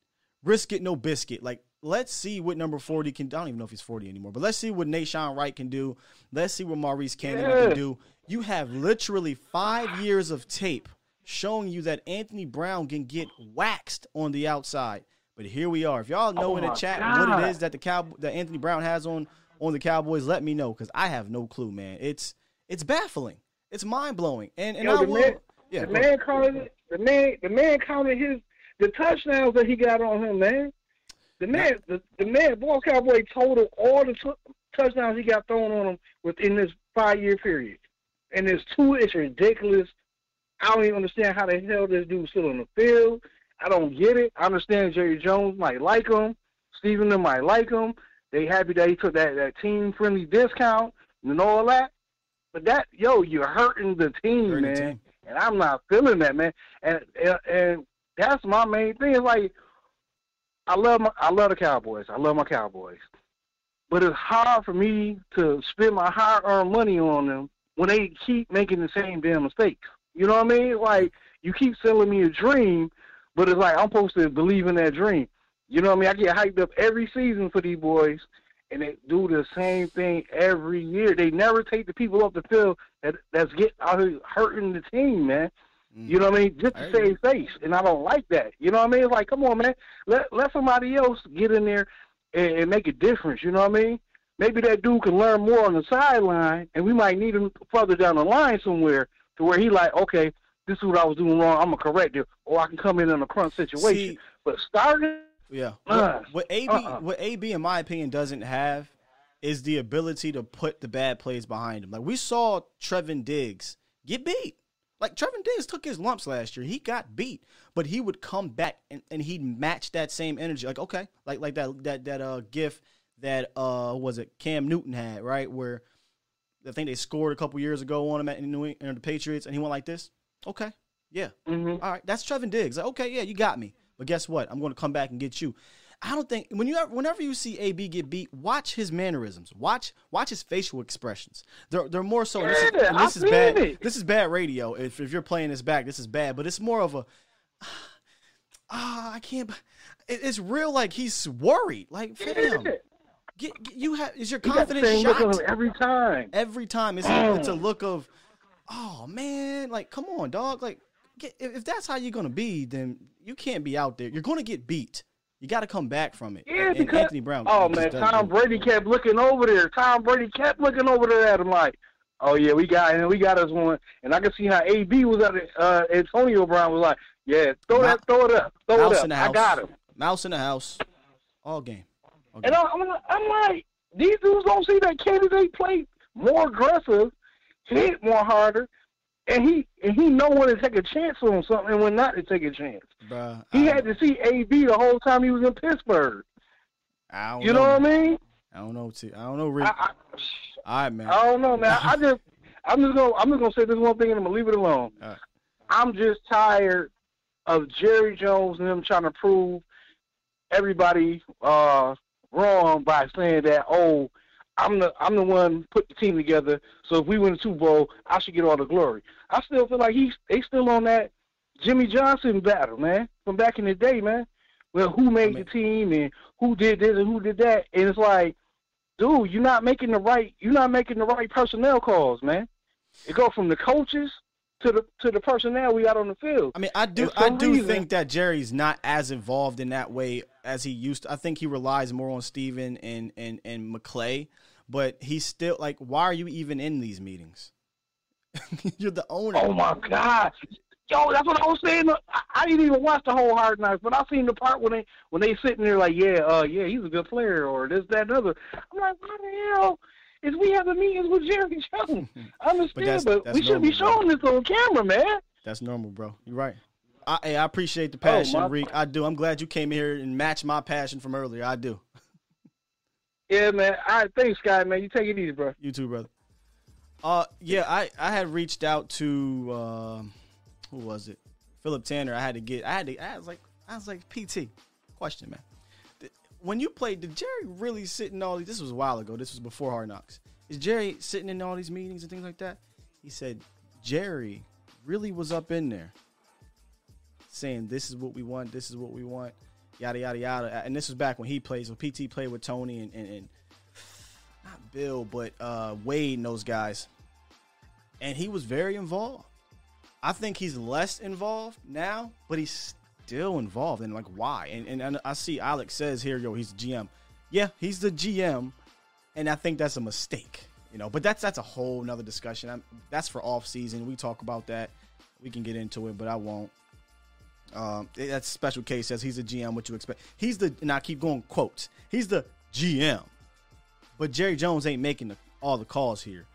risk it, no biscuit. Like let's see what number 40 can. I don't even know if he's 40 anymore, but let's see what Nahshon Wright can do. Let's see what Maurice Canady Yeah. can do. You have literally five years of tape showing you that Anthony Brown can get waxed on the outside. But here we are. If y'all know Oh in the chat God. what it is that the cow that Anthony Brown has on on the Cowboys, let me know because I have no clue, man. It's it's baffling. It's mind blowing. And and Yo, I the will. man, yeah, the man counted the man. The man counted his the touchdowns that he got on him, man. The man, the, the man, Ball Cowboy total all the t- touchdowns he got thrown on him within this five year period, and it's two. It's ridiculous. I don't even understand how the hell this dude's still on the field. I don't get it. I understand Jerry Jones might like him. Stephen might like him. They happy that he took that, that team friendly discount and all that. But that yo, you're hurting the team, Hurting the man. team. And I'm not feeling that, man. And and, and that's my main thing. Like I love my I love the Cowboys. I love my Cowboys. But it's hard for me to spend my hard earned money on them when they keep making the same damn mistakes. You know what I mean? Like you keep selling me a dream, but it's like I'm supposed to believe in that dream. You know what I mean? I get hyped up every season for these boys, and they do the same thing every year. They never take the people off the field that that's get out here hurting the team, man. You know what I mean? Just to mm. save face, and I don't like that. You know what I mean? It's like, come on, man, let let somebody else get in there and, and make a difference. You know what I mean? Maybe that dude can learn more on the sideline, and we might need him further down the line somewhere to where he like, okay, this is what I was doing wrong. I'm gonna correct it, or I can come in in a crunch situation. See- but starting, Yeah. Uh, What, what AB uh-uh. what AB in my opinion doesn't have is the ability to put the bad plays behind him. Like we saw Trevin Diggs get beat. Like Trevin Diggs took his lumps last year. He got beat, but he would come back and, and he'd match that same energy. Like okay, like like that that that uh gif that uh was it Cam Newton had right where I think they scored a couple years ago on him at New England, the Patriots, and he went like this. Okay, yeah, Mm-hmm. all right, that's Trevin Diggs. Like, okay, yeah, you got me, but guess what? I'm going to come back and get you. I don't think when you whenever you see AB get beat, watch his mannerisms, watch watch his facial expressions. They're they're more so. this is, this is bad. it. This is bad radio. If if you're playing this back, this is bad. But it's more of a ah, I can't. It, it's real. Like he's worried. Like fam, get, get- you have is your He got the confidence shot every time. every time. It's a, it's a look of oh man, like come on, dog. Like get, if if that's how you're gonna be, then you can't be out there. You're gonna get beat. You got to come back from it. Yeah, And- because Anthony Brown. oh man, Tom it. Brady kept looking over there. Tom Brady kept looking over there at him like, oh yeah, we got and we got us one. And I can see how AB was at it. Uh, Antonio Brown was like, yeah, throw that, throw it up, throw Mouse it up. I got him. Mouse in the house. All game. And I- I'm, I'm like, these dudes don't see that Canady play more aggressive, hit more harder, and he and he know when to take a chance on something and when not to take a chance. Bruh, He had to see AB the whole time he was in Pittsburgh. I don't You know what I mean? I don't know. T- I don't know. Rick. I, All right, man. I don't know, man. I just, I'm just gonna, I'm just gonna say this one thing, and I'm gonna leave it alone. Right. I'm just tired of Jerry Jones and them trying to prove everybody uh, wrong by saying that, oh, I'm the, I'm the one put the team together. So if we win the Super Bowl, I should get all the glory. I still feel like he's, they still on that Jimmy Johnson battle, man, from back in the day, man. Well, who made the team and who did this and who did that, and it's like, dude, you're not making the right, you're not making the right personnel calls, man. It go from the coaches to the to the personnel we got on the field. I mean, I do. I do reason- think that Jerry's not as involved in that way as he used to. I think he relies more on Stephen and and and McClay, but he's still like, why are you even in these meetings? You're the owner. Oh my God, yo, that's what I was saying. I, I didn't even watch the whole Hard Knocks, but I seen the part when they when they sitting there like, yeah, uh, yeah, he's a good player, or this, that, and other. I'm like, why the hell is we having meetings with Jerry Jones? I understand, that's- but, that's we should be showing this on camera, man. That's normal, bro. You're right. I, hey, I appreciate the Oh, passion, my- Reek. I do. I'm glad you came here and matched my passion from earlier. I do. Yeah, man. All right, thanks, Scott, man. You take it easy, bro. You too, brother. Uh, yeah, I I had reached out to um, who was it? Philip Tanner. I had to get. I had to. I was like, I was like, PT. Question, man. When you played, did Jerry really sit in all these? This was a while ago. This was before Hard Knocks. Is Jerry sitting in all these meetings and things like that? He said Jerry really was up in there, saying this is what we want. This is what we want. Yada yada yada. And this was back when he played. So PT played with Tony and, and, and not Bill, but uh, Wade and those guys. And he was very involved. I think he's less involved now, but he's still involved. And like, why? And, and, and I see Alex says here, yo, he's GM. Yeah, he's the GM, and I think that's a mistake. You know, but that's that's a whole nother discussion. I'm, that's for off season. We talk about that. We can get into it, but I won't. Um, that's special case. Says he's a GM. What you expect? He's the. And I keep going quotes. He's the GM. But Jerry Jones ain't making the, all the calls here.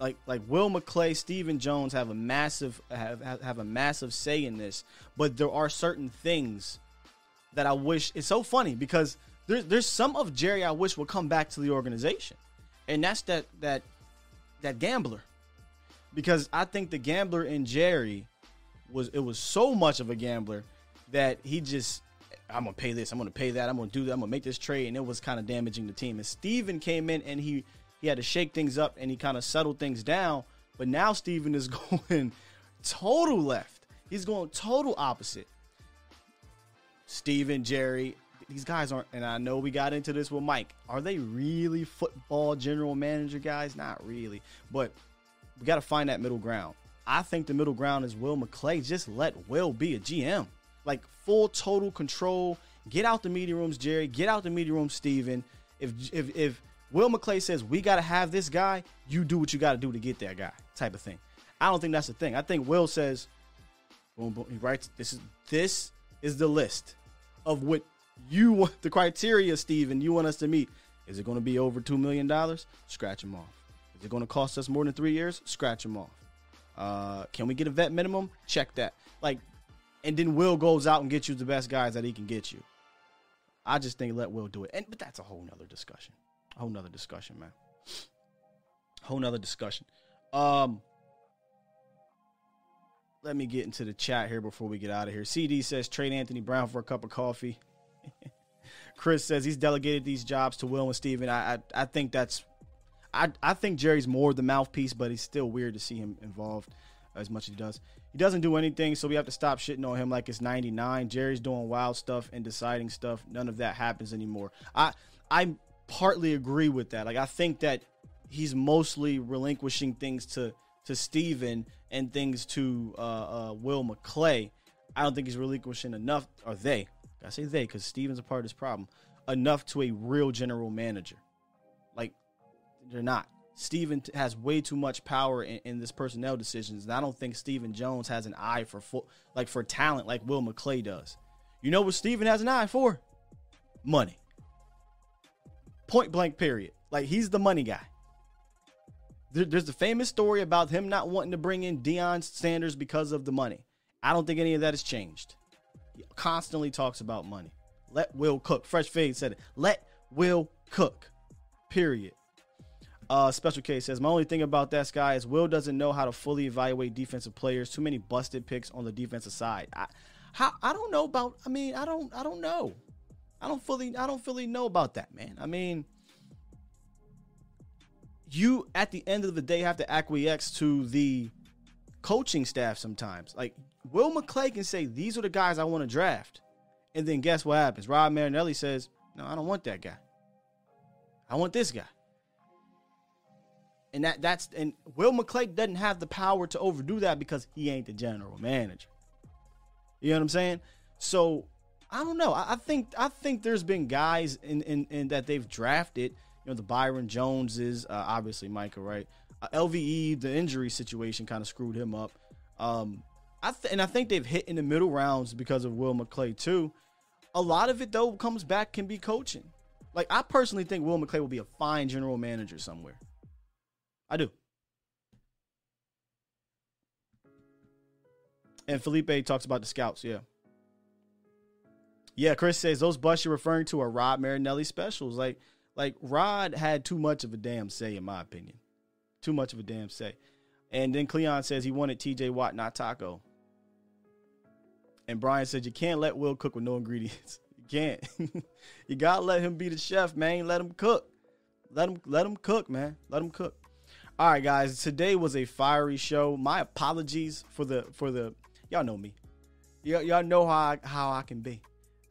Like like Will McClay, Stephen Jones have a massive have have a massive say in this. But there are certain things that I wish it's so funny because there's there's some of Jerry I wish would come back to the organization, and that's that that that gambler, because I think the gambler in Jerry was it was so much of a gambler that he just I'm gonna pay this, I'm gonna pay that, I'm gonna do that, I'm gonna make this trade, and it was kind of damaging the team. And Stephen came in and he he had to shake things up and he kind of settled things down. But now Stephen is going total left. He's going total opposite. Stephen, Jerry, these guys aren't, and I know we got into this with Mike. Are they really football general manager guys? Not really. But we got to find that middle ground. I think the middle ground is Will McClay. Just let Will be a GM. Like full total control. Get out the meeting rooms, Jerry. Get out the meeting room, Stephen. If if if Will McClay says we got to have this guy, you do what you got to do to get that guy, type of thing. I don't think that's the thing. I think Will says, boom, boom. He writes this is this is the list of what you want the criteria, Stephen, you want us to meet. Is it going to be over two million dollars? Scratch them off. Is it going to cost us more than three years? Scratch them off. Uh, can we get a vet minimum? Check that. Like, and then Will goes out and gets you the best guys that he can get you. I just think let Will do it. And but that's a whole nother discussion. Whole nother discussion, man. Whole nother discussion. Um let me get into the chat here before we get out of here. CD says trade Anthony Brown for a cup of coffee. Chris says he's delegated these jobs to Will and Stephen. I, I I think that's I I think Jerry's more the mouthpiece, but it's still weird to see him involved as much as he does. He doesn't do anything, so we have to stop shitting on him like it's 99. Jerry's doing wild stuff and deciding stuff. None of that happens anymore. I I partly agree with that. Like I think that he's mostly relinquishing things to to Stephen and things to uh, uh, Will McClay, I don't think he's relinquishing enough, or they, I say they, because Stephen's a part of this problem, enough to a real general manager. Like, they're not. Stephen has way too much power in, in this personnel decisions, and I don't think Stephen Jones has an eye for like for talent like Will McClay does. You know what Stephen has an eye for? Money. Point blank. Period. Like he's the money guy. There, there's a famous story about him not wanting to bring in Deion Sanders because of the money. I don't think any of that has changed. He constantly talks about money. Let Will cook. Fresh Fade said it. Let Will cook. Period. Uh, Special Case says, My only thing about that guy is Will doesn't know how to fully evaluate defensive players. Too many busted picks on the defensive side. I, how, I don't know about. I mean, I don't. I don't know. I don't fully. I don't fully know about that, man. I mean, you at the end of the day have to acquiesce to the coaching staff sometimes. Like Will McClay can say, "These are the guys I want to draft," and then guess what happens? Rob Marinelli says, "No, I don't want that guy. I want this guy." And that that's and Will McClay doesn't have the power to overdo that because he ain't the general manager. You know what I'm saying? So I don't know. I, I think I think there's been guys in, in in that they've drafted. You know, the Byron Joneses, uh, obviously Micah, right? Uh, LVE, the injury situation kind of screwed him up. Um, I th- and I think they've hit in the middle rounds because of Will McClay too. A lot of it though comes back can be coaching. Like I personally think Will McClay will be a fine general manager somewhere. I do. And Felipe talks about the scouts, yeah. Yeah, Chris says those busts you're referring to are Rod Marinelli specials. Like, like Rod had too much of a damn say, in my opinion. Too much of a damn say. And then Cleon says he wanted TJ Watt, not Taco. And Brian said you can't let Will cook with no ingredients. You can't. you gotta let him be the chef, man. Let him cook. Let him let him cook, man. Let him cook. All right, guys. Today was a fiery show. My apologies for the for the y'all know me. Y'all, y'all know how I, how I can be.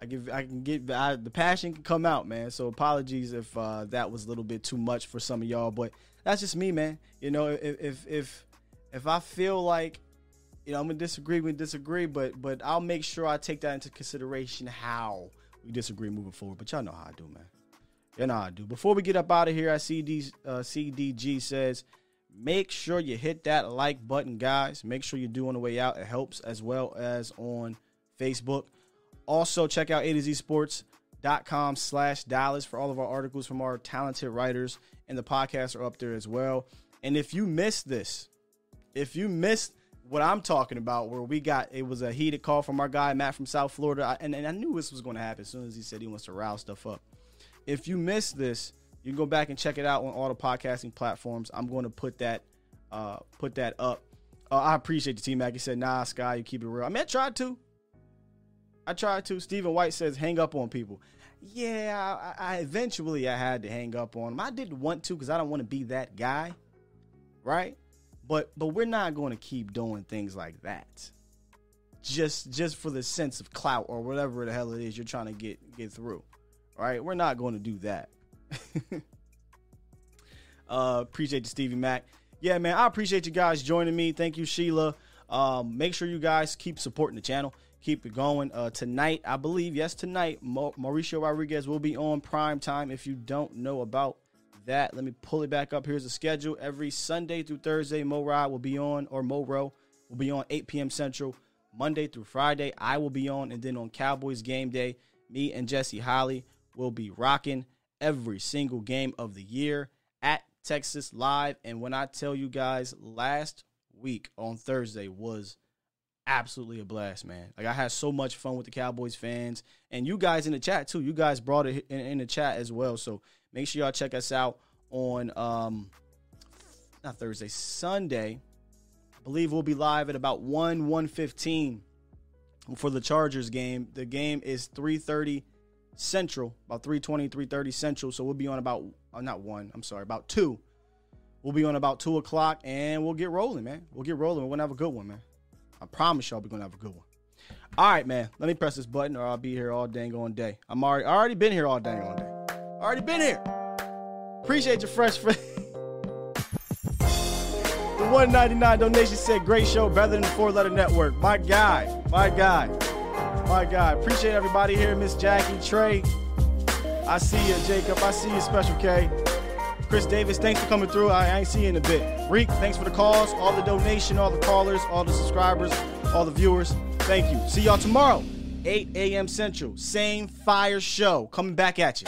I give I can get I, the passion can come out, man. So apologies if uh, that was a little bit too much for some of y'all, but that's just me, man. You know, if if if if I feel like you know I'm gonna disagree, we disagree, but but I'll make sure I take that into consideration how we disagree moving forward. But y'all know how I do, man. You know how I do. Before we get up out of here, I CD uh, CDG says. Make sure you hit that like button, guys. Make sure you do on the way out. It helps as well as on Facebook. Also, check out A to Z Sports.com slash Dallas for all of our articles from our talented writers, and the podcasts are up there as well. And if you missed this, if you missed what I'm talking about, where we got it was a heated call from our guy Matt from South Florida, I, and, and I knew this was going to happen as soon as he said he wants to rouse stuff up. If you missed this, you can go back and check it out on all the podcasting platforms. I'm going to put that uh, put that up. Uh, I appreciate the team. Mac. He said, "Nah, Sky, you keep it real." I mean, I tried to. I tried to. Stephen White says, "Hang up on people." Yeah, I, I eventually I had to hang up on him. I didn't want to because I don't want to be that guy, right? But but we're not going to keep doing things like that. Just just for the sense of clout or whatever the hell it is you're trying to get get through. right? we're not going to do that. uh, appreciate the Stevie Mac. Yeah, man, I appreciate you guys joining me. Thank you, Sheila. Um, make sure you guys keep supporting the channel. Keep it going. Uh, tonight, I believe, yes, tonight, Mauricio Rodriguez will be on prime time. If you don't know about that, let me pull it back up. Here's the schedule. Every Sunday through Thursday, Mo Rod will be on, or Mo Ro will be on 8 p.m. Central. Monday through Friday, I will be on. And then on Cowboys game day, me and Jesse Holley will be rocking every single game of the year at Texas Live. And when I tell you guys, last week on Thursday was absolutely a blast, man. Like I had so much fun with the Cowboys fans and you guys in the chat too. You guys brought it in, in the chat as well. So make sure y'all check us out on um not Thursday, Sunday. I believe we'll be live at about 1 115 for the Chargers game. The game is 330 Central, about 320, 330 Central. So we'll be on about uh, not one, I'm sorry, about two. We'll be on about two o'clock and we'll get rolling, man. We'll get rolling. We're gonna have a good one, man. I promise y'all we're gonna have a good one. All right, man. Let me press this button or I'll be here all dang on day. I'm already I already been here all dang on day. Already been here. Appreciate your fresh The 199 donation said, great show, better than the four letter network. My guy, my guy, my guy. Appreciate everybody here, Miss Jackie, Trey. I see you, Jacob. I see you, Special K. Chris Davis, thanks for coming through. I, ain't see you in a bit. Reek, thanks for the calls, all the donation, all the callers, all the subscribers, all the viewers. Thank you. See y'all tomorrow, 8 a.m. Central. Same fire show coming back at you.